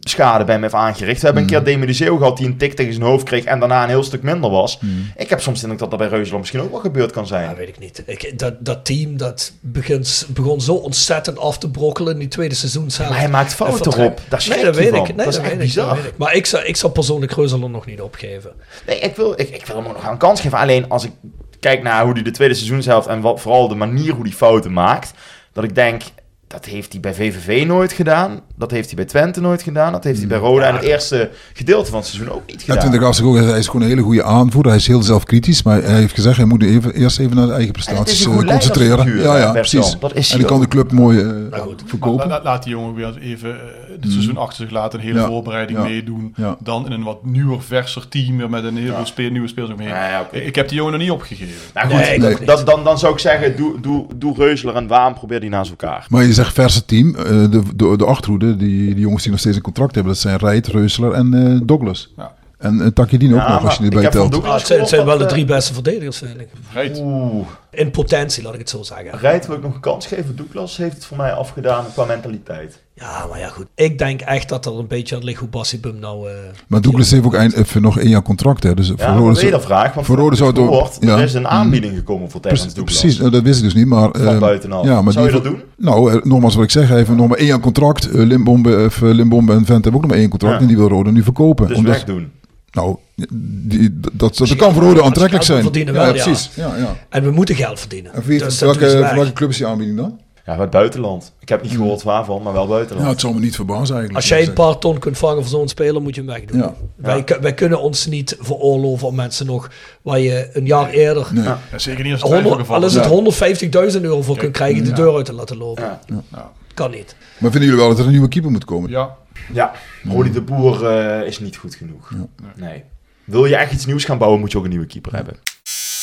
schade bij hem heeft aangericht. We hebben een keer Demi de Zeeuw gehad die een tik tegen zijn hoofd kreeg en daarna een heel stuk minder was. Ik heb soms de indruk dat dat bij Reuzeland misschien ook wel gebeurd kan zijn. Ja, weet ik niet. Ik, dat, dat team dat begint, begon zo ontzettend af te brokkelen in die tweede seizoen zelf. Maar hij maakt fouten erop. Daar schrik nee, dat weet van. ik. Nee, Dat is dat, echt weet ik, dat bizar. weet ik. Maar ik zou, ik zou persoonlijk Reuzeland nog niet opgeven. Nee, ik wil, ik, ik wil hem ook nog een kans geven. Alleen als ik kijk naar hoe hij de tweede seizoenshelft en wat, vooral de manier hoe hij fouten maakt, dat ik denk, dat heeft hij bij VVV nooit gedaan. Dat heeft hij bij Twente nooit gedaan. Dat heeft hij bij Roda en het eerste gedeelte van het seizoen ook niet Ja, gedaan. Twente Graafschap ook, hij is gewoon een hele goede aanvoerder. Hij is heel zelfkritisch, maar hij heeft gezegd hij moet even, eerst even naar de eigen prestaties eh, goed concentreren. Ja, ja, Bertrand. precies. Dat is en dan kan de club mooi eh, Maar verkopen. la- laat die jongen weer even eh, het seizoen achter zich laten, een hele Ja. voorbereiding Ja. meedoen. Ja. Dan in een wat nieuwer, verser team weer met een heel veel spe- nieuwe spelers omheen. Ja, ja. Ik heb die jongen nog niet opgegeven. Nou goed, Nee, dat, dan, dan zou ik zeggen, doe, doe, doe Reuzeler en Waan, probeer die naast elkaar. Maar je zegt verse team. eh, de, de, de achterhoede, die, die jongens die nog steeds een contract hebben, dat zijn Rijt, Reusler en eh, Douglas. Ja. En uh, ook nog, als je die van telt. Douglas Ah, het zijn, het zijn wel de drie dat, beste verdedigers, vind ik. Rijt. eh, Oeh. In potentie, laat ik het zo zeggen. Rijt wil ik nog een kans geven. Douglas heeft het voor mij afgedaan qua mentaliteit. Ja, maar ja, goed. Ik denk echt dat er een beetje aan ligt hoe Bassibum nou... eh, Maar Douglas heeft ook eind, even nog één jaar contract. Hè, dus voor Ja, maar Rode dat vraag? Want voor Rode zou het ook- ja. er is een aanbieding gekomen voor Terrence Precies, Douglas. precies, eh, dat wist ik dus niet. Maar, Van eh, buitenaf. Ja, maar Zou je dat doen? Nou, eh, nogmaals wat ik zeg, hij heeft nog maar één jaar contract. Eh, Limbombe, of, Limbombe en Vent hebben ook nog maar één contract. Ja. En die wil Rode nu verkopen. Dus Omdat- wegdoen. Nou, die, dat, dat, kan voor je aantrekkelijk geld zijn. verdienen wel, ja. precies. Ja, ja. En we moeten geld verdienen. En wie- Dus welke, club is die aanbieding dan? Ja, het buitenland. Ik heb niet gehoord waarvan, maar wel buitenland. Ja, het zal me niet verbazen eigenlijk. Als jij een paar ton kunt vangen voor zo'n speler, moet je hem wegdoen. Ja. Wij, wij kunnen ons niet veroorloven om mensen nog, waar je een jaar eerder, Nee. Ja, zeker niet als het 100, twijfelgeval al is het 150.000 euro voor kunt krijgen, de deur uit te laten lopen. Ja. Ja. Kan niet. Maar vinden jullie wel dat er een nieuwe keeper moet komen? Ja, Ja, Rodi de Boer eh, is niet goed genoeg. Nee. Wil je echt iets nieuws gaan bouwen, moet je ook een nieuwe keeper hebben.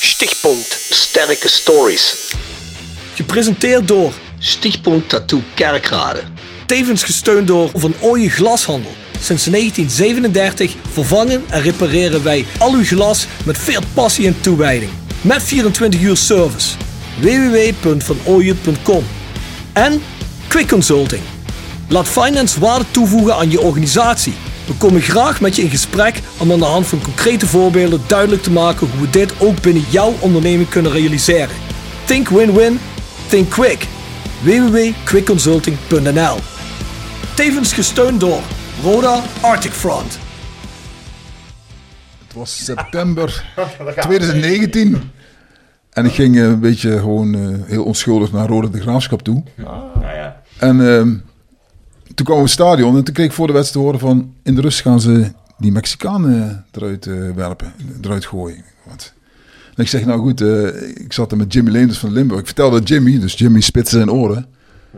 Stichtpunt Sterke Stories. Gepresenteerd door, Stichtpunt Tattoo Kerkrade. tevens gesteund door Van Ooyen Glashandel. Sinds 1937 vervangen en repareren wij al uw glas met veel passie en toewijding. Met 24 uur service. www.vanooyen.com En Quick Consulting. Laat finance waarde toevoegen aan je organisatie. We komen graag met je in gesprek om aan de hand van concrete voorbeelden duidelijk te maken hoe we dit ook binnen jouw onderneming kunnen realiseren. Think win-win, think quick. www.quickconsulting.nl Tevens gesteund door Roda Arctic Front. Het was september 2019. En ik ging eh, een beetje gewoon eh, heel onschuldig naar Rode de Graafschap toe. Nou ja. En ehm, toen kwam we het stadion en toen kreeg ik voor de wedstrijd te horen van... In de rust gaan ze die Mexicanen eruit eh, werpen, eruit gooien. Wat? En ik zeg, nou goed, eh, ik zat er met Jimmy Leenders van Limburg. Ik vertelde Jimmy, dus Jimmy spitste zijn oren.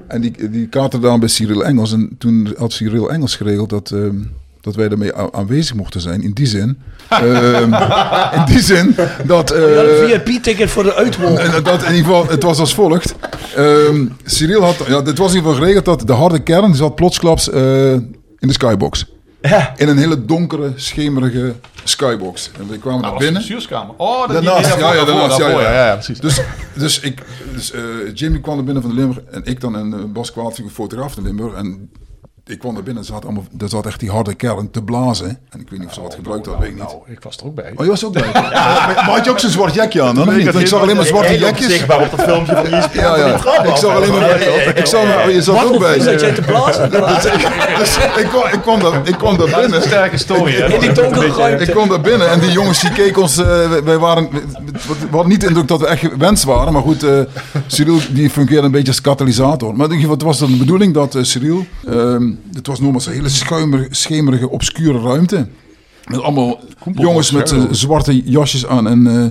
En die, die katerde dan bij Cyril Engels. En toen had Cyril Engels geregeld dat, ehm, dat wij daarmee a- aanwezig mochten zijn. In die zin. Ehm, in die zin dat... eh, een VIP-ticket voor de uitwolk. en dat in ieder geval, het was als volgt. Ehm Cyril had, ja, het was in ieder geval geregeld dat de harde kern zat plotsklaps eh, in de skybox. Ja. In een hele donkere, schemerige skybox. En we kwamen was de binnen. bestuurskamer. Oh, dat Daarnaast, ja, ja, daarnaast, ja, ja. ja, ja, precies. Dus, dus, ik, dus eh, Jimmy kwam er binnen van de Limburg en ik dan en eh, Bas een fotograaf van Limburg. En ik kwam er binnen en zat allemaal, er zat echt die harde kern te blazen. En ik weet niet of ze wat gebruikt had, weet ik niet. Nou, ik was er ook bij. Oh, je was ook bij? maar, maar had je ook zo'n zwart jekje aan dan? ik zag alleen maar zwarte jekjes. zichtbaar op dat filmpje van ESPN. Ja, Ik zag alleen maar. Ik zag. Je zat ook bij. Zat jij te blazen? Dus ik kwam, ik kwam daar, ik kwam daar Dat is binnen. sterke story, hè? In die donkere. Ik kwam daar binnen en die jongens die keken ons. eh, wij- waren, we hadden niet de indruk dat we echt gewenst waren. Maar goed, eh Cyril die fungeerde een beetje als katalysator. Maar in ieder geval, het was dan de bedoeling dat eh, Cyril. Het was nogmaals een hele schuimer, schemerige, obscure ruimte. Met allemaal jongens met eh, zwarte jasjes aan en eh,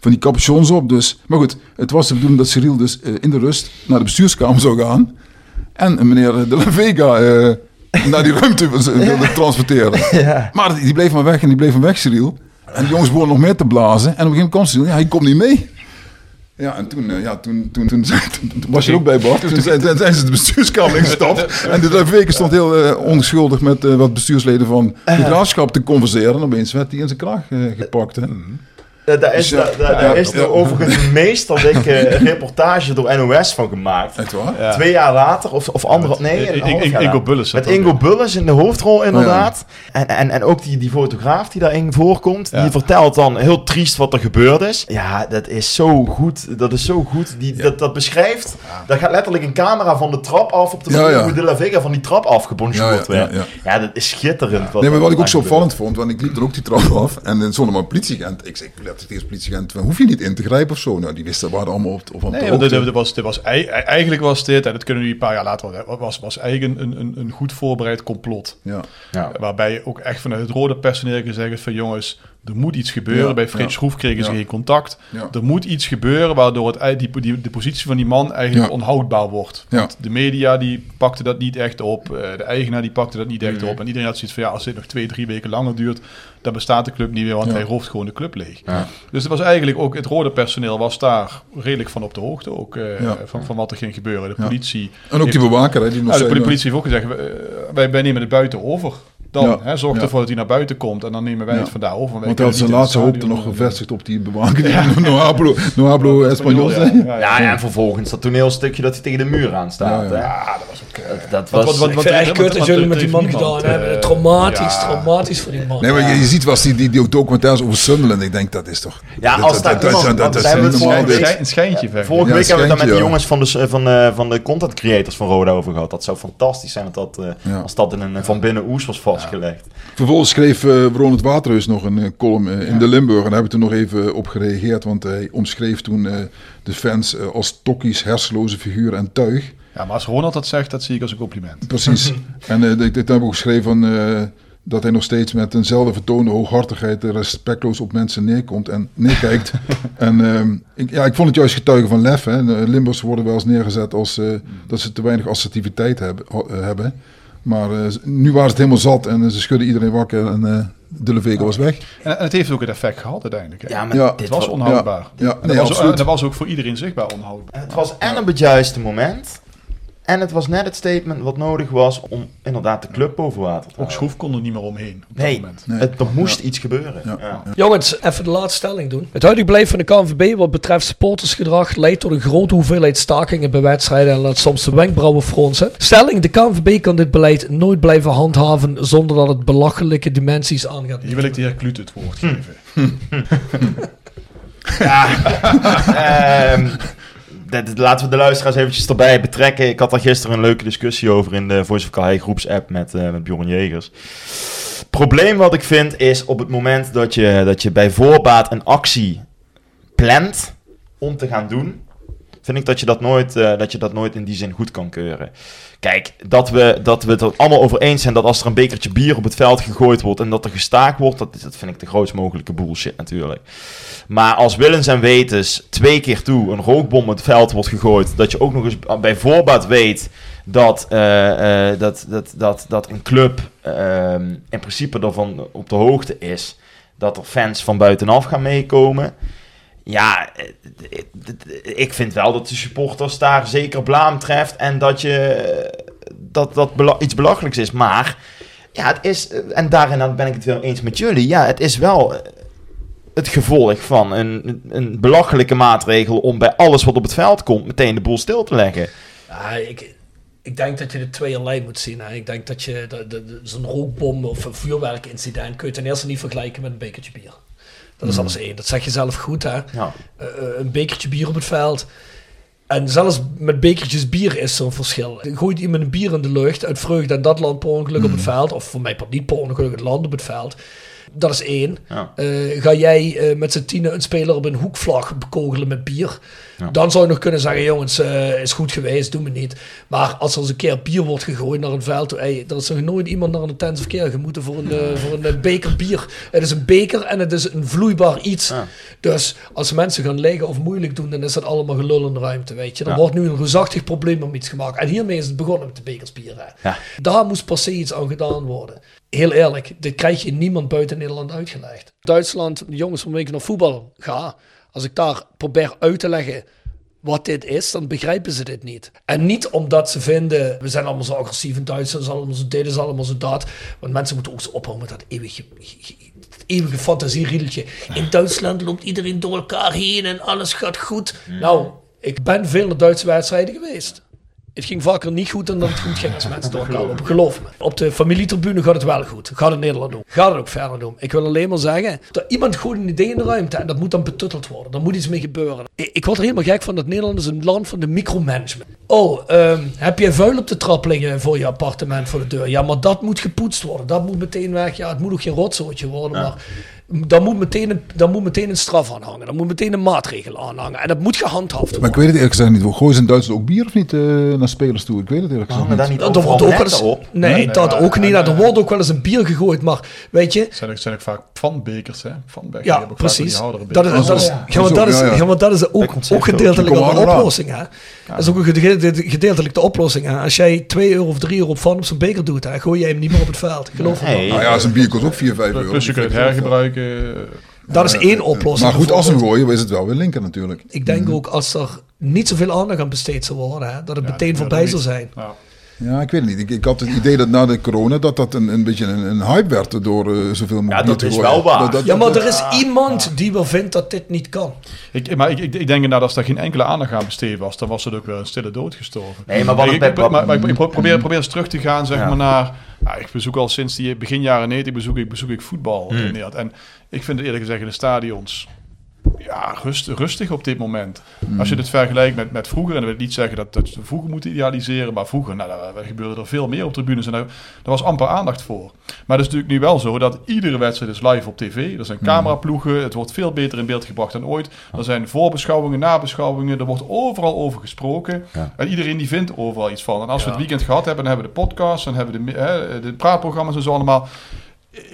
van die capuchons op. Dus. Maar goed, het was de bedoeling dat Cyril dus eh, in de rust naar de bestuurskamer zou gaan. En meneer De La Vega naar die ruimte wilde transporteren. Maar die, die bleef maar weg en die bleef maar weg, Cyril. En de jongens begonnen nog meer te blazen. En op een gegeven moment kwam Cyril, ja, hij komt niet mee. Ja, en toen, eh, ja, toen, toen, toen, was je ook bij, Bart. Toen zijn, ze de bestuurskamer ingestapt. En de Vega stond heel eh, onschuldig met eh, wat bestuursleden van de graafschap te converseren. En opeens werd hij in zijn kraag gepakt. Hè. Daar, daar is, daar- ja, daar is ja. er overigens meestal ik, eh, een reportage door NOS van gemaakt. Echt waar? Ja. Twee jaar later, of, of andere... Nee, een half jaar Ingo Met Ingo in. Bullis in de hoofdrol inderdaad. En, en, en ook die, die fotograaf die daarin voorkomt. Ja. Die vertelt dan heel triest wat er gebeurd is. Ja, dat is zo goed. Dat is zo goed. Die, dat, dat beschrijft... Daar gaat letterlijk een camera van de trap af op de Ja, de La Vega van die trap afgebonjourd Ja, ja, werd. ja, Ja, dat is schitterend. wat Nee, maar wat ik ook zo opvallend vond, want ik liep er ook die trap af en er stond er maar een politieagent. Ik zei, tegen de politieagent, van, hoef je niet in te grijpen of zo? Nou, die wisten, waren allemaal op, op, op Nee, de want dit, was, dit was, ei- eigenlijk was dit, en dat kunnen we een paar jaar later wel, was, was eigenlijk een, een, een goed voorbereid complot. Ja. Ja. Waarbij ook echt vanuit het rode personeel gezegd is van jongens, er moet iets gebeuren. Ja, Bij Frits ja. Schroef kregen ze Ja. geen contact. Er moet iets gebeuren waardoor het, die, die, de positie van die man eigenlijk onhoudbaar wordt. Want de media die pakte dat niet echt op. eh, De eigenaar die pakte dat niet echt Mhm. op. En iedereen had zoiets van ja, als dit nog twee, drie weken langer duurt, dan bestaat de club niet meer, want hij rooft gewoon de club leeg. Dus het was eigenlijk ook, het rode personeel was daar redelijk van op de hoogte ook eh, van, van wat er ging gebeuren. De politie. En ook die bewaker, hè, die nog nou, de politie heeft ook gezegd, eh, wij, wij nemen het buiten over. Dan Ja. hè, zorg Ja. ervoor dat hij naar buiten komt en dan nemen wij Ja. het vandaar over. Want hij had zijn laatste hoop er nog gevestigd op die bewaker die no Hablo, no Hablo Espanol Ja, zei. ja, Ja, ja, en vervolgens dat toneelstukje dat hij tegen de muur aan staat. Ja, ja. Ja, dat was ook... Dat, dat Wat- was... wat- Ik wat- kut dat want jullie met die man gedaan hebben. eh, Traumatisch, ja. traumatisch voor die man. Nee, maar je, je ziet was die, die, die documentaires over Sunderland. Ik denk, dat is toch... Ja, dat, als dat, daar dat, is Een schijntje ver. Vorige Ja, week hebben we het daar met de jongens van de, van, eh, van de content creators van Roda over gehad. Dat zou fantastisch zijn dat dat, eh, Ja. als dat in een van binnen oes was vastgelegd. Vervolgens schreef Ronald Waterhuis nog een column in de Limburg. En daar hebben we toen nog even op gereageerd. Want hij omschreef toen eh, de fans als tokkies, hersenloze figuren en tuig. Ja, maar als Ronald dat zegt, dat zie ik als een compliment. Precies. en eh, hebben we ook geschreven van, eh, dat hij nog steeds met eenzelfde vertoonde hooghartigheid eh, respectloos op mensen neerkomt en neerkijkt. en ehm, ik, ja, ik vond het juist getuigen van lef. Hè. De Limburgers worden wel eens neergezet als eh, dat ze te weinig assertiviteit hebben. hebben. Maar eh, nu waren ze het helemaal zat en ze schudden iedereen wakker en eh de Levega was weg. En, en het heeft ook het effect gehad uiteindelijk. Hè. Ja, maar Ja. dit het was wa- onhoudbaar. Ja, ja, En nee, dat, was, absoluut. dat was ook voor iedereen zichtbaar onhoudbaar. Het was en op het juiste moment. En het was net het statement wat nodig was om inderdaad de club boven water te Ook houden. Schroef kon er niet meer omheen op dat Nee, moment. Nee. het, er moest iets gebeuren. Ja. Ja. Jongens, even de laatste stelling doen. Het huidige beleid van de KNVB wat betreft supportersgedrag leidt tot een grote hoeveelheid stakingen bij wedstrijden en laat soms de wenkbrauwen fronsen. Stelling, de KNVB kan dit beleid nooit blijven handhaven zonder dat het belachelijke dimensies aangaat. Hier wil ik de heer Kluut het woord geven. Ehm, dat- dat- laten we de luisteraars eventjes erbij betrekken. Ik had daar gisteren een leuke discussie over in de Voice of Calais groepsapp met, eh met Bjorn Jegers. Probleem wat ik vind is op het moment dat je, dat je bij voorbaat een actie plant om te gaan doen, vind ik dat je dat nooit, eh, dat je dat nooit in die zin goed kan keuren. Kijk, dat we, dat we het er allemaal over eens zijn dat als er een bekertje bier op het veld gegooid wordt en dat er gestaakt wordt, dat, dat vind ik de grootst mogelijke bullshit natuurlijk. Maar als willens en wetens twee keer toe een rookbom het veld wordt gegooid, dat je ook nog eens bij voorbaat weet dat, eh, eh, dat, dat, dat, dat een club ehm, in principe ervan op de hoogte is dat er fans van buitenaf gaan meekomen. Ja, ik vind wel dat de supporters daar zeker blaam treft en dat je dat, dat iets belachelijks is. Maar ja, het is, en daarin ben ik het wel eens met jullie, ja, het is wel eh, het gevolg van een, een belachelijke maatregel om bij alles wat op het veld komt meteen de boel stil te leggen. Ja, ik, ik denk dat je de tweeërlei moet zien. Ik denk dat je zo'n rookbom of een vuurwerkincident kun je ten eerste niet vergelijken met een bekertje bier. Dat is Hmm. alles één. Dat zeg je zelf goed, hè. Ja. Eh, een bekertje bier op het veld. En zelfs met bekertjes bier is er een verschil. Gooit iemand een bier in de lucht uit vreugde en dat land per ongeluk op het veld, of voor mij niet per ongeluk het land op het veld. Dat is één. Ja. Eh, ga jij met z'n tienen een speler op een hoekvlag bekogelen met bier? Ja. Dan zou je nog kunnen zeggen, jongens, eh, is goed geweest, doe me niet. Maar als er eens een keer bier wordt gegooid naar een veld, toe, er is nog nooit iemand naar een intensive care gemoeten voor een, eh, voor een eh, beker bier. Het is een beker en het is een vloeibaar iets. Ja. Dus als mensen gaan liggen of moeilijk doen, dan is dat allemaal gelul in de ruimte, weet je. Er Ja. wordt nu een reusachtig probleem om iets gemaakt. En hiermee is het begonnen met de. Ja. Daar moest per se iets aan gedaan worden. Heel eerlijk, dit krijg je niemand buiten Nederland uitgelegd. Duitsland, de jongens van weken naar voetbal ga. Als ik daar probeer uit te leggen wat dit is, dan begrijpen ze dit niet. En niet omdat ze vinden, we zijn allemaal zo agressief in Duitsland, is allemaal zo dit, is allemaal zo dat. Want mensen moeten ook zo ophouden met dat eeuwige, dat eeuwige fantasieriedeltje. In Duitsland loopt iedereen door elkaar heen en alles gaat goed. Nou, ik ben veel naar Duitse wedstrijden geweest. Het ging vaker niet goed dan dat het goed ging als mensen door elkaar lopen. Geloof me. Op de familietribune gaat het wel goed. Gaat het Nederland doen. Gaat het ook verder doen. Ik wil alleen maar zeggen, dat iemand gooit een idee in de ruimte en dat moet dan betutteld worden. Daar moet iets mee gebeuren. Ik, ik word er helemaal gek van dat Nederland is een land van de micromanagement. Oh, ehm, heb je vuil op de trap liggen voor je appartement voor de deur? Ja, maar dat moet gepoetst worden. Dat moet meteen weg. Ja, het moet ook geen rotzootje worden, maar... Dan moet, meteen een, dan moet meteen een straf aanhangen. Dan moet meteen een maatregel aanhangen. En dat moet gehandhaafd worden. Maar ik weet het eerlijk gezegd niet. Gooien ze in Duitsland ook bier of niet eh, naar spelers toe? Ik weet het eerlijk gezegd Hangen niet. daar niet Er wordt ook wel eens, op? nee, Nee, dat maar- ook niet. en- er wordt ook wel eens een bier gegooid. Maar weet je, zijn, ook- zijn ook vaak vanbekers, hè? Ja, precies. Dat is, dat is, ja, maar dat is, ja, dat is ook, ook gedeeltelijk een oplossing. Hè? Dat is ook een gede- gedeeltelijk de oplossing. Hè? Als jij 2 euro of 3 euro op van op zo'n beker doet, hè, gooi jij hem niet meer op het veld. Geloof me. Nee. Nou ja, zijn bier kost ook 4, 5 euro. Plus je kunt het ik hergebruiken. Dat is één oplossing. Maar goed, als ze hem bijvoorbeeld. gooien, is het wel weer linker natuurlijk. Ik denk ook als er niet zoveel aandacht aan besteed zou worden, hè, dat het Ja, meteen voorbij zou niet. zijn. Ja. Ja, ik weet het niet. Ik, ik had het idee dat na de corona dat dat een, een beetje een, een hype werd door eh, zoveel mogelijk Ja, dat te is wel waar. Dat- dat- Ja, maar dat- er is iemand die wel vindt dat dit niet kan. Ik, maar ik, ik, ik denk inderdaad, als daar geen enkele aandacht aan besteed was, dan was het ook wel een stille dood gestorven. Nee, maar wat ik, ik, bij- maar, maar ik, probeer, probeer eens terug te gaan, zeg Ja. maar, naar... Ja, ik bezoek al sinds die begin jaren 90 bezoek ik, bezoek ik voetbal Hmm. in Nederland. En ik vind het eerlijk gezegd in de stadions ja, rust, rustig op dit moment. Als je het vergelijkt met, met vroeger, en dat wil niet zeggen dat, dat we vroeger moeten idealiseren, maar vroeger nou, daar, gebeurde er veel meer op tribunes en daar, daar was amper aandacht voor. Maar het is natuurlijk nu wel zo dat iedere wedstrijd is live op tv. Er zijn cameraploegen, het wordt veel beter in beeld gebracht dan ooit. Er zijn voorbeschouwingen, nabeschouwingen, er wordt overal over gesproken. Ja. En iedereen die vindt overal iets van. En als we het weekend gehad hebben, dan hebben we de podcast, dan hebben we de, hè, de praatprogramma's en zo allemaal.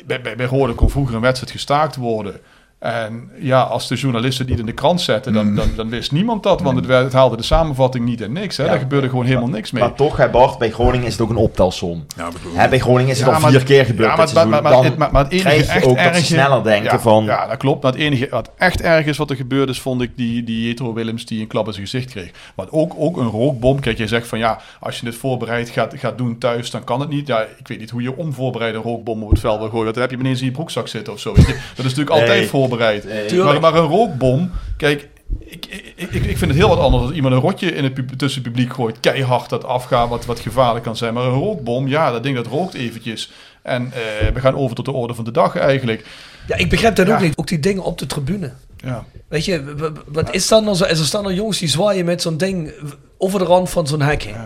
Bij, bij, bij Rode kon vroeger een wedstrijd gestaakt worden. En ja, als de journalisten het niet in de krant zetten, dan, dan, dan wist niemand dat. Want het, werd- het haalde de samenvatting niet en niks. Hè. Ja. Daar gebeurde gewoon helemaal niks mee. Maar toch, hè Bart, bij Groningen is het ook een optelsom. Ja, bedoel- Hè, bij Groningen is het Ja, al maar- vier keer gebeurd Ja, dit maar, maar, seizoen. maar, Dan maar, het- maar, maar het enige krijg je echt ook dat ze sneller denken ja, van... Ja, dat klopt. Maar het enige wat echt erg is wat er gebeurd is, vond ik die, die Jetro Willems die een klap in zijn gezicht kreeg. Want ook, ook een rookbom. Kijk, jij zegt van ja, als je dit voorbereid gaat, gaat doen thuis, dan kan het niet. Ja, ik weet niet hoe je onvoorbereid een rookbom op het veld wil gooien. Dan heb je ineens in je broekzak zitten of zo. Weet je. Dat is natuurlijk altijd Nee. Voorbereid. Nee. Maar, maar een rookbom, kijk... Ik, ik, ik, ik vind het heel wat anders als iemand een rotje in het pub- tussen het publiek gooit. Keihard dat afgaat, wat, wat gevaarlijk kan zijn. Maar een rookbom, ja, dat ding dat rookt eventjes. En eh, we gaan over tot de orde van de dag eigenlijk. Ja, ik begrijp dat Ja. ook niet. Ook die dingen op de tribune. Ja. Weet je, wat is dat nou zo? Er staan er jongens die zwaaien met zo'n ding over de rand van zo'n hek heen.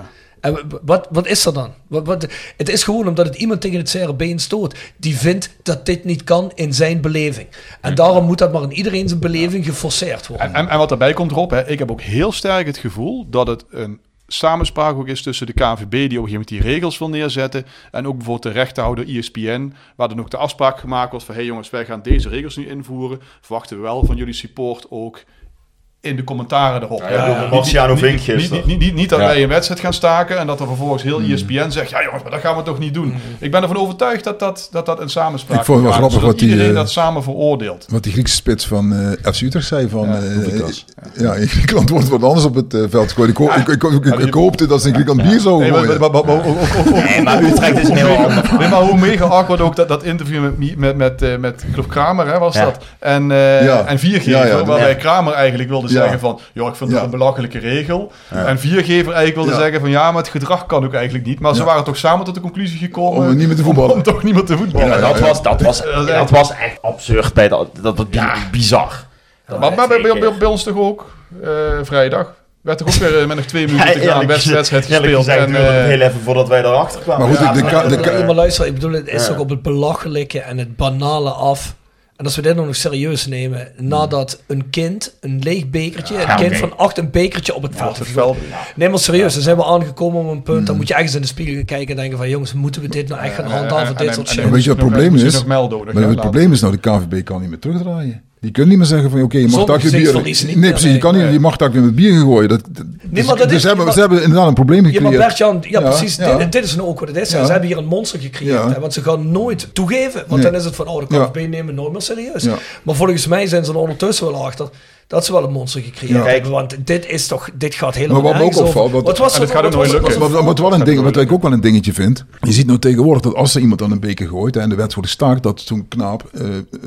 En wat, wat is er dan? Wat, wat, het is gewoon omdat het iemand tegen het zere been stoot. Die vindt dat dit niet kan in zijn beleving. En daarom moet dat maar in iedereen zijn beleving geforceerd worden. En, en, en wat daarbij komt erop, hè, ik heb ook heel sterk het gevoel dat het een samenspraak ook is tussen de KNVB, die op een gegeven moment die regels wil neerzetten, en ook bijvoorbeeld de rechterhouder E ESPN, waar dan ook de afspraak gemaakt was van, hé hey jongens, wij gaan deze regels nu invoeren, verwachten we wel van jullie support ook in de commentaren erop. Ja, Hè? ja, Marciano niet- Vink niet, gisteren. niet, niet, niet, niet dat Ja. wij een wedstrijd gaan staken en dat er vervolgens heel E ESPN zegt, ja jongens, maar dat gaan we toch niet doen. Ik ben ervan overtuigd dat dat, dat, dat een samenspraak Ik vond het wel grappig wordt, wat die, iedereen eh, dat samen veroordeelt. Wat die Griekse spits van eh FC Utrecht zei van... Ja, eh, ja, in Griekenland wordt wat anders op het veld gegooid. Ik, ho- ik, ik, ik, ik, ik hoopte dat ze in Griekenland bier zouden Nee, maar, gooien. maar- maar- maar- ook- ook- ook- Nee, maar Utrecht is een heel ander. Nee, maar hoe mega awkward ook dat, dat interview met, met, met, eh, met Kramer hè, was Ja. dat. En, eh Ja. en Viergever, waarbij. Kramer eigenlijk wilde Ja. zeggen van... joh, ik vind het Ja. een belachelijke regel. En Viergever eigenlijk wilde Ja. zeggen van... ja, maar het gedrag kan ook eigenlijk niet. Maar ze Ja. waren toch samen tot de conclusie gekomen... Om niet meer te voetballen. Om toch niet meer te voetballen. Ja, dat, was, dat, was, Dat dat was echt absurd. Bij dat, dat was bi- bizar. Maar, maar bij, bij, bij, bij ons toch ook, eh vrijdag... werd toch ook weer eh, met nog twee minuten te gaan wedstrijd, wedstrijd gespeeld. gezegd En, eh, heel even voordat wij erachter kwamen. Maar goed, Ja, de- de de Ja, maar luister, ik bedoel, het is Ja. toch op het belachelijke en het banale af. En als we dit nog serieus nemen, nadat een kind, een leeg bekertje, een kind van acht een bekertje op het veld heeft veld. Nee, maar serieus, dan zijn we aangekomen op een punt. Dan moet je ergens in de spiegel gaan kijken en denken van... jongens, moeten we dit nou echt gaan en- handhaven, en- dit soort en- shit? Weet je wat het probleem is? nog melden, Maar het probleem is nou, de KNVB kan niet meer terugdraaien. Die kunnen niet meer zeggen van, oké, je mag daar je bier... niet Nee, meer, precies, je, nee. kan niet, je mag daar weer met bier gooien. Dat, dus maar dat dus is- ze, hebben, maar- ze hebben inderdaad een probleem Ja, maar gecreëerd. Bert-Jan, ja, Ja, precies, ja. Dit, dit is nou ook wat het is. Ja. Ze hebben hier een monster gecreëerd. Hè, want ze gaan nooit toegeven. Want Nee. dan is het van, oh, de. KVB nemen nooit meer serieus. Maar volgens mij zijn ze er ondertussen wel achter dat ze wel een monster gecreëerd Ja. hebben. Want dit is toch, dit gaat helemaal Maar wat me ook opvalt, wat- Wat was En het er- gaat ook nooit lukken. Wat, wat, wel een ding, wat ik ook wel een dingetje vind. Je ziet nou tegenwoordig dat als er iemand aan een beker gooit hè, en de wet wordt gestaakt, dat zo'n knaap eh,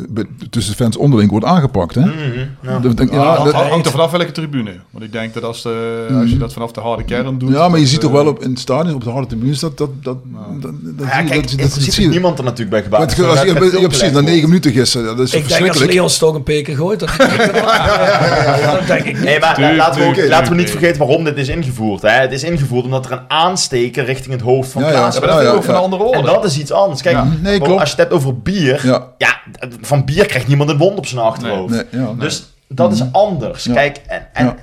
be- tussen fans onderling wordt aangepakt. Hè? ja. Dat- dat- Ja, dat- hangt er vanaf welke tribune. Want ik denk dat als, de, als je dat vanaf de harde kern doet... ja, maar je ziet toch eh, wel op, in het stadion, op de harde tribunes, dat, dat, dat, dat, dat, Ja, kijk, dat- dat- dat niemand er natuurlijk bij gebaat. het- als je- ja, precies, na negen minuten gisteren, dat is Ik denk als verschrikkelijk. Leon toch een peker gooit, dat, dat denk ik niet. Nee, maar Tuurlijk, laten, we ook, tuurlijk, laten we niet tuurlijk. vergeten waarom dit is ingevoerd. Hè. Het is ingevoerd omdat er een aansteker richting het hoofd van Ja, ja. Klaas Ja, was. maar dat Ja, vind ik ook van ja. een andere orde. En dat is iets anders. Kijk, Ja. Nee, maar klopt. als je het hebt over bier, Ja. ja. van bier krijgt niemand een wond op zijn achterhoofd. Nee, ja. Dus dat is anders. Ja. Kijk, en, en Ja.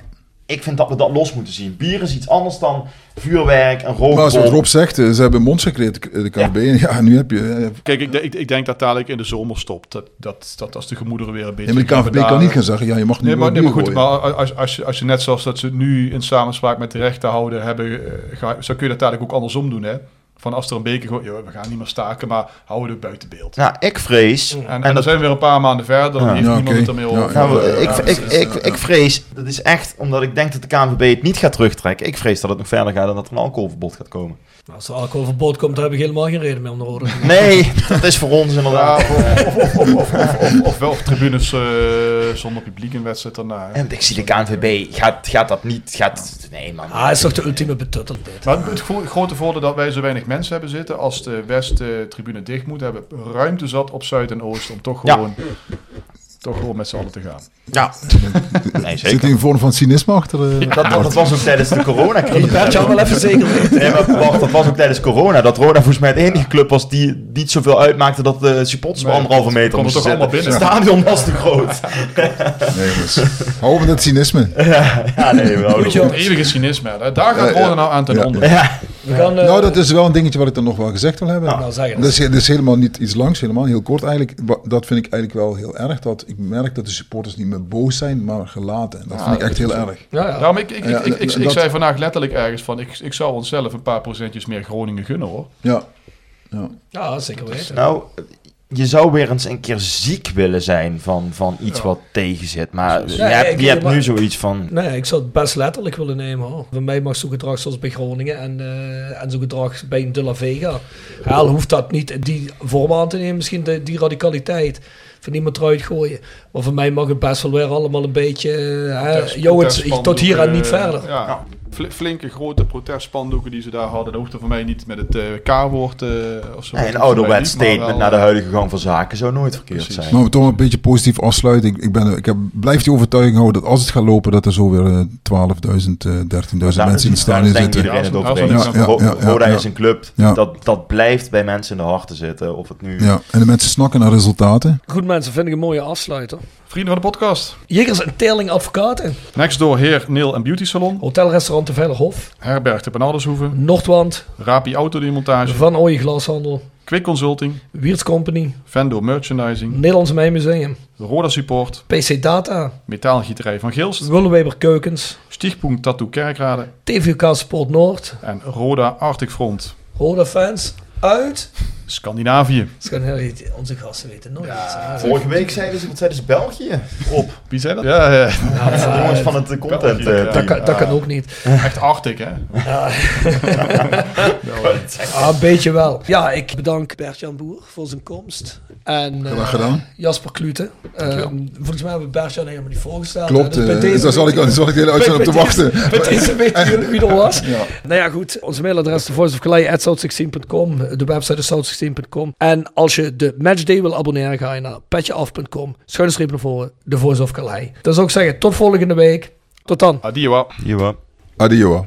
ik vind dat we dat los moeten zien. Bier is iets anders dan vuurwerk, een Maar zoals. Rob zegt, eh, ze hebben gecreëerd, de. En ja, nu heb je... eh, Kijk, ik, ik, ik denk dat dadelijk in de zomer stopt. Dat, dat, dat als de gemoederen weer een beetje... Ja, maar de hebben kan niet gaan zeggen, ja, je mag niet Nee, maar, nee, maar goed, maar als, als, je, als je net zoals dat ze nu in samenspraak met de rechten houden hebben, eh, ga, zo kun je dat dadelijk ook andersom doen, hè? Van als er een beker gooit, we gaan niet meer staken, maar houden het buiten beeld. Nou, ik vrees... En, en, dan zijn we weer een paar maanden verder, dan Ja. heeft Ja, niemand het er meer Ja, over. Nou, Ja, ik, ja, ik, ik, ik, vrees, dat is echt omdat ik denk dat de KNVB het niet gaat terugtrekken. Ik vrees dat het nog verder gaat en dat er een alcoholverbod gaat komen. Als er alcoholverbod komt, dan heb ik helemaal geen reden meer om de rode. Nee, dat is voor ons Ja, inderdaad. of, of, of, of, of, of, of wel of tribunes eh, zonder publiek in wedstrijd daarna. En ik zie de KNVB, gaat, gaat dat niet, gaat... Nee man. Ah, is toch de ultieme betuttel dit. Maar het gro- grote voordeel dat wij zo weinig mensen hebben zitten, als de West-tribune dicht moet, hebben ruimte zat op Zuid en Oost om toch gewoon, toch gewoon met z'n allen te gaan. Ja. Nee, Zit zeker. hier een vorm van cynisme achter? eh? Dat, dat was ook tijdens de coronacrisis. Bert Jan wel even zeker weten. Nee, maar wacht, dat was ook tijdens corona. Dat Roda volgens mij de enige club was die niet zoveel uitmaakte dat de supporters op anderhalve meter konden moesten toch allemaal zitten. Het binnen. stadion was te groot. Nee, jongens. Hou op met dat cynisme. Ja, nee, we houden. Het eeuwige cynisme, hè. daar gaat Ja, Roda ja. nou aan ten Ja. onder. Ja, We gaan, eh, Nou, dat is wel een dingetje wat ik dan nog wel gezegd wil hebben. nou, zeg het. Dat is, dat is helemaal niet iets langs, helemaal heel kort eigenlijk. Dat vind ik eigenlijk wel heel erg. Dat ik merk dat de supporters niet meer boos zijn, maar gelaten. Dat vind ik echt heel erg. Ja, ja. Ja, maar ik, ik, ik, ik, ik, dat- ik zei vandaag letterlijk ergens van, ik, ik zou onszelf een paar procentjes meer Groningen gunnen hoor. Ja. ja. ja, zeker weten. nou, je zou weer eens een keer ziek willen zijn van, van iets Ja. wat tegen zit. Maar je Ja, hebt, je hebt maar- nu zoiets van... Nee, ik zou het best letterlijk willen nemen hoor. Voor mij mag zo'n gedrag zoals bij Groningen en, eh, en zo'n gedrag bij een De La Vega. Al hoeft dat niet die vorm aan te nemen, misschien de, die radicaliteit. Van iemand eruit gooien. Maar voor mij mag het best wel weer allemaal een beetje. eh, hè, het, tot hier en niet eh, verder. Ja, fl- flinke grote protestspandoeken die ze daar hadden. Dat hoefde voor mij niet met het eh, K-woord eh, of zo. Nee, een ouderwets statement wel, naar de huidige gang van zaken zou nooit verkeerd Precies. zijn. Maar we toch een beetje positief afsluiten. Ik, ik, ben, ik heb, blijf die overtuiging houden dat als het gaat lopen, dat er zo weer eh, 12.000, eh 13.000 mensen in het stadion zitten. ja, ja, Roda is een club, Ja. dat, dat blijft bij mensen in de harten zitten. Of het nu... Ja, en de mensen snakken naar resultaten. Goed mensen, vind ik een mooie afsluiter. Vrienden van de podcast. Jiggers en Teerling Advocaten. Next door Heer Neil en Beauty Salon. Hotelrestaurant de Veilerhof. Herberg de Benaldershoeve. Noordwand. Rapi Autodemontage. Van Ooyen Glashandel. Quick Consulting. Wiertz Company. Vendo Merchandising. Nederlands Mijnmuseum. Roda Support. PC Data. Metaalgieterij van Gilst. Willeweber Keukens. Stichtpunt Tattoo Kerkrade. TVK Sport Noord. En Roda Arctic Front. Roda fans uit. Scandinavië. Scandinavië. Onze gasten weten nooit iets. hè. Vorige week zeiden ze, wat zeiden ze, België? Op. Wie zei dat? Ja, ja. de jongens van het eh, content. België, eh, ja. Dat kan, dat kan ook niet. echt Arctic, hè? Ah, een beetje wel. Ja, ik bedank Bert-Jan Boer voor zijn komst. En eh, Graag gedaan. Jasper Klute. Eh, volgens mij hebben we Bert-Jan helemaal niet voorgesteld. Klopt. Dus bij eh, deze daar zal ik, daar zal ik de hele uitzending op te wachten. Bij deze weten jullie wie er was. Ja. Nou ja, goed. Onze mailadres is voiceofkalei.south16.com. De website is south16.com. En als je de matchday wil abonneren, ga je naar petjeaf.com. Schuine streep naar voren. De Voice of Kalei. Dan zou ik zeggen, tot volgende week. Tot dan. Adieu. Jawel. Adio.